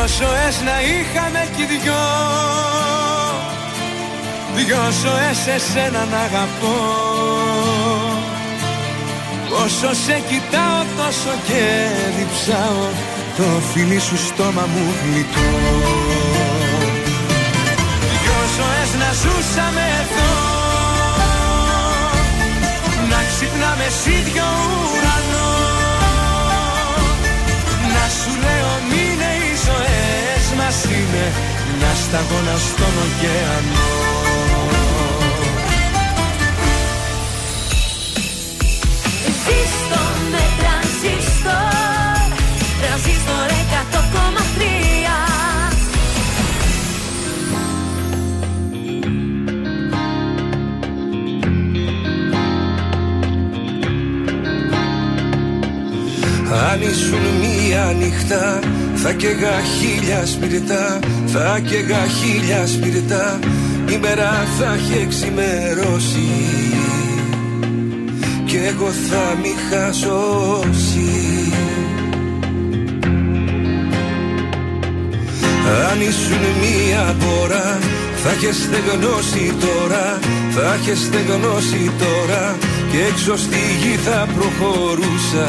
Δυο ζωές να είχαμε κι δυο. Δυο ζωές εσένα να αγαπώ. Όσο σε κοιτάω τόσο και διψάω. Το φίλι σου στόμα μου γλυκό Δυο ζωές να ζούσαμε εδώ. Να ξυπνάμε σ' ίδιο ουρανό είναι Μια σταγόνα στον ωκεανό. Ζήστο με τρανζίστορ Τρανζίστορ 100,3 Αν ήσουν μία νύχτα θα καίγα χίλια σπιρτά Θα καίγα χίλια σπιρτά Η μέρα θα έχει εξημερώσει. Κι εγώ θα μη χασώσει. Αν ήσουν μία μπόρα θα είχες στεγνώσει τώρα Θα είχες στεγνώσει τώρα. Και έξω στη γη θα προχωρούσα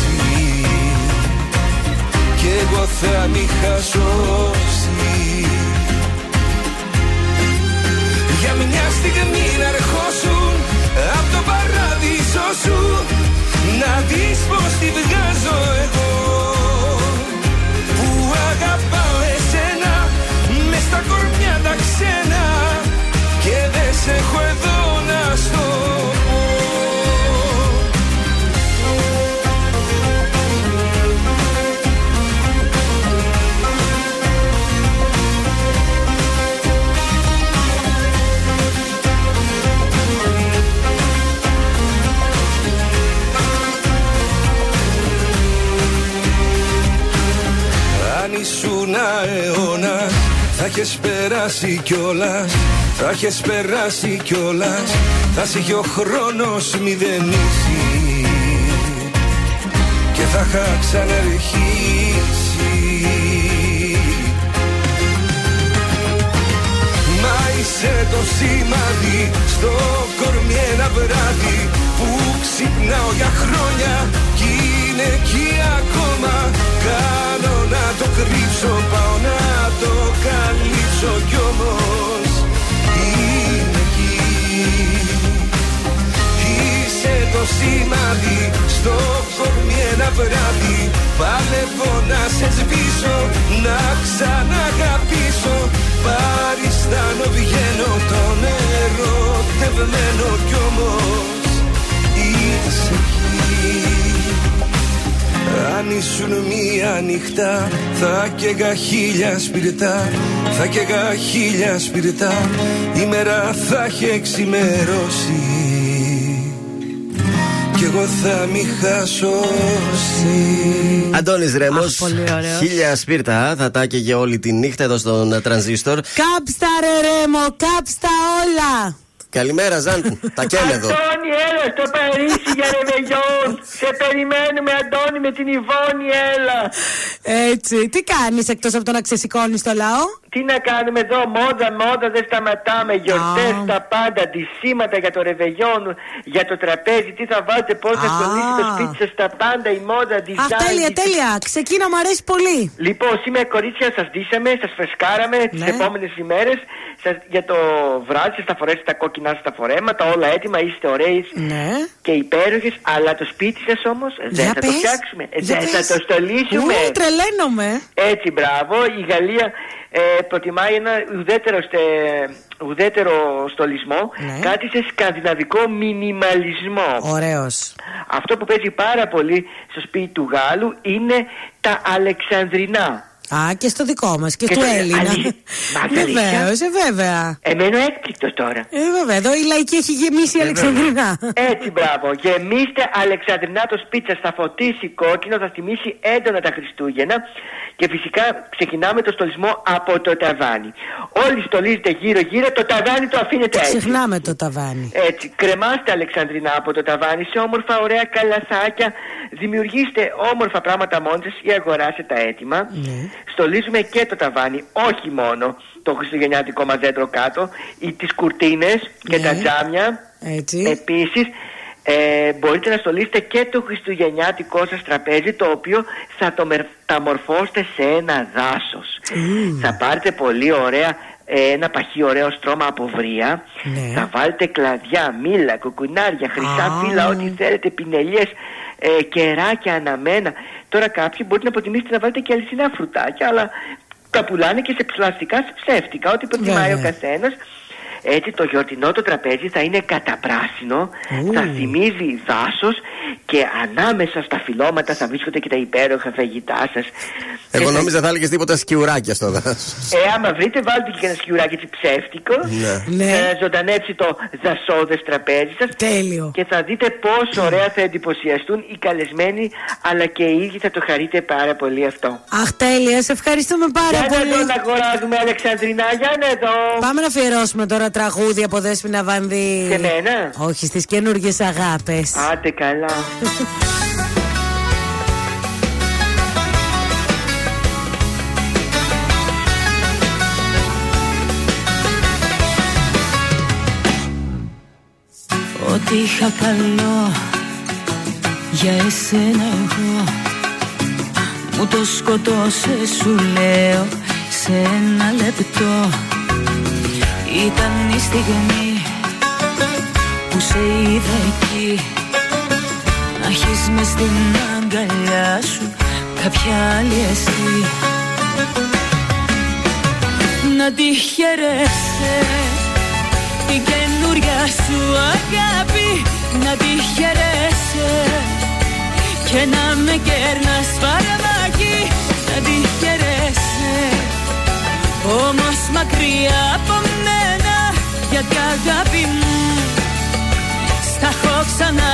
Κι εγώ θα μη χασώσει Για μια στιγμή να ερχόσουν Απ' το παράδεισο σου Να δεις πως τη βγάζω εγώ. Που αγαπάω εσένα Μες στα κορμιά τα ξένα Και δεν σε έχω θα έχεις περάσει κιόλας. Θα έχεις περάσει κιόλας. Θα σε είχε ο χρόνος μηδενίσει Και θα είχα ξαναρχίσει Μα είσαι το σημάδι στο κορμί ένα βράδυ Που ξυπνάω για χρόνια κι είναι εκεί ακόμα Κάνω να το κρύψω, πάω να το καλύψω κι όμως. Είναι εκεί. Είσαι το σημάδι στο κορμί ένα βράδυ. Παλεύω να σε σβήσω, να ξαναγαπήσω. Παριστάνω βγαίνω τον ερωτευμένο κι όμως. Είσαι εκεί αν ήσουν μία νυχτά Θα καίγα χίλια σπιρτά Θα καίγα χίλια σπιρτά Η μέρα θα έχει εξημερώσει Κι εγώ θα μη χασώσει Αντώνης Ρέμος. Αχ, πολύ ωραίος. Χίλια σπίρτα θα τα έκαιγε όλη τη νύχτα εδώ στον ε, τρανζίστορ. Κάψτα ρε Ρέμο, κάψτα όλα. Καλημέρα, Ζαν. τα καίνε εδώ. Αντώνη, έλα στο Παρίσι για ρεβεγιόν. Σε περιμένουμε, Αντώνη, με την Ιβόνη, έλα. Έτσι. Τι κάνεις εκτός από το να ξεσηκώνεις το λαό; Τι να κάνουμε εδώ, μόδα, μόδα, δεν σταματάμε. Γιορτές, τα πάντα, αντισήματα για το ρεβεγιόν, για το τραπέζι. Τι θα βάλετε, πώς θα Α. στολίσει το σπίτι σας, τα πάντα, η μόδα, Αχ, design. τέλεια, τέλεια. Ξεκίνα, μου αρέσει πολύ. Λοιπόν, σήμερα κορίτσια σας ντύσαμε, σας φρεσκάραμε τις Ναι. επόμενες ημέρες. Για το βράδυ σας θα φορέσετε τα κόκκινά σας τα φορέματα, όλα έτοιμα, είστε ωραίοι Ναι. και υπέροχες. Αλλά το σπίτι σας όμως δεν Για θα το πες. φτιάξουμε. Για Δεν θα πες. το στολίσουμε. Ου, τρελαίνομαι. Έτσι, μπράβο. Η Γαλλία ε, προτιμάει ένα ουδέτερο, στε- ουδέτερο στολισμό. Ναι. Κάτι σε σκανδιναβικό μινιμαλισμό. Ωραίος. Αυτό που παίζει πάρα πολύ στο σπίτι του Γάλλου είναι τα Αλεξανδρινά. Α, και στο δικό μας και, Και του το- Έλληνα. αλήθεια. Μα, αλήθεια. Βεβαίως, ε, βέβαια. Εμένω έκπληκτο τώρα. Ε, βέβαια, εδώ η λαϊκή έχει γεμίσει η Αλεξανδρινά. Έτσι, μπράβο. Γεμίστε Αλεξανδρινά το σπίτι σας, θα φωτίσει κόκκινο, θα θυμίσει έντονα τα Χριστούγεννα και φυσικά ξεκινάμε το στολισμό από το ταβάνι. Όλοι στολίζετε γύρω-γύρω, το ταβάνι το αφήνετε έτσι. Ξεχνάμε το ταβάνι. Έτσι, κρεμάστε Αλεξανδρινά από το ταβάνι σε όμορφα ωραία καλαθάκια. Δημιουργήστε όμορφα πράγματα μόνοι σας ή αγοράστε τα έτοιμα. Ναι. Στολίζουμε και το ταβάνι, όχι μόνο το χριστουγεννιάτικο μαζέτρο κάτω, ή τις κουρτίνες και Ναι. τα τζάμια. Έτσι. Επίσης, ε, μπορείτε να στολίσετε και το χριστουγεννιάτικό σας τραπέζι το οποίο θα το μεταμορφώσετε σε ένα δάσος. Θα πάρετε πολύ ωραία ε, ένα παχύ ωραίο στρώμα από βρία. Ναι. Θα βάλετε κλαδιά, μήλα, κουκουνάρια, χρυσά Α. φύλλα, ό,τι θέλετε, πινελιές, ε, κεράκια αναμένα. Τώρα κάποιοι μπορείτε να προτιμήσετε να βάλετε και αλυσινά φρουτάκια, αλλά τα πουλάνε και σε πλαστικά, σε ψεύτικα, ό,τι προτιμάει ο Βέβαια. καθένας. Έτσι το γιορτινό το τραπέζι θα είναι καταπράσινο, θα θυμίζει δάσος και ανάμεσα στα φυλώματα θα βρίσκονται και τα υπέροχα φαγητά σας. Εγώ Και θα- νόμιζα θα έλεγες τίποτα σκιουράκια στο δάσος. Ε, άμα βρείτε, βάλτε και ένα σκιουράκι έτσι ψεύτικο. Ναι. Ναι. Για να ζωντανέψει το δασόδες τραπέζι σας. Τέλειο. Και θα δείτε πόσο ωραία θα εντυπωσιαστούν οι καλεσμένοι, αλλά και οι ίδιοι θα το χαρείτε πάρα πολύ αυτό. Αχ, τέλεια, σε ευχαριστούμε πάρα Για να πολύ. εδώ να αγοράζουμε, Αλεξανδρινά, για να εδώ. Πάμε να αφιερώσουμε τώρα τραγούδι από Δέσποινα Βανδύ. Σε μένα. Όχι, στις καινούργιες αγάπες. Άντε καλά. Ό,τι είχα καλό για εσένα εγώ Μου το σκοτώσε σου λέω σε ένα λεπτό Ήταν η στιγμή που σε είδα εκεί. Να έχεις μες στην αγκαλιά σου κάποια άλλη εσύ Να τη χαιρέσαι την καινούρια σου αγάπη. Να τη χαιρέσαι και να με κέρνας φαρμάκι. Να τη χαιρέσαι όμως μακριά από μένα γιατί αγάπη μου. Στα έχω ξανά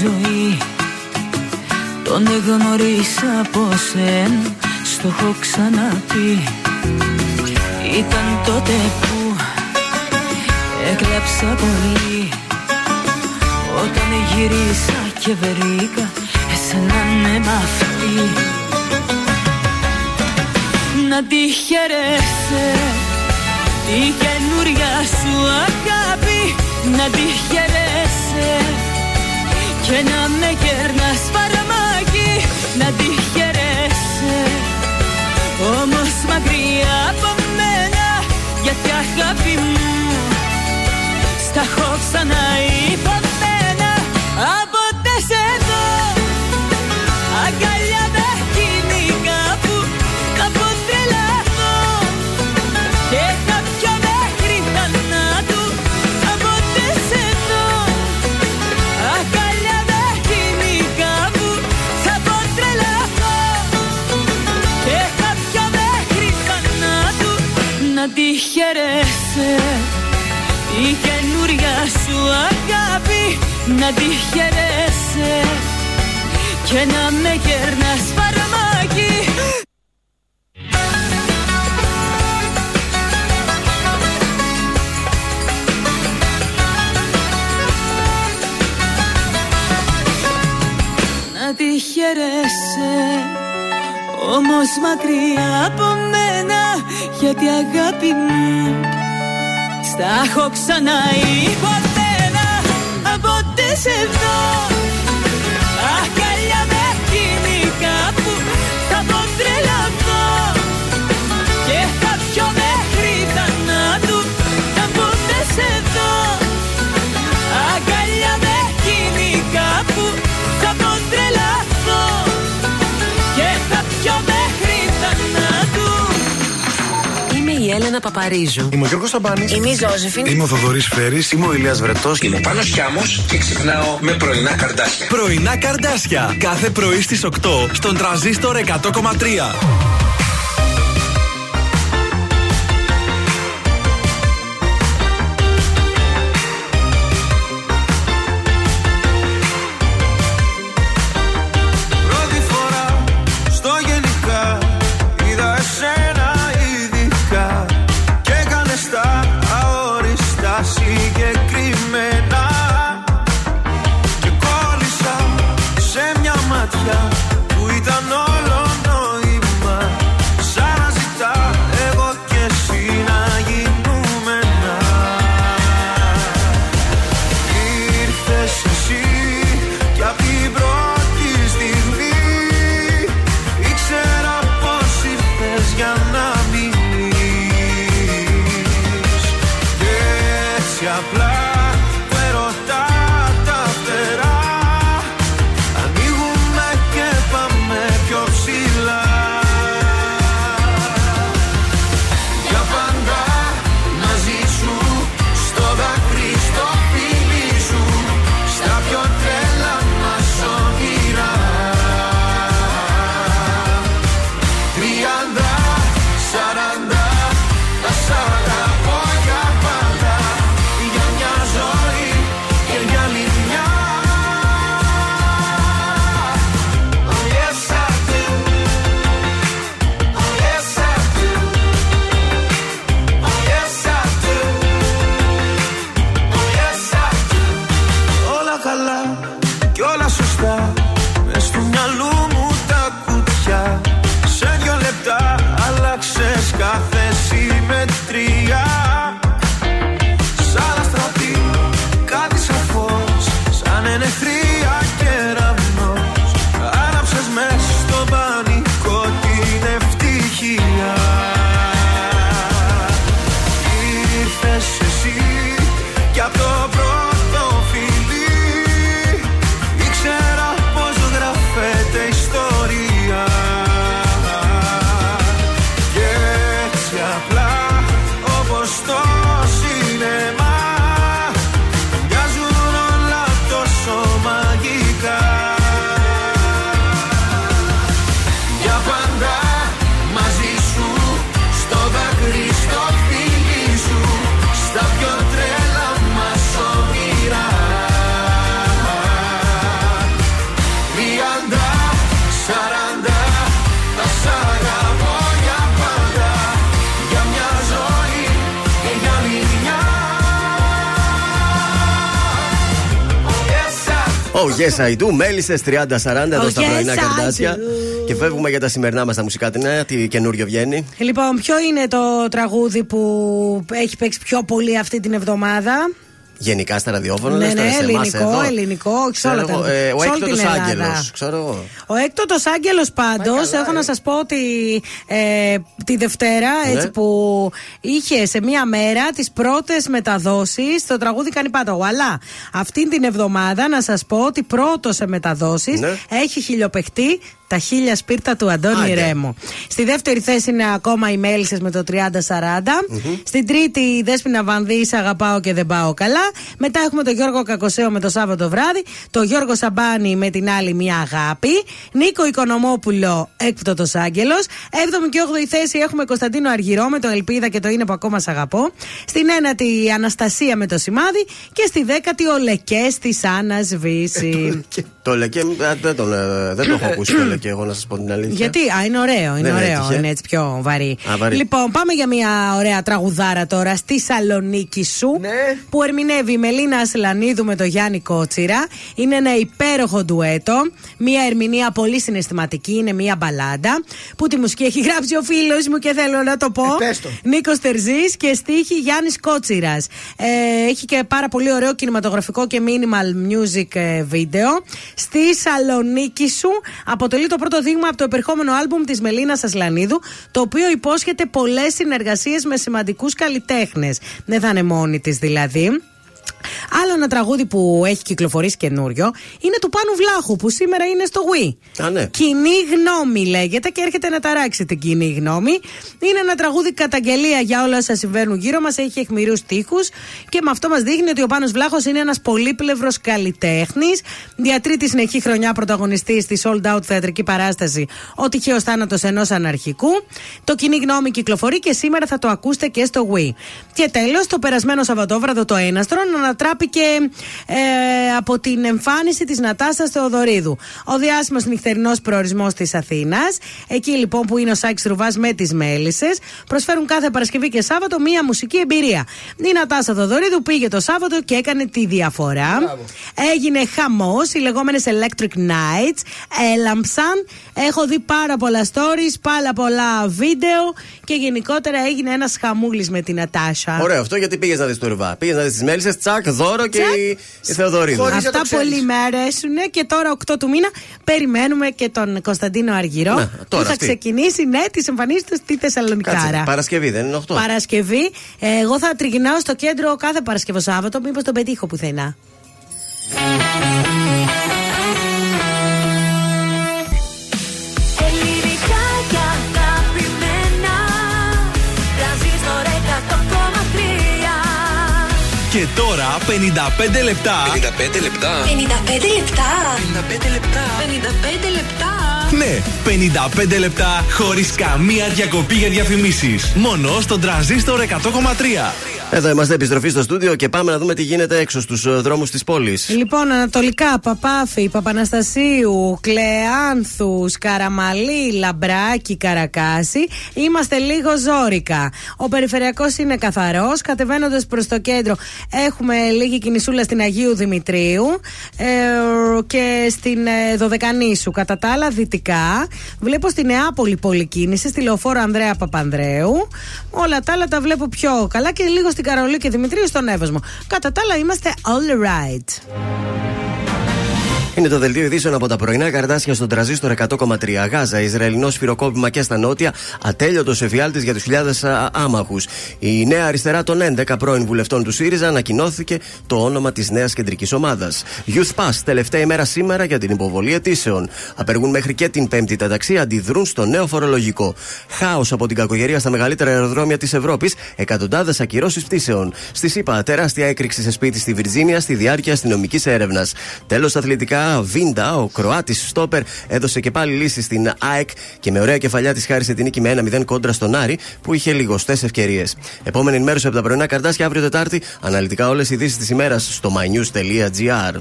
ζωή. Τον εγνωρίσα από σένα Στο έχω ξαναπεί. Ήταν τότε που Έκλαψα πολύ. Όταν γυρίσα και βρήκα Εσένα ναι μ' αυτή. Να τη χαιρέσαι Τη καινούρια σου αγάπη. Να τη χαιρέσαι Και να με κερνάς φαρμάκι Να τη χαιρέσαι Όμως μακριά από μένα Γιατί αγάπη μου Στα έχω ξαναυπομένα Από σε χαιρέσαι η καινούρια σου αγάπη να τη χαιρέσαι και να με κερνάς φαρμάκι. Να τη χαιρέσαι όμως μακριά από μένα γιατί αγάπη μου στα έχω ξαναυπομένα από σε δω Έλενα Παπαρίζου. Είμαι ο Γιώργος Σαμπάνης. Είμαι η Ζώζεφιν. Είμαι ο Θοδωρής Φέρης. Είμαι ο Ηλίας Βρετός. Είμαι ο Πάνος Χιάμος και ξυπνάω με πρωινά καρδάσια. Πρωινά καρδάσια. Κάθε πρωί στις 8 στον τραζίστορ 100,3. Yes I do, μέλισσες 30-40 εδώ Oh, στα yes, πρωινά I καρδάσια. do. Και φεύγουμε για τα σημερινά μας τα μουσικά. Τι νέα, τι καινούριο βγαίνει. Λοιπόν, ποιο είναι το τραγούδι που έχει παίξει πιο πολύ αυτή την εβδομάδα; Γενικά στα ραδιόφωνα, Ναι, λες τώρα ναι, σε εμάς ελληνικό, εδώ. ελληνικό, όχι σε όλα Ξέρω τα εγώ, ε, Ο σε όλη την έκτοτο Ελλάδα. Άγγελος. Ξέρω εγώ. Ο έκτοτος Άγγελος πάντως, έχω να σας πω ότι ε, τη Δευτέρα, Ναι. έτσι που είχε σε μία μέρα τις πρώτες μεταδόσεις, το τραγούδι κάνει πάταγο. Αλλά αυτή την εβδομάδα να σας πω ότι πρώτος σε μεταδόσεις Ναι. έχει χιλιοπεχτεί τα χίλια σπίρτα του Αντώνη Άντε. Ρέμο. Στη δεύτερη θέση είναι ακόμα οι Μέλισσες με το 30-40. Στην τρίτη η Δέσποινα Βανδύ, Αγαπάω και δεν πάω καλά. Μετά έχουμε τον Γιώργο Κακοσέο με το Σάββατο βράδυ. Το Γιώργο Σαμπάνη με την άλλη μια αγάπη. Νίκο Οικονομόπουλο, έκπτωτος Άγγελος. 7η και 8η θέση έχουμε Κωνσταντίνο Αργυρό με το Ελπίδα και το Είναι που ακόμα σ' αγαπώ. Στην ένατη η Αναστασία με το σημάδι. Και στη δέκατη ο Λεκές της Άννα Βύσης. Το λεκέ, α, δεν, τον, ε, δεν το έχω ακούσει το λεκέ, εγώ να σας πω την αλήθεια. Γιατί, α, είναι ωραίο, είναι Δεν ωραίο, έτυχε. είναι έτσι πιο βαρύ. Α, βαρύ. Λοιπόν, πάμε για μια ωραία τραγουδάρα τώρα στη Σαλονίκη σου. Ναι. Που ερμηνεύει η Μελίνα Ασλανίδου με τον Γιάννη Κότσιρα. Είναι ένα υπέροχο ντουέτο. Μια ερμηνεία πολύ συναισθηματική, είναι μια μπαλάντα. Που τη μουσική έχει γράψει ο φίλος μου και θέλω να το πω. Ε, πες το. Νίκος Τερζής και στίχη Γιάννης Κότσιρας. Ε, έχει και πάρα πολύ ωραίο κινηματογραφικό και minimal music ε, βίντεο. Στη Σαλονίκη σου αποτελεί το πρώτο δείγμα από το επερχόμενο άλμπουμ της Μελίνας Ασλανίδου, το οποίο υπόσχεται πολλές συνεργασίες με σημαντικούς καλλιτέχνες. Δεν θα είναι μόνη της δηλαδή. Άλλο ένα τραγούδι που έχει κυκλοφορήσει καινούριο είναι του Πάνου Βλάχου που σήμερα είναι στο Wii. Α, ναι. Κοινή γνώμη λέγεται και έρχεται να ταράξει την κοινή γνώμη. Είναι ένα τραγούδι καταγγελία για όλα όσα συμβαίνουν γύρω μας. Έχει αιχμηρούς τείχου και με αυτό μας δείχνει ότι ο Πάνος Βλάχος είναι ένας πολύπλευρος καλλιτέχνης. Διατρεί τη συνεχή χρονιά πρωταγωνιστής στη sold out θεατρική παράσταση Ο τυχαίο θάνατος ενός αναρχικού. Το κοινή γνώμη κυκλοφορεί και σήμερα θα το ακούσετε και στο Wii. Και τέλος, το περασμένο Σαββατόβραδο το Έναστρο ανατράπηκε ε, από την εμφάνιση της Νατάσα Θεοδωρίδου. Ο διάσημος νυχτερινός προορισμός της Αθήνας. Εκεί λοιπόν που είναι ο Σάκης Ρουβάς με τις Μέλισσες. Προσφέρουν κάθε Παρασκευή και Σάββατο μία μουσική εμπειρία. Η Νατάσα Θεοδωρίδου πήγε το Σάββατο και έκανε τη διαφορά. Έγινε χαμός. Οι λεγόμενες Electric Nights έλαμψαν. Έχω δει πάρα πολλά stories, πάρα πολλά βίντεο και γενικότερα έγινε ένας χαμούλης με την Νατάσα. Ωραίο αυτό γιατί πήγες να δεις το ρουβά. Πήγες να δεις τις μέλισσες, τσακ, δώρο και Τσακ. η, η Θεοδωρίδου. Χωρίς να το Αυτά ξέρεις. πολύ με αρέσουν και τώρα 8 του μήνα περιμένουμε και τον Κωνσταντίνο Αργυρό Να, που τώρα θα αυτή. ξεκινήσει ναι τις εμφανίσει του στη Κάτσε, Θεσσαλονικάρα. Παρασκευή δεν είναι 8. Παρασκευή. Ε, εγώ θα τριγυρνάω στο κέντρο κάθε Παρασκευό Σάββατο, μήπως τον πετύχω πουθενά. Και τώρα 55 λεπτά. 55 λεπτά. 55 λεπτά. 55 λεπτά. 55 λεπτά. Ναι, 55 λεπτά χωρίς καμία διακοπή για διαφημίσεις. Μόνο στον τραζίστορ 100,3. Εδώ είμαστε επιστροφή στο στούντιο και πάμε να δούμε τι γίνεται έξω στους δρόμους της πόλης. Λοιπόν, Ανατολικά, Παπάφη, Παπαναστασίου, Κλεάνθου, Καραμαλή, Λαμπράκη, Καρακάση. Είμαστε λίγο ζόρικα. Ο περιφερειακός είναι καθαρός. Κατεβαίνοντας προς το κέντρο, έχουμε λίγη κινησούλα στην Αγίου Δημητρίου ε, και στην ε, Δωδεκανήσου. Κατά τα άλλα, δυτικά. Βλέπω στη Νεάπολη πολλή κίνηση, στη λεωφόρο Ανδρέα Παπανδρέου. Όλα τα άλλα τα βλέπω πιο καλά και λίγο στην Καρολή και Δημητρίου στον Εύωσμο. Κατά τα άλλα, είμαστε all right. Είναι το δελτίο ειδήσεων από τα πρωινά καρτάσια στον τραζίστορ 100,3. Γάζα, Ισραηλινό σφυροκόπημα και στα νότια, ατέλειωτο εφιάλτη για τους χιλιάδες άμαχους. Η νέα αριστερά των 11 πρώην βουλευτών του ΣΥΡΙΖΑ ανακοινώθηκε το όνομα της νέας κεντρικής ομάδας. Youth Pass, τελευταία ημέρα σήμερα για την υποβολή αιτήσεων. Απεργούν μέχρι και την Πέμπτη τα ταξί, αντιδρούν στο νέο φορολογικό. Χάος από την κακογερία στα μεγαλύτερα αεροδρόμια της Ευρώπης, εκατοντάδες ακυρώσεις πτήσεων. Στη ΣΥΠΑ, τεράστια έκρηξη σε σπίτι στη Βιρτζίνια στη διάρκεια αστυνομικής έρευνας. Τέλος, αθλητικά, Βίντα, ο Κροάτης Στόπερ, έδωσε και πάλι λύση στην ΑΕΚ και με ωραία κεφαλιά της χάρισε την νίκη με 1-0 κόντρα στον Άρη που είχε λιγοστέ ευκαιρίες. Επόμενη ενημέρωση από τα πρωινά καρτάσια αύριο Τετάρτη. Αναλυτικά όλες οι ειδήσεις της ημέρας στο mynews.gr.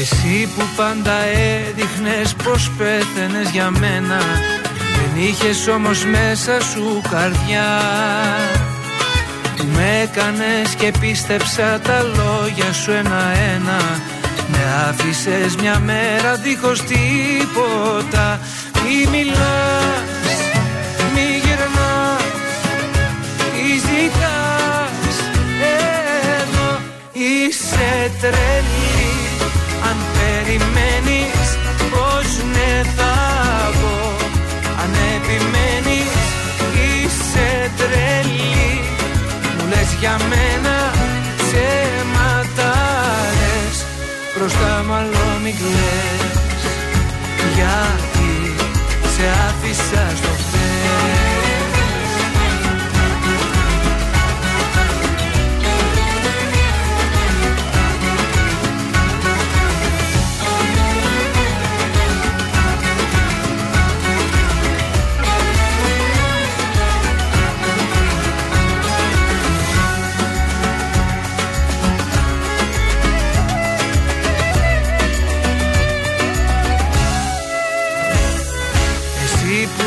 Εσύ που πάντα έδειχνες πως πέθαινες για μένα Δεν είχες όμως μέσα σου καρδιά Που με έκανες και πίστεψα τα λόγια σου ένα-ένα. Με άφησες μια μέρα δίχως τίποτα. Μη μιλάς, μη γυρνάς, τι ζητάς. Εδώ είσαι τρελή. Αν περιμένεις πως ναι θα πω. Αν επιμένεις για μένα ψέματα λες Μπροστά μάλλον μην κλαις Γιατί σε άφησα στο χθες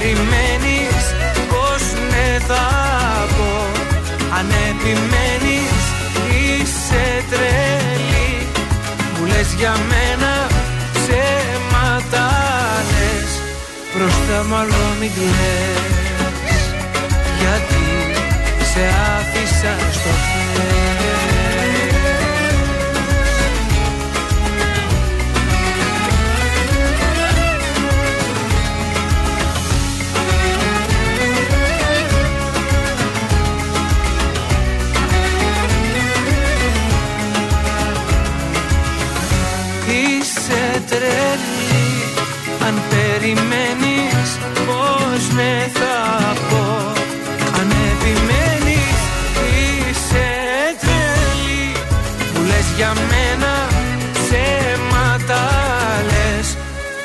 περιμένεις πως ναι θα πω. Αν επιμένεις είσαι τρελή. Μου λες για μένα ψέματα λες Μπροστά μάλλον μην κλαις. Γιατί σε άφησα στο χέρι τρελή Αν περιμένεις πως ναι θα πω. Αν επιμένεις είσαι τρελή Μου λες για μένα ψέματα λες.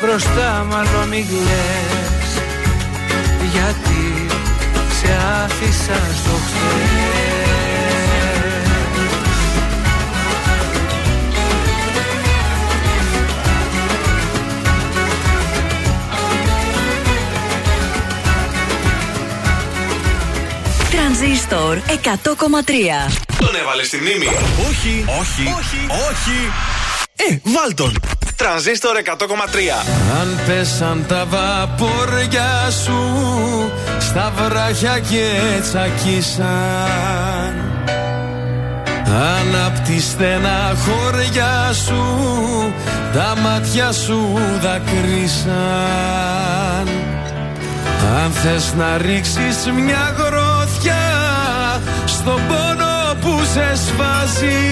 Μπροστά μάλλον μην κλαις Γιατί σε άφησα στο χθες Τρανζίστορ 100,3 Τον έβαλε στη μνήμη. Όχι, όχι, όχι, όχι. Ε, βάλ τον. Τρανζίστορ 100,3. Αν πέσαν τα βαπόρια σου στα βράχια και τσακίσαν αν απ' τη στενά χωριά σου τα μάτια σου δακρύσαν Αν θες να ρίξεις μια γροθιά στον πόνο που σε σβάζει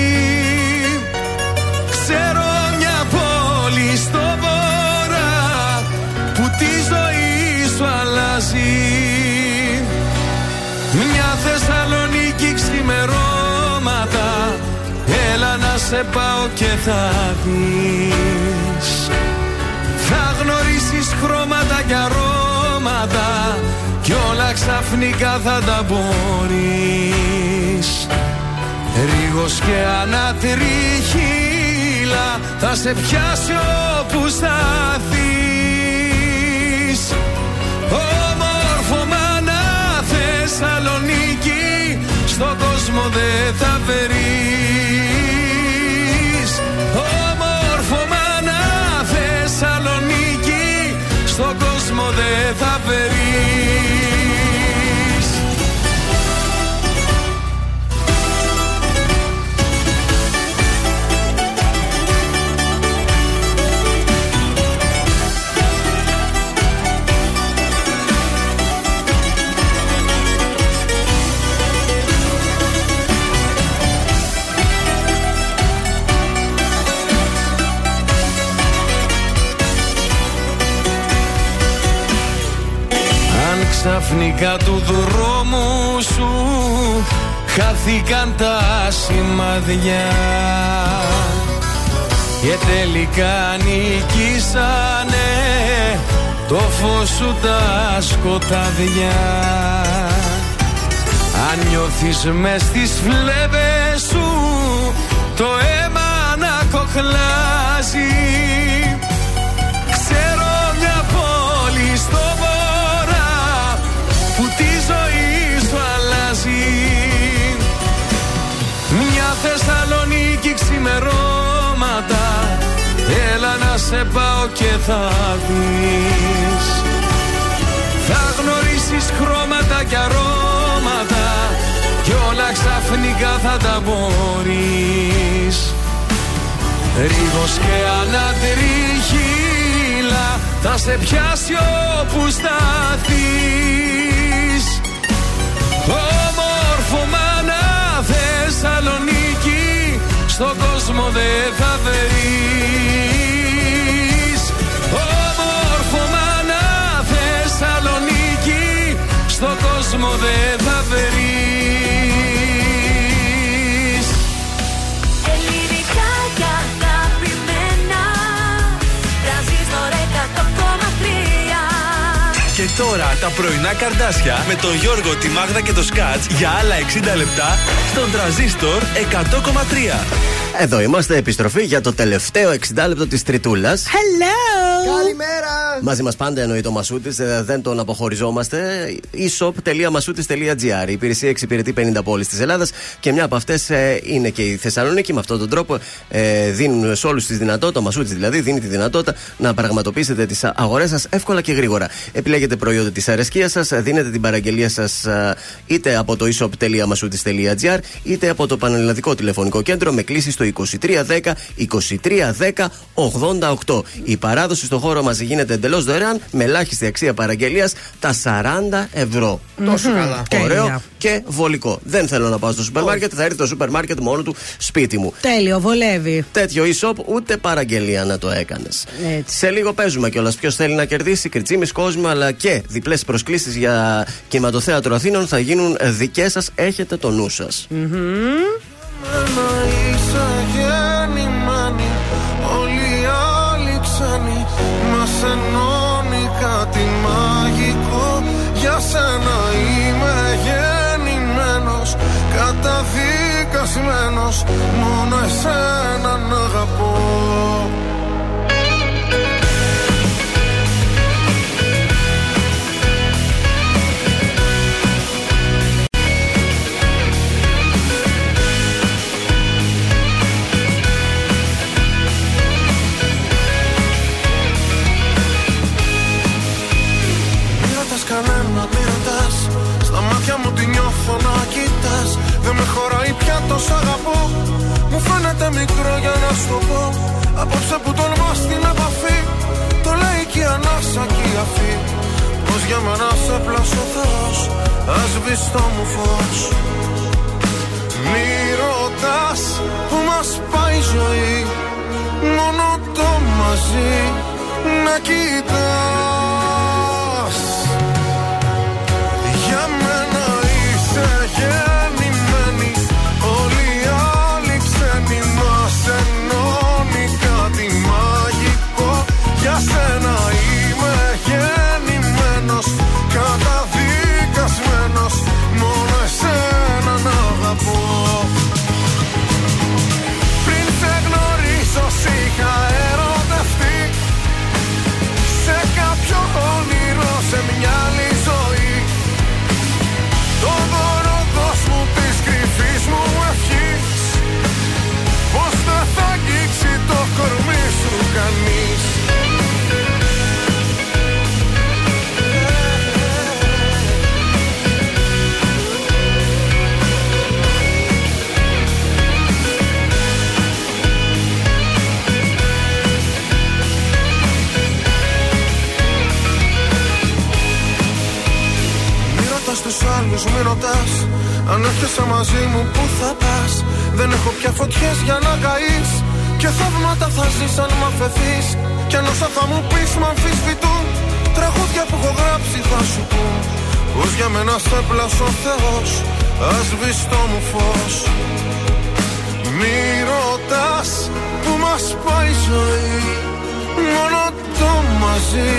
Ξέρω μια πόλη στο βορρά που τη ζωή σου αλλάζει. Μια Θεσσαλονίκη ξημερώματα. Έλα να σε πάω και θα δεις Θα γνωρίσεις χρώματα και αρώματα Κι όλα ξαφνικά θα τα μπορείς. Ρίγος και ανατριχύλα Θα σε πιάσει όπου σταθείς. Όμορφο μάνα Θεσσαλονίκη Στον κόσμο δεν θα βρεις. Όμορφο μάνα Θεσσαλονίκη Στον κόσμο δεν θα βρεις Ξαφνικά του δρόμου σου χάθηκαν τα σημαδιά και τελικά νικήσανε το φως σου τα σκοτάδια. Αν νιώθεις μες στις φλέβες σου το αίμα να κοχλάζει ξημερώματα Έλα να σε πάω και θα δεις. Θα γνωρίσεις χρώματα και αρώματα Κι όλα ξαφνικά θα τα μπορείς. Ρίγος και ανατριχύλα Θα σε πιάσει όπου σταθείς. Όμορφο μάνα Θεσσαλονίκη Στον κόσμο δεν θα βρεις. Όμορφο μάνα Θεσσαλονίκη Στον κόσμο δεν θα βρεις τώρα τα πρωινά καρδάσια με τον Γιώργο, τη Μάγδα και το Σκάτς για άλλα 60 λεπτά στον τραζίστορ 100,3. Εδώ είμαστε, επιστροφή για το τελευταίο 60 λεπτό της Τριτούλας. Hello! Καλημέρα! Μαζί μας πάντα εννοείται ο Μασούτης, δεν τον αποχωριζόμαστε. e-shop.masούτη.gr. Η υπηρεσία εξυπηρετεί 50 πόλεις της Ελλάδας και μια από αυτές είναι και η Θεσσαλονίκη. Με αυτόν τον τρόπο ε, δίνουν σε όλους τη δυνατότητα, ο Μασούτης δηλαδή, δίνει τη δυνατότητα να πραγματοποιήσετε τις αγορές σας εύκολα και γρήγορα. Επιλέγετε προϊόντα της αρεσκίας σας, δίνετε την παραγγελία σας είτε από το e-shop.masούτη.gr είτε από το πανελλαδικό τηλεφωνικό κέντρο με κλήση στο 2310 2310 88. Η παράδοση στο χώρο μας γίνεται εντελώς δωρεάν με ελάχιστη αξία παραγγελίας τα 40 ευρώ. Τόσο καλά. Ωραίο Τέλεια. και βολικό. Δεν θέλω να πάω στο σούπερ μάρκετ, θα έρθει το σούπερ μάρκετ μόνο του σπίτι μου. Τέλειο, βολεύει. Τέτοιο e-shop ούτε παραγγελία να το έκανες. Έτσι. Σε λίγο παίζουμε κιόλας. Ποιος θέλει να κερδίσει, κριτσίμη κόσμο, αλλά και διπλές προσκλήσεις για κινηματοθέατρο Αθήνων θα γίνουν δικές σας. Έχετε το νου σας. Εμένα Μόνος εσένα να αγαπώ μικρό για να σου το πω. Απόψε που τολμάς την επαφή Το λέει και η ανάσα και η αφή. Πως για μένα σε πλάσω Θεός Ας βυστό μου φως. Μη ρωτάς που μας πάει η ζωή Μόνο το μαζί να κοιτάς Αν έρχεσαι μαζί μου που θα πας. Δεν έχω πια φωτιές για να καείς. Και θαύματα θα ζεις αν μ' αφαιθείς. Κι αν όσα θα μου πεις μ' αμφισβητούν. Τραγούδια που έχω γράψει θα σου πούν. Πως για μένα σε πλάσω Θεός. Ασβήστο μου φως. Μη ρωτάς που μας πάει η ζωή. Μόνο το μαζί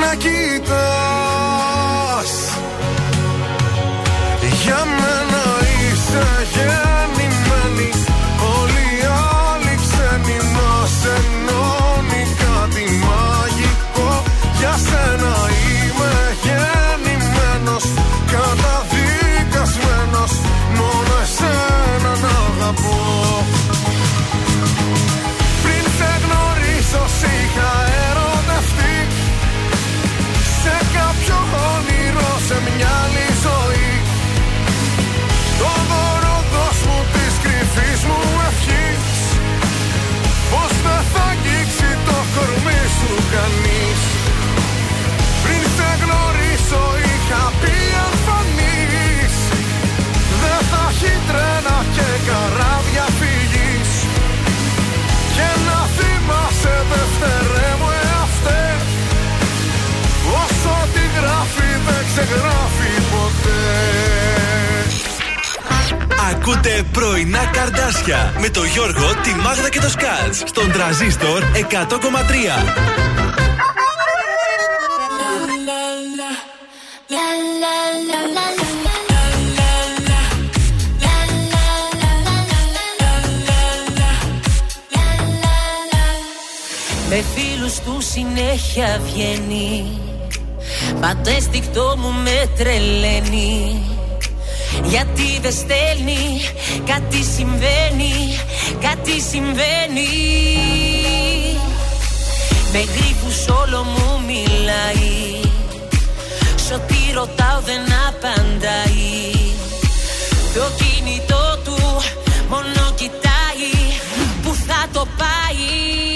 να κοιτάς. Για μένα είσαι Ακούτε πρωινά καρδάσια με το Γιώργο, τη Μάγδα και το Σκάτς στον τραζίστορ 100,3. Με φίλους του συνέχεια βγαίνει Πατέστηκτο μου με τρελαίνει Γιατί δεν στέλνει Κάτι συμβαίνει Κάτι συμβαίνει. Με γρήπους όλο μου μιλάει Σ' ό,τι ρωτάω δεν απαντάει. Το κινητό του μόνο κοιτάει Που θα το πάει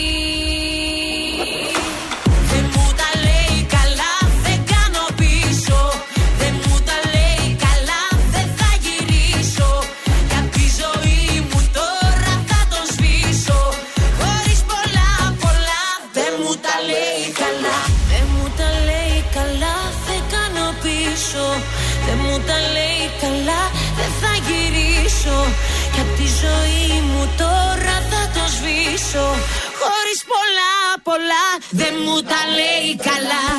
λέει καλά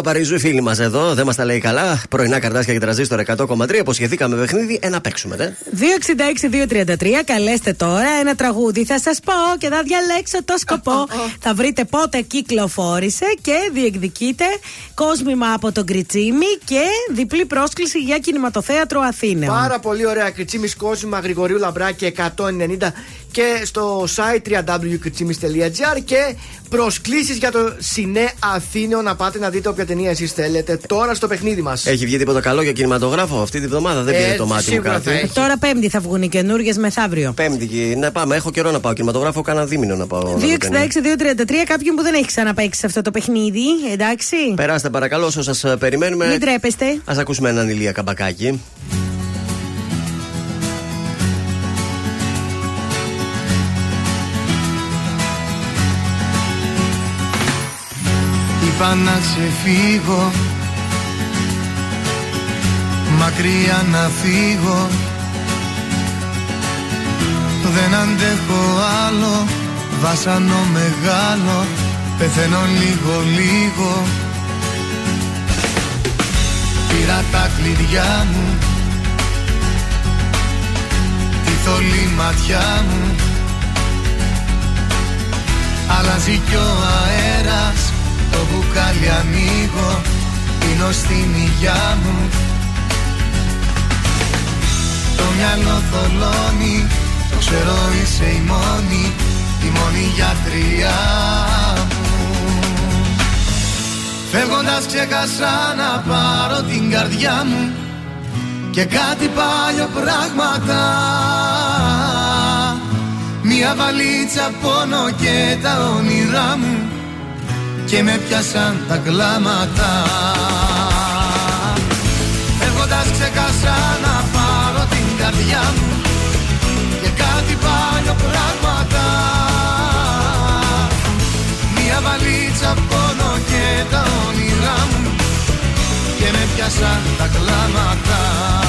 Δεν μου τα λέει καλά. Δεν μου τα λέει καλά. Δεν μου τα λέει καλά. Δεν μου τα λέει καλά. Έλα, Παπαρίζου, οι φίλοι μας εδώ, δεν μας τα λέει καλά. Πρωινά καρτάσια και τραζίστρο 100,3. Υποσχεθήκαμε παιχνίδι, ένα παίξουμε, δε. 266-233, καλέστε τώρα ένα τραγούδι. Θα σας πω και θα διαλέξω το σκοπό. θα βρείτε πότε κυκλοφόρησε και διεκδικείτε κόσμημα από τον Κριτσίμη και διπλή πρόσκληση για κινηματοθέατρο Αθήνεων. Πάρα πολύ ωραία. Κριτσίμης Κόσμημα Γρηγορίου Λαμπράκη 190 και στο site www.κριτσίμη.gr και προσκλήσεις για το Σινέ Αθήνεων να πάτε να δείτε όποια ταινία εσείς θέλετε τώρα στο παιχνίδι μας. Έχει βγει τίποτα καλό για κινηματογράφο αυτή τη βδομάδα, δεν Ε, πήρε το μάτι μου σίγουρα κάτι. θα έχει. Τώρα Πέμπτη θα βγουν οι καινούργιες μεθαύριο. Πέμπτη, και- να πάμε. Έχω καιρό να πάω κινηματογράφο, κάνα δίμηνο να πάω. να δω ταινία. 266-233, κάποιον που δεν έχει ξαναπαίξει σε αυτό το παιχνίδι, εντάξει. Περάστε παρακαλώ όσο σας περιμένουμε. Μην τρέπεστε. Α ακούσουμε έναν ηλία καμπακάκι. Είπα να ξεφύγω. Μακριά να φύγω. Δεν αντέχω άλλο. Βάσανο μεγάλο. Πεθαίνω λίγο λίγο. Πήρα τα κλειδιά μου. Τη θολή ματιά μου. Αλλάζει κι ο αέρας Το μπουκάλι ανοίγω Πίνω στην υγειά μου. Το μυαλό θολώνει Το ξέρω είσαι η μόνη Η μόνη γιατριά μου. Φεύγοντας ξέχασα να πάρω την καρδιά μου Και κάτι παλιό πράγματα. Μια βαλίτσα πόνο και τα όνειρά μου Και με πιάσαν τα κλάματα. Φεύγοντας ξέχασα να πάρω την καρδιά μου Και κάτι παλιό πράγματα. Μια βαλίτσα πόνο και τα όνειρά μου Και με πιάσαν τα κλάματα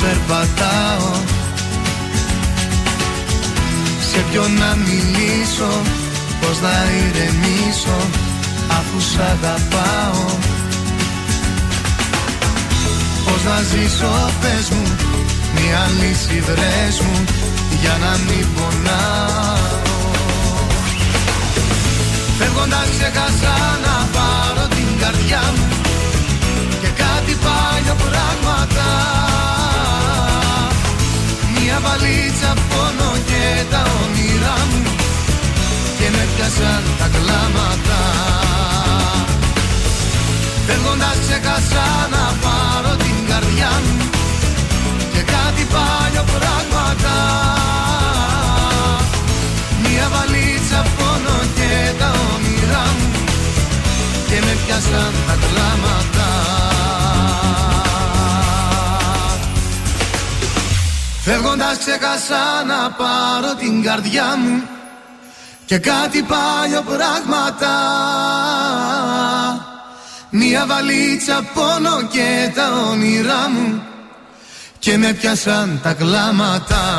περπατάω. Σε ποιον να μιλήσω Πώς να ηρεμήσω Αφού σ' αγαπάω. Πώς να ζήσω πες μου Μια λύση βρες μου Για να μην πονάω. Φεύγοντας ξέχασα να πάρω την καρδιά μου Και κάτι παλιό πράγματα Μια βαλίτσα πόνο και τα όνειρά μου Και με πιάσαν τα κλάματα. Φεύγοντας ξέχασα να πάρω την καρδιά μου Και κάτι παλιό πράγματα. Μια βαλίτσα πόνο και τα όνειρά μου Και με πιάσαν τα κλάματα Φεύγοντας ξέχασα να πάρω την καρδιά μου Και κάτι παλιό πράγματα. Μια βαλίτσα πόνο και τα όνειρά μου Και με πιάσαν τα κλάματα.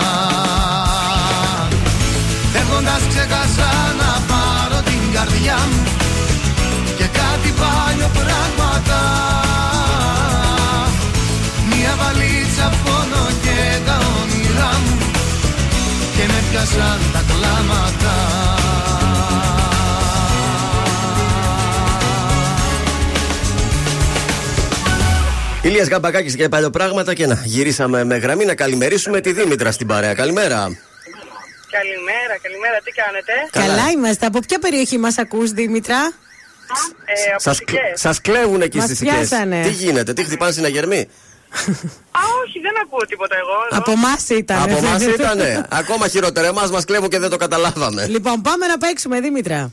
Φεύγοντας ξέχασα να πάρω την καρδιά μου Και με πιάσαν τα κλάματα Ηλίας Γκαμπακάκης και παλιοπράγματα και να γυρίσαμε με γραμμή να καλημερίσουμε τη Δήμητρα στην παρέα. Καλημέρα. Καλημέρα, καλημέρα, τι κάνετε; Καλά είμαστε. Από ποια περιοχή μας ακούς, Δήμητρα; Ε, από Σας, Σικές. σας κλέβουν εκεί Μας στις Σικές. πιάσανε. Τι γίνεται, τι χτυπάνε στην αγερμή. Α, όχι, δεν ακούω τίποτα εγώ. εδώ. Από εμάς ήταν. Από εμάς ήτανε. Ακόμα χειρότερα. Εμάς μας κλέβουν και δεν το καταλάβαμε. Λοιπόν, πάμε να παίξουμε, Δήμητρα.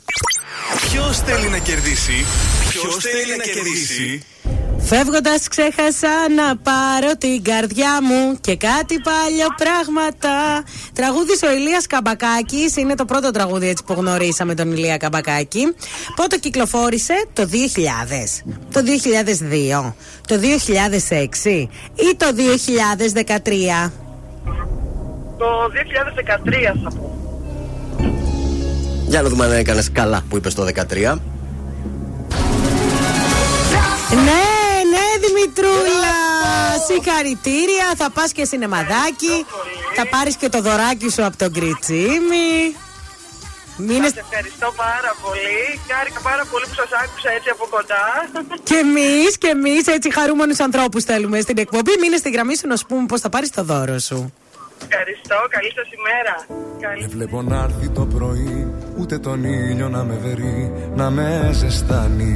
Ποιος θέλει να κερδίσει, Ποιος θέλει να κερδίσει; Φεύγοντας, ξέχασα να πάρω την καρδιά μου και κάτι παλιό πράγματα. Τραγούδι ο Ηλίας Καμπακάκης. Είναι το πρώτο τραγούδι έτσι που γνωρίσαμε τον Ηλία Καμπακάκη. Πότε κυκλοφόρησε το 2000, το 2002, το 2006 ή το 2013. Το 2013 θα πω. Για να δούμε αν έκανες καλά που είπες το 13. Ναι, ναι, Δημητρούλα! Συγχαρητήρια, θα πας και σινεμαδάκι. Θα πάρεις και το δωράκι σου από τον Κριτσίμι. Μείνε... Σας ευχαριστώ πάρα πολύ. Χάρηκα πάρα πολύ που σας άκουσα έτσι από κοντά. Και εμείς, και εμείς έτσι χαρούμενους ανθρώπους θέλουμε στην εκπομπή. Μείνε στη γραμμή σου να σου πούμε πώς θα πάρεις το δώρο σου. Ευχαριστώ, καλή σας ημέρα. Καλή... Με βλέπω να έρθει το πρωί Ούτε τον ήλιο να με βερεί Να με ζεστάνει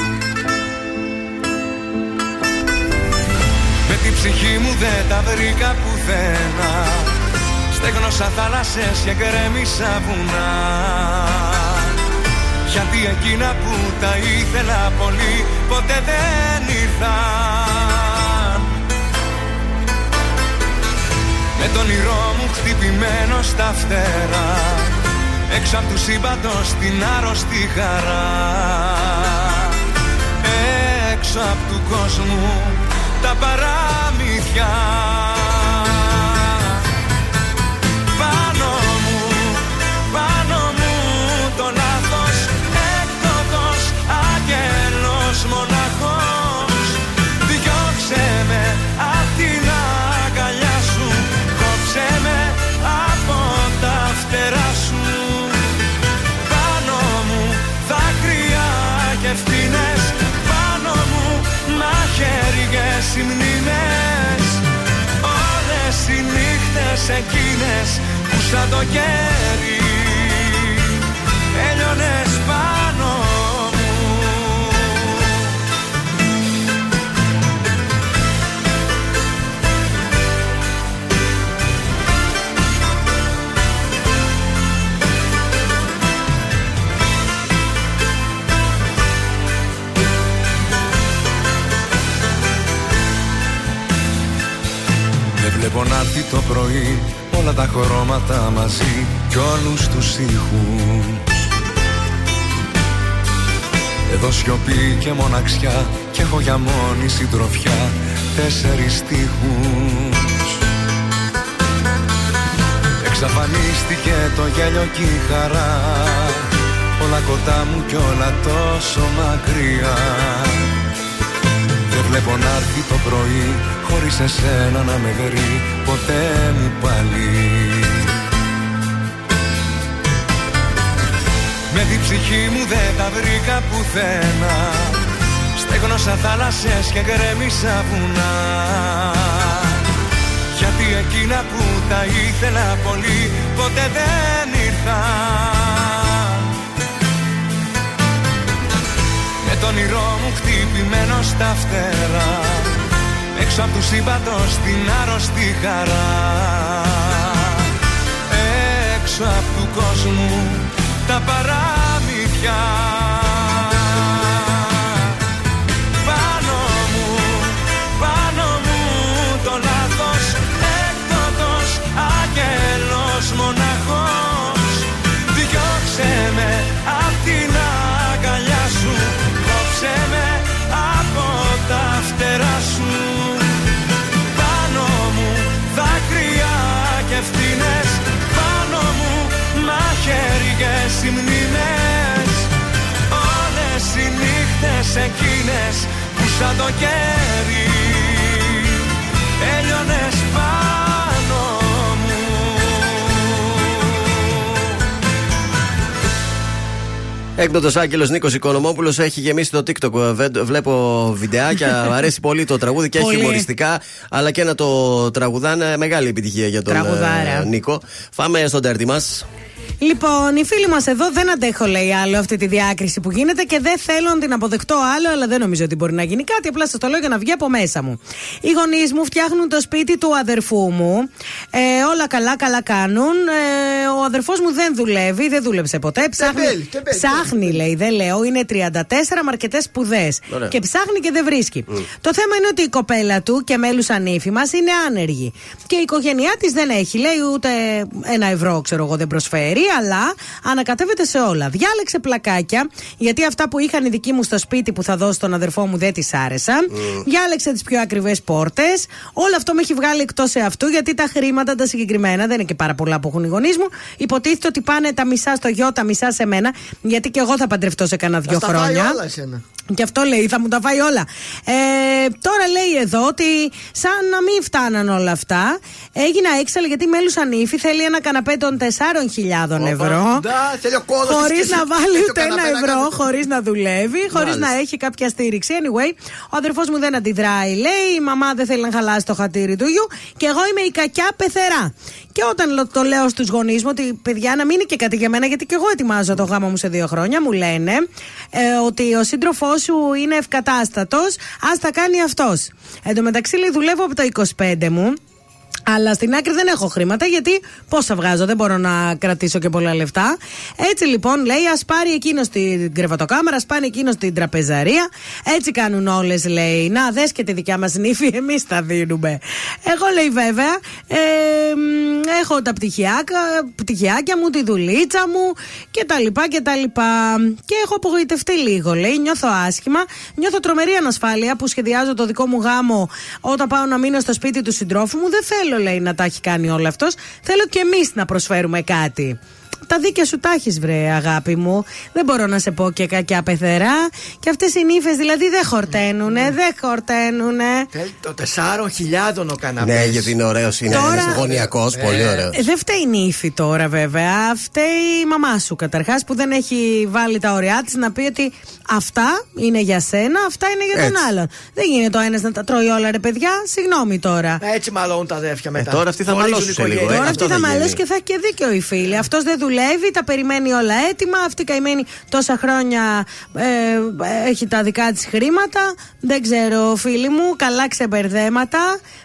Με την ψυχή μου δεν τα βρήκα πουθενά Στέγνωσα θάλασσες και γκρέμισα βουνά. Γιατί εκείνα που τα ήθελα πολύ ποτέ δεν ήρθαν. Με τον όνειρό μου χτυπημένο στα φτερά Έξω απ' τους σύμπαντος την άρρωστη χαρά. Έξω απ' του κόσμου τα παραμύθια εκείνες που σαν το κέρι βλέπω να έρθει το πρωί όλα τα χρώματα μαζί κι όλους τους ήχους. Εδώ σιωπή και μοναξιά και έχω για μόνη συντροφιά τέσσερις στίχους. Εξαφανίστηκε το γέλιο και η χαρά Όλα κοντά μου κι όλα τόσο μακριά. Δεν βλέπω να έρθει το πρωί Χωρίς εσένα να με βρει ποτέ μου πάλι. Με την ψυχή μου δεν τα βρήκα πουθένα. Στέγνωσα θάλασσες και γκρέμισα βουνά. Γιατί εκείνα που τα ήθελα πολύ ποτέ δεν ήρθαν Με τον όνειρό μου χτυπημένο στα φτερά Έξω απ' τους σύμπαντος την άρρωστη χαρά. Έξω απ' του κόσμου τα παραμύθια εκείνες που σαν το κέρι Έλειωνες πάνω μου Έκδοτο Άγγελος Νίκος Οικονομόπουλος έχει γεμίσει το TikTok. Βε- Βλέπω βιντεάκια. Μου αρέσει πολύ το τραγούδι και έχει Πολύ. χιουμοριστικά. Αλλά και να το τραγουδάνε. Μεγάλη επιτυχία για τον Τραγουδάρα. ε, Νίκο. Πάμε στον τέρτη μας. Λοιπόν, οι φίλοι μας εδώ δεν αντέχω, λέει άλλο, αυτή τη διάκριση που γίνεται και δεν θέλω να την αποδεκτώ άλλο, αλλά δεν νομίζω ότι μπορεί να γίνει κάτι. Απλά σας το λέω για να βγει από μέσα μου. Οι γονείς μου φτιάχνουν το σπίτι του αδερφού μου. Ε, όλα καλά, καλά κάνουν. Ε, ο αδερφός μου δεν δουλεύει, δεν δούλεψε ποτέ. Ψάχνει, Τεμπέλ, τεμπέλ, ψάχνει λέει, δεν λέω. Είναι 34 με αρκετέ σπουδές. Ωραία. Και ψάχνει και δεν βρίσκει. Το θέμα είναι ότι η κοπέλα του και μέλους ανήφη μας είναι άνεργη. Και η οικογένειά της δεν έχει, λέει, ούτε ένα ευρώ, ξέρω εγώ, δεν προσφέρει. Αλλά ανακατεύεται σε όλα. Διάλεξε πλακάκια, γιατί αυτά που είχαν οι δικοί μου στο σπίτι που θα δώσω στον αδερφό μου δεν τη άρεσαν. Διάλεξε τις πιο ακριβές πόρτες. Όλο αυτό με έχει βγάλει εκτός εαυτού, γιατί τα χρήματα τα συγκεκριμένα δεν είναι και πάρα πολλά που έχουν οι γονείς μου. Υποτίθεται ότι πάνε τα μισά στο γιο, τα μισά σε μένα, γιατί και εγώ θα παντρευτώ σε κανένα δύο Θα στα φάει χρόνια. όλα εσένα. Και αυτό λέει, θα μου τα φάει όλα. Ε, τώρα λέει εδώ ότι σαν να μην φτάναν όλα αυτά, έγινα έξαλλη γιατί μέλουσαν ύφη, θέλει ένα καναπέ των 4.000 ευρώ. Ντά, θέλει ο κόδος Χωρίς της και να εσύ. βάλει Έχει το ούτε ένα καναπέ να ευρώ, κάνει. χωρίς να δουλεύει, χωρίς Μάλιστα. να έχει κάποια στήριξη. Anyway, ο αδερφός μου δεν αντιδράει, λέει. Η μαμά δεν θέλει να χαλάσει το χατήρι του γιου. Και εγώ είμαι η κακιά πεθερά. Και όταν λο- το λέω στους γονείς μου ότι παιδιά να μην είναι και κάτι για μένα, γιατί και εγώ ετοιμάζω το γάμο μου σε δύο χρόνια, μου λένε ε, ότι ο σύντροφός σου είναι ευκατάστατος, ας τα κάνει αυτός. Εν τω μεταξύ, λέει, δουλεύω από το 25 μου. Αλλά στην άκρη δεν έχω χρήματα γιατί πόσα βγάζω, δεν μπορώ να κρατήσω και πολλά λεφτά. Έτσι λοιπόν λέει, ας πάρει εκείνος την κρεβατοκάμερα, ας πάρει εκείνος την τραπεζαρία. Έτσι κάνουν όλες, λέει. Να δες και τη δικιά μας νύφη, εμείς τα δίνουμε. Εγώ λέει βέβαια, ε, μ, έχω τα πτυχιάκα, πτυχιάκια μου, τη δουλίτσα μου και τα λοιπά και τα λοιπά. Και έχω απογοητευτεί λίγο, λέει. Νιώθω άσχημα. Νιώθω τρομερή ανασφάλεια που σχεδιάζω το δικό μου γάμο όταν πάω να μείνω στο σπίτι του συντρόφου μου. Δεν θέλω, λέει, να τα έχει κάνει όλα αυτός. Θέλω και εμείς να προσφέρουμε κάτι. Τα δίκαια σου τα έχεις, βρε, αγάπη μου. Δεν μπορώ να σε πω και κακιά πεθερά. Και αυτές οι νύφες δηλαδή δεν χορταίνουνε, δεν χορταίνουνε. Θέλει το 4.000 ο καναπές. Ναι, γιατί είναι ωραίος, είναι Τώρα- γωνιακός, πολύ ωραίος. Ε, δεν φταίει η νύφη τώρα, βέβαια. Φταίει η μαμά σου καταρχάς που δεν έχει βάλει τα ωριά της να πει ότι αυτά είναι για σένα, αυτά είναι για τον Έτσι. άλλον. Δεν γίνεται ο ένας να τα τρώει όλα, ρε παιδιά. Συγγνώμη τώρα. Έτσι μαλώνουν τα αδέρφια μετά. Ε, τώρα αυτοί θα Χωρίζουν μαλώσουν σε οικογένεια. λίγο, ε. Τώρα αυτό αυτή θα θα γίνει. μαλώσεις και θα έχει και δίκιο η φίλη. Αυτός δεν δουλεύει, τα περιμένει όλα έτοιμα. Αυτή καημένη τόσα χρόνια ε, έχει τα δικά της χρήματα. Δεν ξέρω, φίλοι μου, καλά ξεμπερδέματα.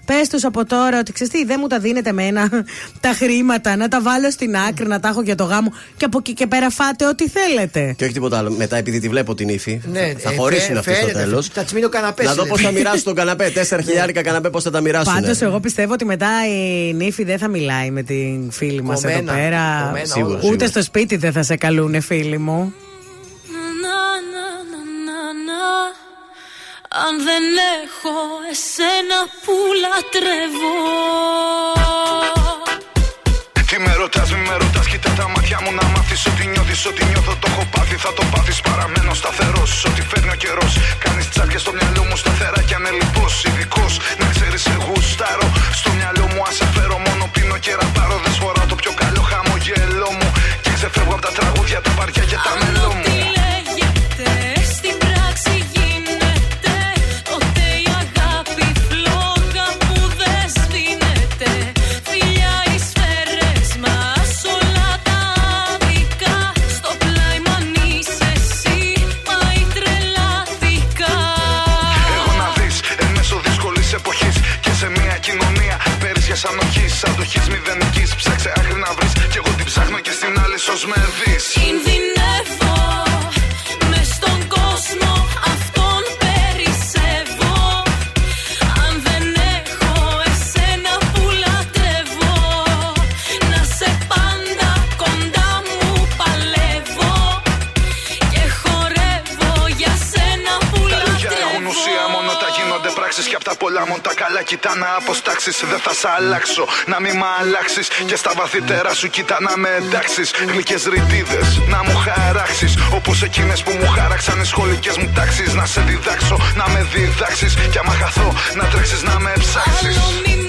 Πες τους από τώρα ότι ξέρεις τι, δεν μου τα δίνετε εμένα τα χρήματα, να τα βάλω στην άκρη, να τα έχω για το γάμο. Και από εκεί και πέρα φάτε ό,τι θέλετε. Και όχι τίποτα άλλο. Μετά, επειδή τη βλέπω την ύφη, Ναι, θα ε, χωρίσουν φαι- αυτοί στο φαίνεται. τέλος. Θα τη μείνει ο καναπές. Να δω πώς θα μοιράσουν τον καναπέ. Τέσσερα χιλιάρικα καναπέ, πώς θα τα μοιράσουν. Πάντως, εγώ πιστεύω ότι μετά η νύφη δεν θα μιλάει με την φίλη μας εδώ Κομμένα, πέρα. κομμένα Σίγουρα, όλα. Ούτε σίγουρα. στο σπίτι δεν θα σε καλούνε, φίλοι μου. Αν δεν έχω εσένα που λατρεύω. Τι με ρωτάς, μη με ρωτάς, κοίτα τα μάτια μου να μάθεις. Ότι νιώθεις, ότι νιώθω, το έχω πάθει, θα το πάθεις Παραμένω σταθερός, ό,τι φέρνει ο καιρός Κάνεις τσάκια στο μυαλό μου σταθερά κι ανελειπώς. Ειδικός, να ξέρεις σε γουστάρω. Στο μυαλό μου ας σε φέρω, μόνο πίνω και ραπάρω. Δεν σφοράω από τα τραγούδια, τα βαριά και τα μελό μου Τι λέγεται στην πράξη γίνεται. Τότε η αγάπη φλόγα που δεν σβήνεται. Φιλιά οι σφαίρες μας όλα τα άδικα Στο πλάι μου αν είσαι εσύ πάει τρελάθηκα Εγώ να δεις εν μέσω δύσκολης εποχής Και σε μια κοινωνία πέρυσιας ανοχής Αντοχής μηδενικής. Ψάξε άκρη να βρεις Κι εγώ την ψάχνω και στην άλλη σως με δεις τα πολλά μόνο τα καλά κοιτά να αποστάξεις. Δεν θα σ' αλλάξω, να μην μ' αλλάξεις. Και στα βαθύτερα σου κοιτά να με εντάξεις. Γλυκές ρητίδες, να μου χαράξεις. Όπως εκείνες που μου χάραξαν οι σχολικές μου τάξεις. Να σε διδάξω, να με διδάξεις. Κι άμα χαθώ, να τρέξεις να με ψάξεις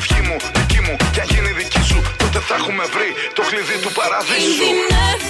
Ευχή μου, δική μου, κι αν γίνει δική σου Τότε θα έχουμε βρει το κλειδί του παραδείσου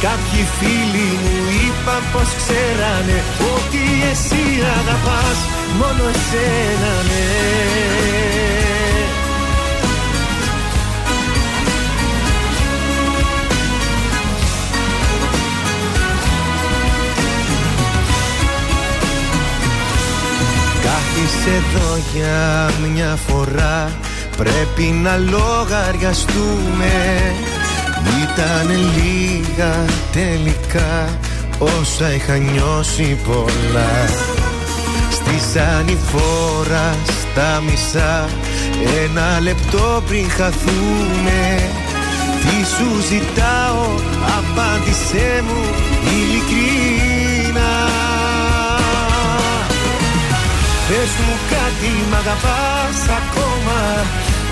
Κάποιοι φίλοι μου είπαν πως ξέρανε Ότι εσύ αγαπάς μόνο εσένα ναι. Κάθισε εδώ για μια φορά Πρέπει να λογαριαστούμε Ήταν λίγα τελικά Όσα είχα νιώσει πολλά. Στη ανηφόρα στα μισά Ένα λεπτό πριν χαθούμε. Τι σου ζητάω Απάντησέ μου ειλικρίνα. Πες μου κάτι μ' αγαπάς ακόμα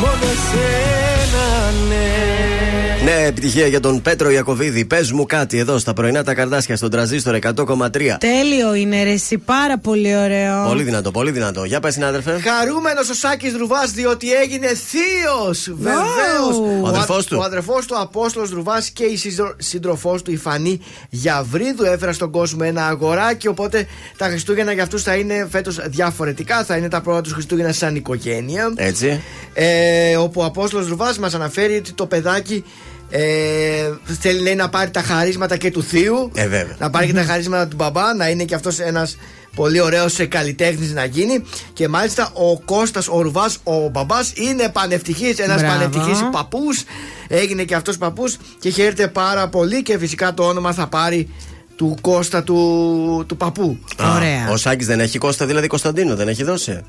μόνο εσένα ναι Ναι, επιτυχία για τον Πέτρο Ιακοβίδη. Πες μου κάτι εδώ στα πρωινά τα καρδάσια στον τραζίστορ 100,3. Τέλειο είναι ρε, εσύ, πάρα πολύ ωραίο. Πολύ δυνατό, πολύ δυνατό. Για πες, συνάδελφε. Χαρούμενος ο Σάκης Ρουβά διότι έγινε θείος! Βεβαίως! Ο αδερφός του. Ο αδερφός του Απόστολος Ρουβά και η σύντροφός του η Φανή Γιαβρίδου έφεραν στον κόσμο ένα αγοράκι. Οπότε τα Χριστούγεννα για αυτούς θα είναι φέτος διαφορετικά. Θα είναι τα πρώτα τους Χριστούγεννα σαν οικογένεια. Έτσι. Ε, όπου ο Απόστολος Ρουβά μας αναφέρει ότι το παιδάκι ε, θέλει λέει, να πάρει τα χαρίσματα και του θείου. Ε, βέβαια. Να πάρει και τα χαρίσματα του μπαμπά, να είναι και αυτός ένας πολύ ωραίος καλλιτέχνης να γίνει. Και μάλιστα ο Κώστας ο Ρουβάς, ο μπαμπάς, είναι πανευτυχής, ένας Μπράβο. πανευτυχής παππούς. Έγινε και αυτός παππούς και χαίρεται πάρα πολύ και φυσικά το όνομα θα πάρει του Κώστα του, του παππού. Α, Ο Σάκης δεν έχει Κώστα, δηλαδή Κωνσταντίνο, δεν έχει δώσει.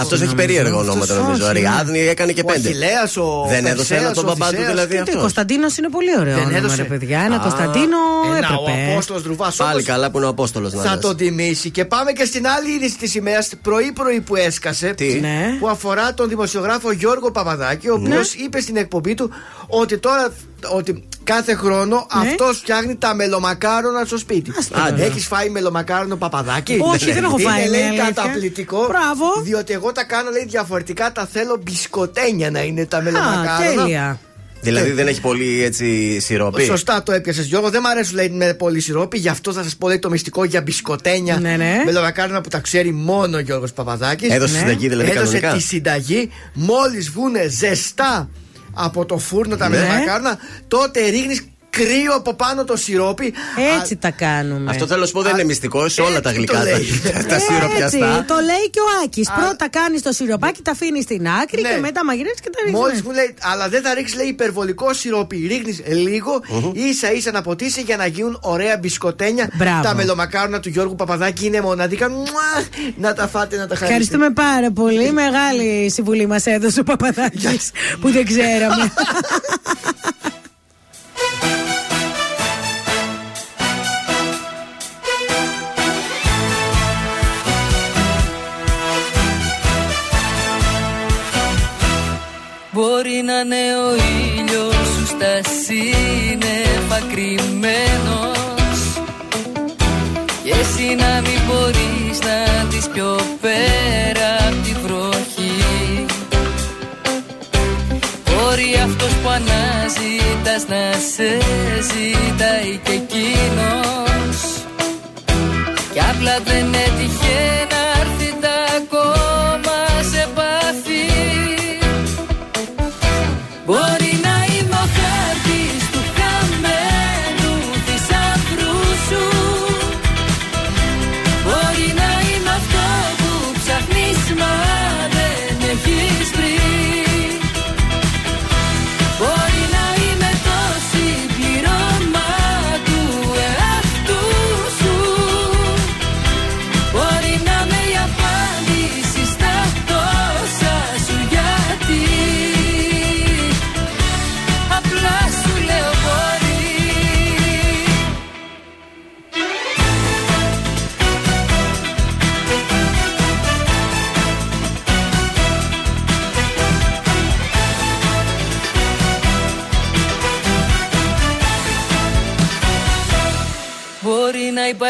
Αυτός έχει περίεργο ονόματα νομίζω. Αριάδνη έκανε και Ο πέντε. Αχιλλέας, ο Δεν έδωσε ένα Περσέας, τον ο μπαμπά του Οδυσσέας. δηλαδή Και το αυτός. Κωνσταντίνος είναι πολύ ωραίο Δεν όνομα, έδωσε. ρε παιδιά. Ένα Α, Κωνσταντίνο ένα, έπρεπε. Ο Απόστολος Δρουβά. Πάλι καλά που είναι ο Απόστολος να Θα λες. τον τιμήσει. Και πάμε και στην άλλη είδηση της ημέρας, πρωί-πρωί που έσκασε. Ναι. Που αφορά τον δημοσιογράφο Γιώργο Παπαδάκη, ο οποίος είπε στην εκπομπή του ότι τώρα. Ότι κάθε χρόνο Ναι. αυτός φτιάχνει τα μελομακάρονα στο σπίτι. Άντε. Έχεις φάει μελομακάρονο παπαδάκι; Όχι, δεν έχω φάει, Είναι είναι λέει αλήθεια. καταπληκτικό. Μπράβο. Διότι εγώ τα κάνω λέει διαφορετικά. Τα θέλω μπισκοτένια να είναι τα Α, μελομακάρονα. τέλεια. Δηλαδή δεν έχει πολύ έτσι σιρόπι; Σωστά το έπιασες Γιώργο. Δεν μου αρέσουν λέει με πολύ σιρόπι. Γι' αυτό θα σας πω λέει, το μυστικό για μπισκοτένια. Ναι, ναι. Με λογακάρονα που τα ξέρει μόνο ο Γιώργος Παπαδάκης. Έδωσες συνταγή, δηλαδή, Έδωσε κανονικά; τη συνταγή. Μόλις βγούνε ζεστά από το φούρνο τα Ναι. μελομακάρονα, τότε ρίχνεις κρύο από πάνω το σιρόπι. Έτσι τα κάνουμε. Αυτό θέλω να σου πω δεν είναι μυστικός σε όλα τα έτσι γλυκά. το λέει. τα- Τα Έτσι, σιροπιαστά. το λέει και ο Άκης. Πρώτα κάνεις το σιροπάκι, τα αφήνεις στην άκρη Ναι. και μετά μαγειρεύεις και τα ρίχνεις. Μόλις μου λέει, αλλά δεν θα ρίξεις λέει υπερβολικό σιρόπι. Ρίχνεις λίγο, ίσα ίσα να ποτίσει για να γίνουν ωραία μπισκοτένια. Μπράβο. Τα μελομακάρονα του Γιώργου Παπαδάκη είναι μοναδικά. Μουά! Να τα φάτε, να τα χαρίσετε. Ευχαριστούμε πάρα πολύ. Μεγάλη συμβουλή μας έδωσε ο Παπαδάκης που δεν ξέραμε. Μπορεί να είναι ο ήλιος σου στα σύννεφα κρυμμένος. Και εσύ να μην μπορείς να δεις πιο πέρα απ' τη βροχή. Μπορεί αυτός που αναζητάς να σε ζητάει και εκείνος. Κι απλά δεν έτυχε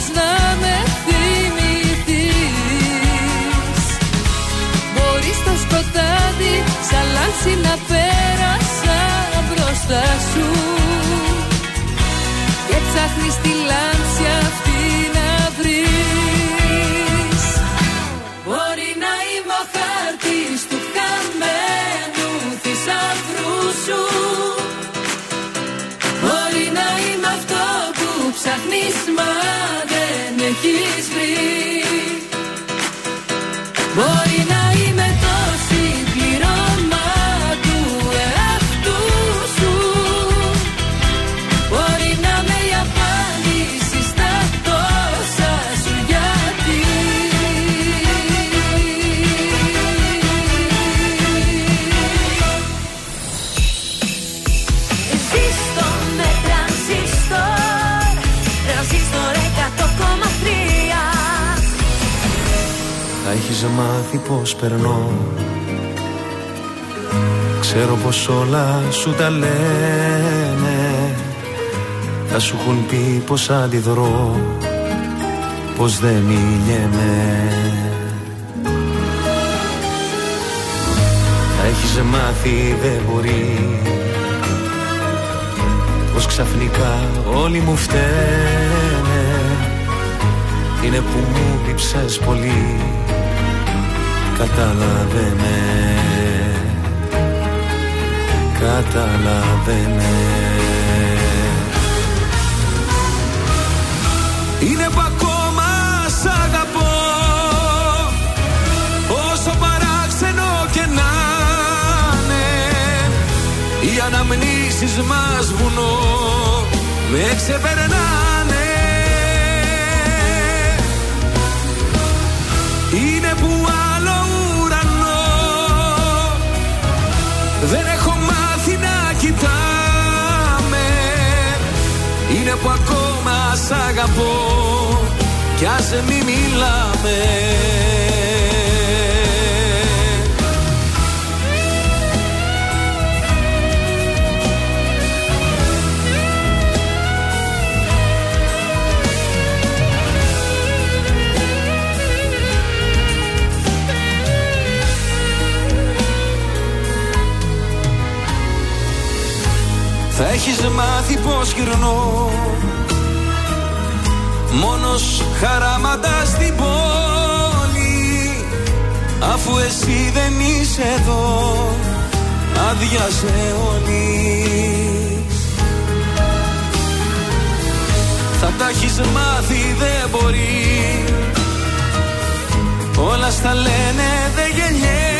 μπορείς να με θυμηθείς. Μπορείς στο σκοτάδι σαν λάμψη να πέρασα μπροστά σου. Και ψάχνεις τη λάμψη αυτή να βρεις. Μπορεί να είμαι ο χάρτης του χαμένου θησαυρού σου. Μπορεί να είμαι αυτό που ψάχνεις μα δεν έχεις βρει πως περνώ. Ξέρω πως όλα σου τα λένε. Θα σου έχουν πει πως αντιδρώ Πως δεν μιλιέμαι Θα έχεις μάθει δεν μπορεί. Πως ξαφνικά όλοι μου φταίνε. Είναι που μου λείψες πολύ Κατάλαβε με Κατάλαβε με Είναι που ακόμα σ' αγαπώ. Όσο παράξενο και να είναι Οι αναμνήσεις μας βουνό Με ξεπερνάνε. Είναι που Είναι που ακόμα σ' αγαπώ. Κι ας μη μιλάμε Θα έχεις μάθει πως γυρνώ. Μόνος χαράματας στην πόλη Αφού εσύ δεν είσαι εδώ. Άδειασε όλης. Θα τα έχεις μάθει δεν μπορεί. Όλα στα λένε δεν γεννιέμαι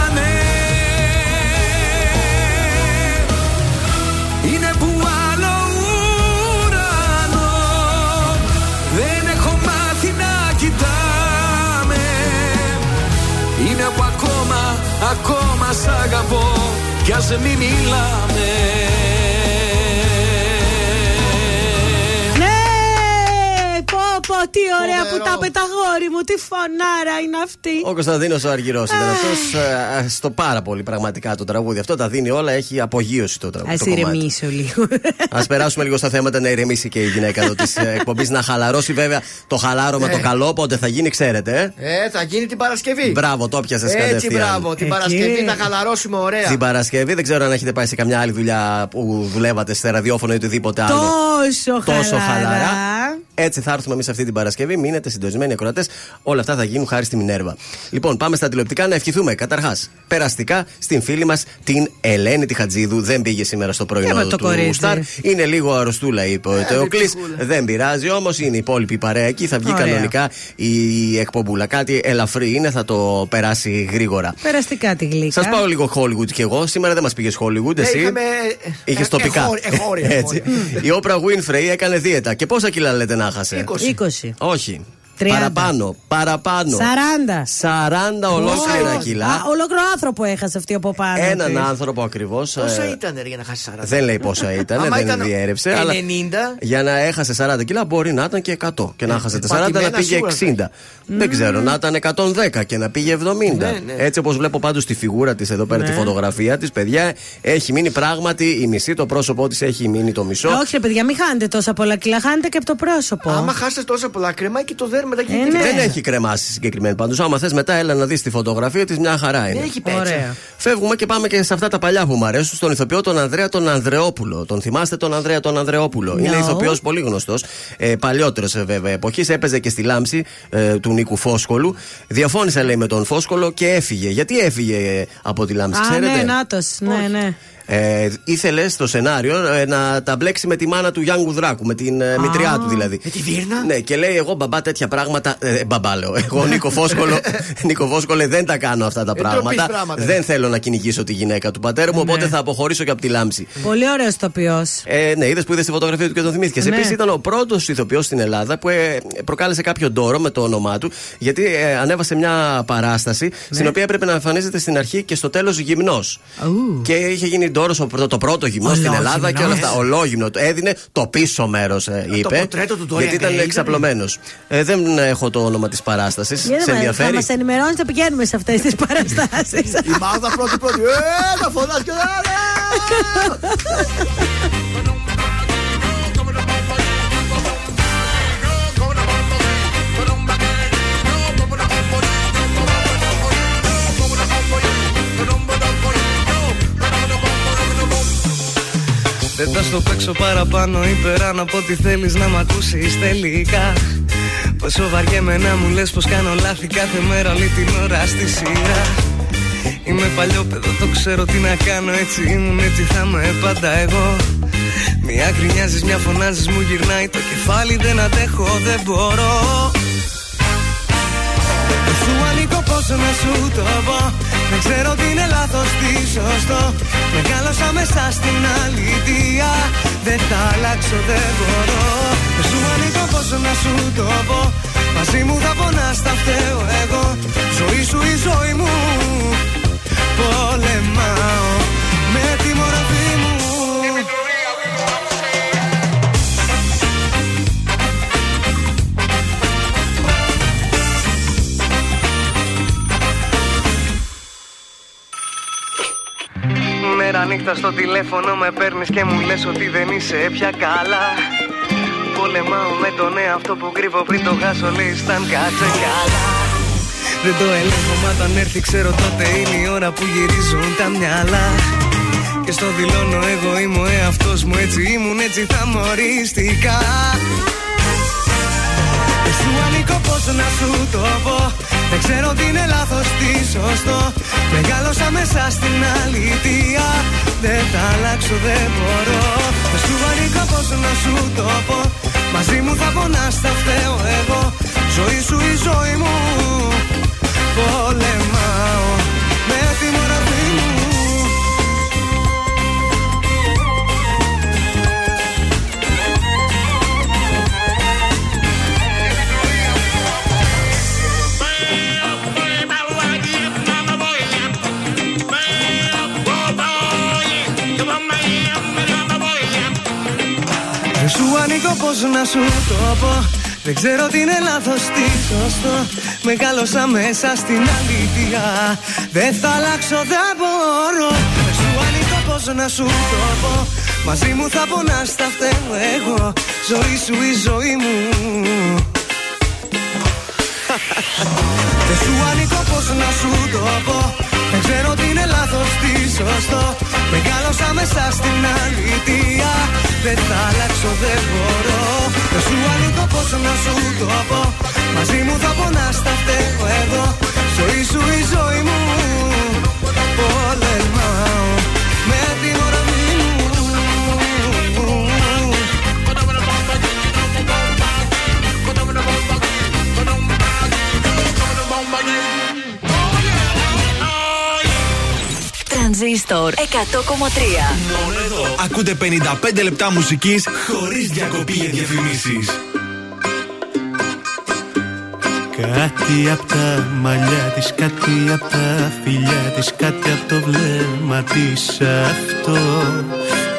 σ' αγαπώ Κι ας μη μιλάμε Ναι! Πω πω, τι ωραία Φοβερό. που τα πεταγόρι μου, τι φωνάρα είναι αυτή. Ο Κωνσταντίνος ο Αργυρός ήταν αυτός. Στο πάρα πολύ πραγματικά το τραγούδι. Αυτό τα δίνει όλα. Έχει απογείωση το τραγούδι. Α το κομμάτι. ηρεμήσω λίγο. Α περάσουμε λίγο στα θέματα να ηρεμήσει και η γυναίκα εδώ της εκπομπής. Να χαλαρώσει βέβαια το χαλάρωμα Ναι. το καλό. Πότε θα γίνει, ξέρετε. Ε; Ε, θα γίνει την Παρασκευή. Μπράβο, το πιασε Έτσι, κατευθείαν. μπράβο. Την Εκεί. Παρασκευή θα χαλαρώσουμε ωραία. Την Παρασκευή δεν ξέρω αν έχετε πάει σε καμιά άλλη δουλειά που δουλεύατε σε ραδιόφωνο ή οτιδήποτε άλλο. Τόσο χαλαρά. Τόσο χαλαρά. Έτσι θα έρθουμε εμείς αυτή την Παρασκευή. Μείνετε συντονισμένοι ακροατές. Όλα αυτά θα γίνουν χάρη στη Μινέρβα. Λοιπόν, πάμε στα τηλεοπτικά να ευχηθούμε καταρχάς περαστικά στην φίλη μας την Ελένη Τιχατζίδου. Δεν πήγε σήμερα στο πρωινό Έβα το του κορίτσι. Σταρ. Είναι λίγο αρρωστούλα, είπε ο Τεοκλή. ψυχούλα. Δεν πειράζει όμως, είναι η υπόλοιπη παρέα εκεί. Θα βγει Ωραία. κανονικά η εκπομπούλα. Κάτι ελαφρύ είναι, θα το περάσει γρήγορα. Περαστικά τη γλύκα. Σας πάω λίγο Hollywood κι εγώ. Σήμερα δεν μας πήγες Hollywood, Ναι, εσύ; είχαμε, Είχες ε, τοπικά. εχώρια, εχώρια, Έτσι. Η Όπρα Winfrey έκανε δίαιτα. Και πόσα κιλά λέτε να χάσε. 20. 20. Όχι. 30. Παραπάνω. Παραπάνω. 40. 40 ολόκληρα Α, κιλά. ολόκληρο άνθρωπο έχασε αυτή από πάνω. Έναν της. άνθρωπο ακριβώς. Πόσα ήταν ρε, για να χάσει 40. Δεν λέει πόσα ήταν, Άμα δεν ήταν διέρευσε. 90. Αλλά για να έχασε 40 κιλά μπορεί να ήταν και 100. Και να έχασε 40 να πατημένα πήγε σίγουρα 60. Δεν ξέρω, να ήταν 110 και να πήγε 70. Ναι, ναι. Έτσι όπως βλέπω πάντως τη φιγούρα της εδώ πέρα, Ναι. τη φωτογραφία της, παιδιά, έχει μείνει πράγματι η μισή, το πρόσωπό της έχει μείνει το μισό. Όχι, ρε παιδιά, μην χάνετε τόσα πολλά κιλά, χάνετε και από το πρόσωπο. Άμα χάσετε τόσα πολλά κρέμα και το δέρμα μετά Ε, γίνεται. ναι. Δεν έχει κρεμάσει συγκεκριμένη πάντως. Άμα θες μετά, έλα να δεις τη φωτογραφία της, μια χαρά είναι. Δεν έχει πέτσα. Ωραία. Φεύγουμε και πάμε και σε αυτά τα παλιά που μου αρέσουν. Στον ηθοποιό τον Ανδρέα τον Ανδρεόπουλο. Τον θυμάστε τον Ανδρέα τον Ανδρεόπουλο; No. Είναι ηθοποιός πολύ γνωστός. Ε, Παλιότερος βέβαια εποχής. Έπαιζε και στη λάμψη ε, του Νίκου Φόσκολου. Διαφώνησε λέει με τον Φόσκολο και έφυγε. Γιατί έφυγε ε, από τη λάμψη, Α, ξέρετε; ναι, νάτος, ναι, ναι. Ε, ήθελε στο σενάριο ε, να τα μπλέξει με τη μάνα του Γιάνγκου Δράκου, με την ε, μητριά του δηλαδή. Με τη Βίρνα; Ναι, και λέει: Εγώ μπαμπά τέτοια πράγματα. Ε, μπαμπά λέω. Εγώ Νίκο Φόσκολο, Νίκο Φόσκολε δεν τα κάνω αυτά τα Ε, τροπής πράγματα. πράγματα. Δεν θέλω να κυνηγήσω τη γυναίκα του πατέρα μου, Ναι. οπότε θα αποχωρήσω και από τη λάμψη. Πολύ ωραίος ηθοποιό. Ε, ναι, είδες που είδες τη φωτογραφία του και τον θυμήθηκες. Ναι. Επίσης ήταν ο πρώτος ηθοποιός στην Ελλάδα που ε, προκάλεσε κάποιο ντόρο με το όνομά του, γιατί ε, ανέβασε μια παράσταση Ναι. στην οποία έπρεπε να εμφανίζεται στην αρχή και στο τέλος γυμνός. Και είχε γίνει ντόρο το, το πρώτο γυμνό στην Ολόγυμνος. Ελλάδα και όλα αυτά. Ολόγυμνο. Έδινε το πίσω μέρος, είπε. πορτρέτο του Dorian γιατί ήταν Gray εξαπλωμένος. Ε, δεν έχω το όνομα της παράστασης. Σε Θα ενδιαφέρει. μας ενημερώνετε, πηγαίνουμε σε αυτές τις παραστάσεις. Η Μάγδα πρώτη πρώτη. Ε, να φωνάζει και Δεν θα στο παίξω παραπάνω ή πέραν από ό,τι θέλεις να μ' ακούσεις τελικά. Πόσο βαριέμαι να μου λες πως κάνω λάθη κάθε μέρα όλη την ώρα στη σειρά. Είμαι παλιό παιδό, το ξέρω τι να κάνω έτσι ήμουν έτσι θα είμαι πάντα εγώ. Μια γκρινιάζεις, μια φωνάζεις, μου γυρνάει το κεφάλι δεν αντέχω, δεν μπορώ Δεν σου ανήκω πώς να σου το πω. Δεν ξέρω τι είναι λάθος, τι σωστό. Μεγάλωσα μέσα στην αλήθεια. Δεν θα αλλάξω, δεν μπορώ. Δεν σου ανήκω πώς να σου το πω. Μαζί μου θα πονάς, θα φταίω εγώ. Ζωή σου η ζωή μου. Πολεμάω Μέρα νύχτα στο τηλέφωνο με παίρνεις και μου λες ότι δεν είσαι πια καλά. Πολεμάω με τον εαυτό που κρύβω πριν το χάσω λέει σταν κάτσε καλά Δεν το ελέγχω μα όταν έρθει ξέρω τότε είναι η ώρα που γυρίζουν τα μυαλά. Και στο δηλώνω εγώ είμαι ο εαυτός μου έτσι ήμουν έτσι θα μοριστικά δεν σου ανήκω πώς να σου το πω Δεν ξέρω τι είναι λάθος, τι σωστό. Μεγάλωσα μέσα στην αλήθεια. Δεν θα αλλάξω, δεν μπορώ. Δεν σου ανήκω πώς να σου το πω. Μαζί μου θα πονάς, θα φταίω εγώ. Ζωή σου η ζωή μου. Πολεμάω σου ανήκω πώς να σου το πω. Δεν ξέρω τι είναι λάθος, τι σωστό. Μεγάλωσα μέσα στην αλήθεια. Δεν θα αλλάξω, δεν μπορώ. Δεν σου ανήκω πώς να σου το πω. Μαζί μου θα πονάς, θα φταίω εγώ. Ζωή σου η ζωή μου. Δεν σου ανήκω πώς να σου το πω. Δεν ξέρω τι είναι λάθος, τι σωστό Μεγάλωσα μέσα στην αλήθεια. Δεν θα αλλάξω, δεν μπορώ. Δεν σου ανήκω πώς να σου το πω. Μαζί μου θα πονάς, θα φταίω εγώ. Ζωή σου η ζωή μου. Πολεμάω με την ορμή μου Τρανζίστορ 100,3 Μόνο εδώ. Ακούτε 55 λεπτά μουσικής χωρίς διακοπή για διαφημίσεις. Κάτι απ' τα μαλλιά της, κάτι απ' τα φιλιά της Κάτι απ' το βλέμμα της αυτό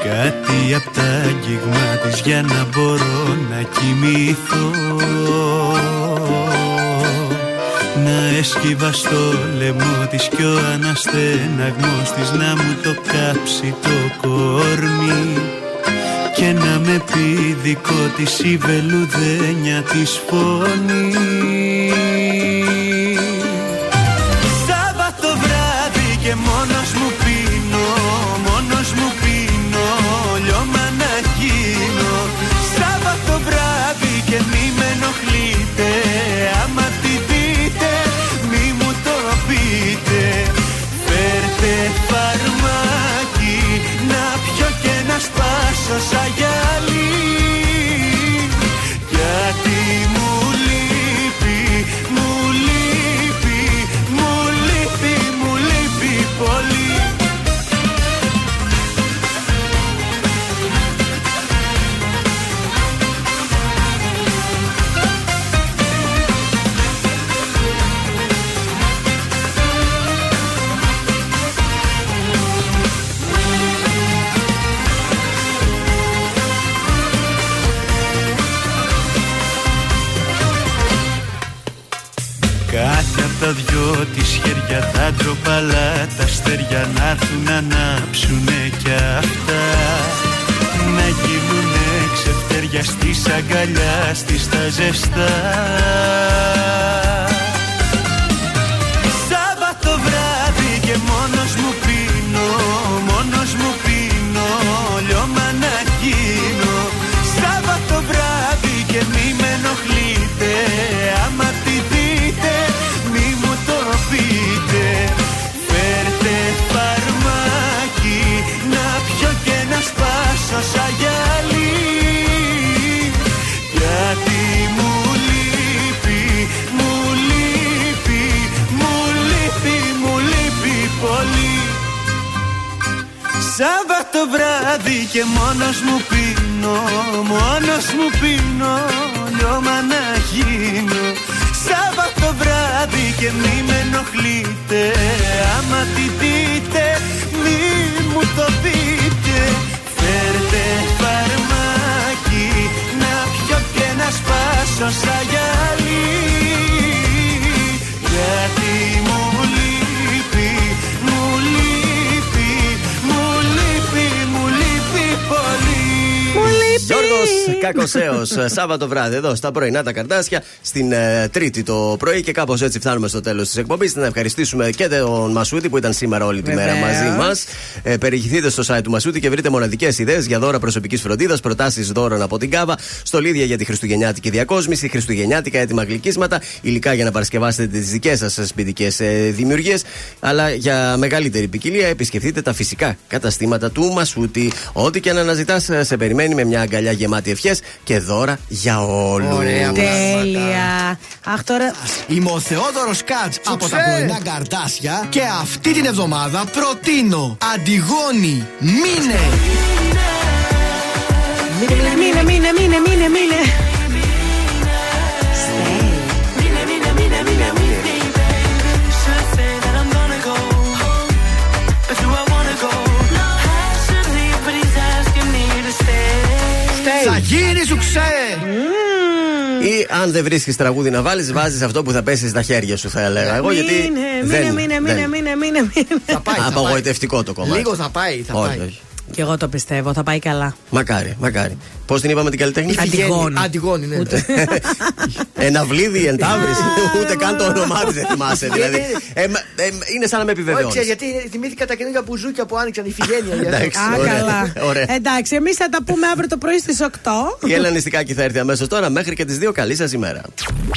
Κάτι απ' τα αγγίγμα της για να μπορώ να κοιμηθώ Να έσκυβα στο λαιμό της κι ο αναστέναγμός της Να μου το κάψει το κορμί και να με πει δικό της η βελουδένια της φωνή ανάψουνε κι αυτά. Να γίνουνε ξεφτέρια στις αγκαλιά στις τα ζεστά και μόνος μου πίνω Μόνος μου πίνω λιώμα να γίνω. Σάββατο βράδυ και μη με ενοχλείτε. Άμα τη δείτε μη μου το πείτε. Φέρτε φαρμάκι να πιω και να σπάσω σαν γυαλί Γιώργο Κακοσέο, Σάββατο βράδυ εδώ στα πρωινά τα καρτάσια, στην ε, Τρίτη το πρωί και κάπως έτσι φτάνουμε στο τέλος της εκπομπής. Να ευχαριστήσουμε και τον Μασούτη που ήταν σήμερα όλη τη μέρα Βεβαίως. μαζί μας. Ε, περιηγηθείτε στο site του Μασούτη και βρείτε μοναδικές ιδέες για δώρα προσωπικής φροντίδας, προτάσεις δώρων από την Κάβα, στολίδια για τη Χριστουγεννιάτικη διακόσμηση, Χριστουγεννιάτικα έτοιμα γλυκίσματα, υλικά για να παρασκευάσετε τις δικές σας σπιτικές ε, δημιουργίες. Αλλά για μεγαλύτερη ποικιλία επισκεφτείτε τα φυσικά καταστήματα του Μασούτη. Ό,τι και αν αναζητάς, σε περιμένει με μια αγκαλιά γεμάτη ευχές και δώρα για όλους. Τέλεια. Αχ, τώρα. Είμαι ο Θεόδωρος Κάτς από τα πρωινά καρτάσια και αυτή την εβδομάδα προτείνω Αντιγόνη, μήνε! Μείνε, μείνε, μείνε, μείνε, μείνε, ξέ! Ή αν δεν βρίσκεις τραγούδι να βάλεις, βάζεις αυτό που θα πέσει στα χέρια σου, θα έλεγα. Εγώ γιατί. Μείνε, δεν- μείνε, μείνε, δεν- μείνε, μείνε, μείνε. Θα πάει, θα Απογοητευτικό το κομμάτι. Λίγο θα πάει, θα Όχι, πάει. Όχι. Κι εγώ το πιστεύω, θα πάει καλά. Μακάρι, μακάρι. Πώς την είπαμε την καλλιτέχνη, Αντιγόνη. Αντιγόνη, ναι. Ένα βλίδι εντάβρι. Ούτε καν το όνομά της δεν θυμάσαι. Δηλαδή. Ε, μα- ε, είναι σαν να με Όχι, επιβεβαιώνει. ξέρεις, γιατί θυμήθηκα τα καινούργια μπουζούκια που άνοιξαν η Φιγένεια. γι' αυτό. Εντάξει, Α, ωραία, καλά. ωραία. Εντάξει, εμείς θα τα πούμε αύριο το πρωί στις 8. Η Έλενα Νηστικάκη θα έρθει αμέσως τώρα μέχρι και τις 2. Καλή σας ημέρα.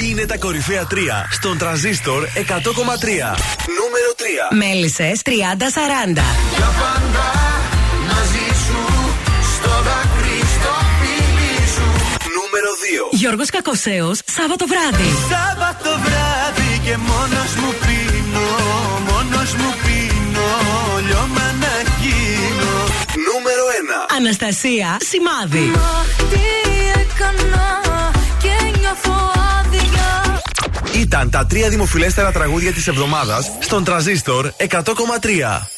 Είναι τα κορυφαία 3 στον τραζίστορ 100,3. Νούμερο 3. Μέλισσες 30-40. Για πάντα μαζί σου στο δάκρυ στο φίλι σου Νούμερο 2. Γιώργος Κακοσέος, Σάββατο βράδυ. Σάββατο βράδυ και μόνος μου πίνω, μόνος μου πίνω, λιώμα να γίνω. Νούμερο 1. Αναστασία, σημάδι. Τι έκανα και νιώθω άδεια Ήταν τα τρία δημοφιλέστερα τραγούδια της εβδομάδας στον Τραζίστορ 100,3.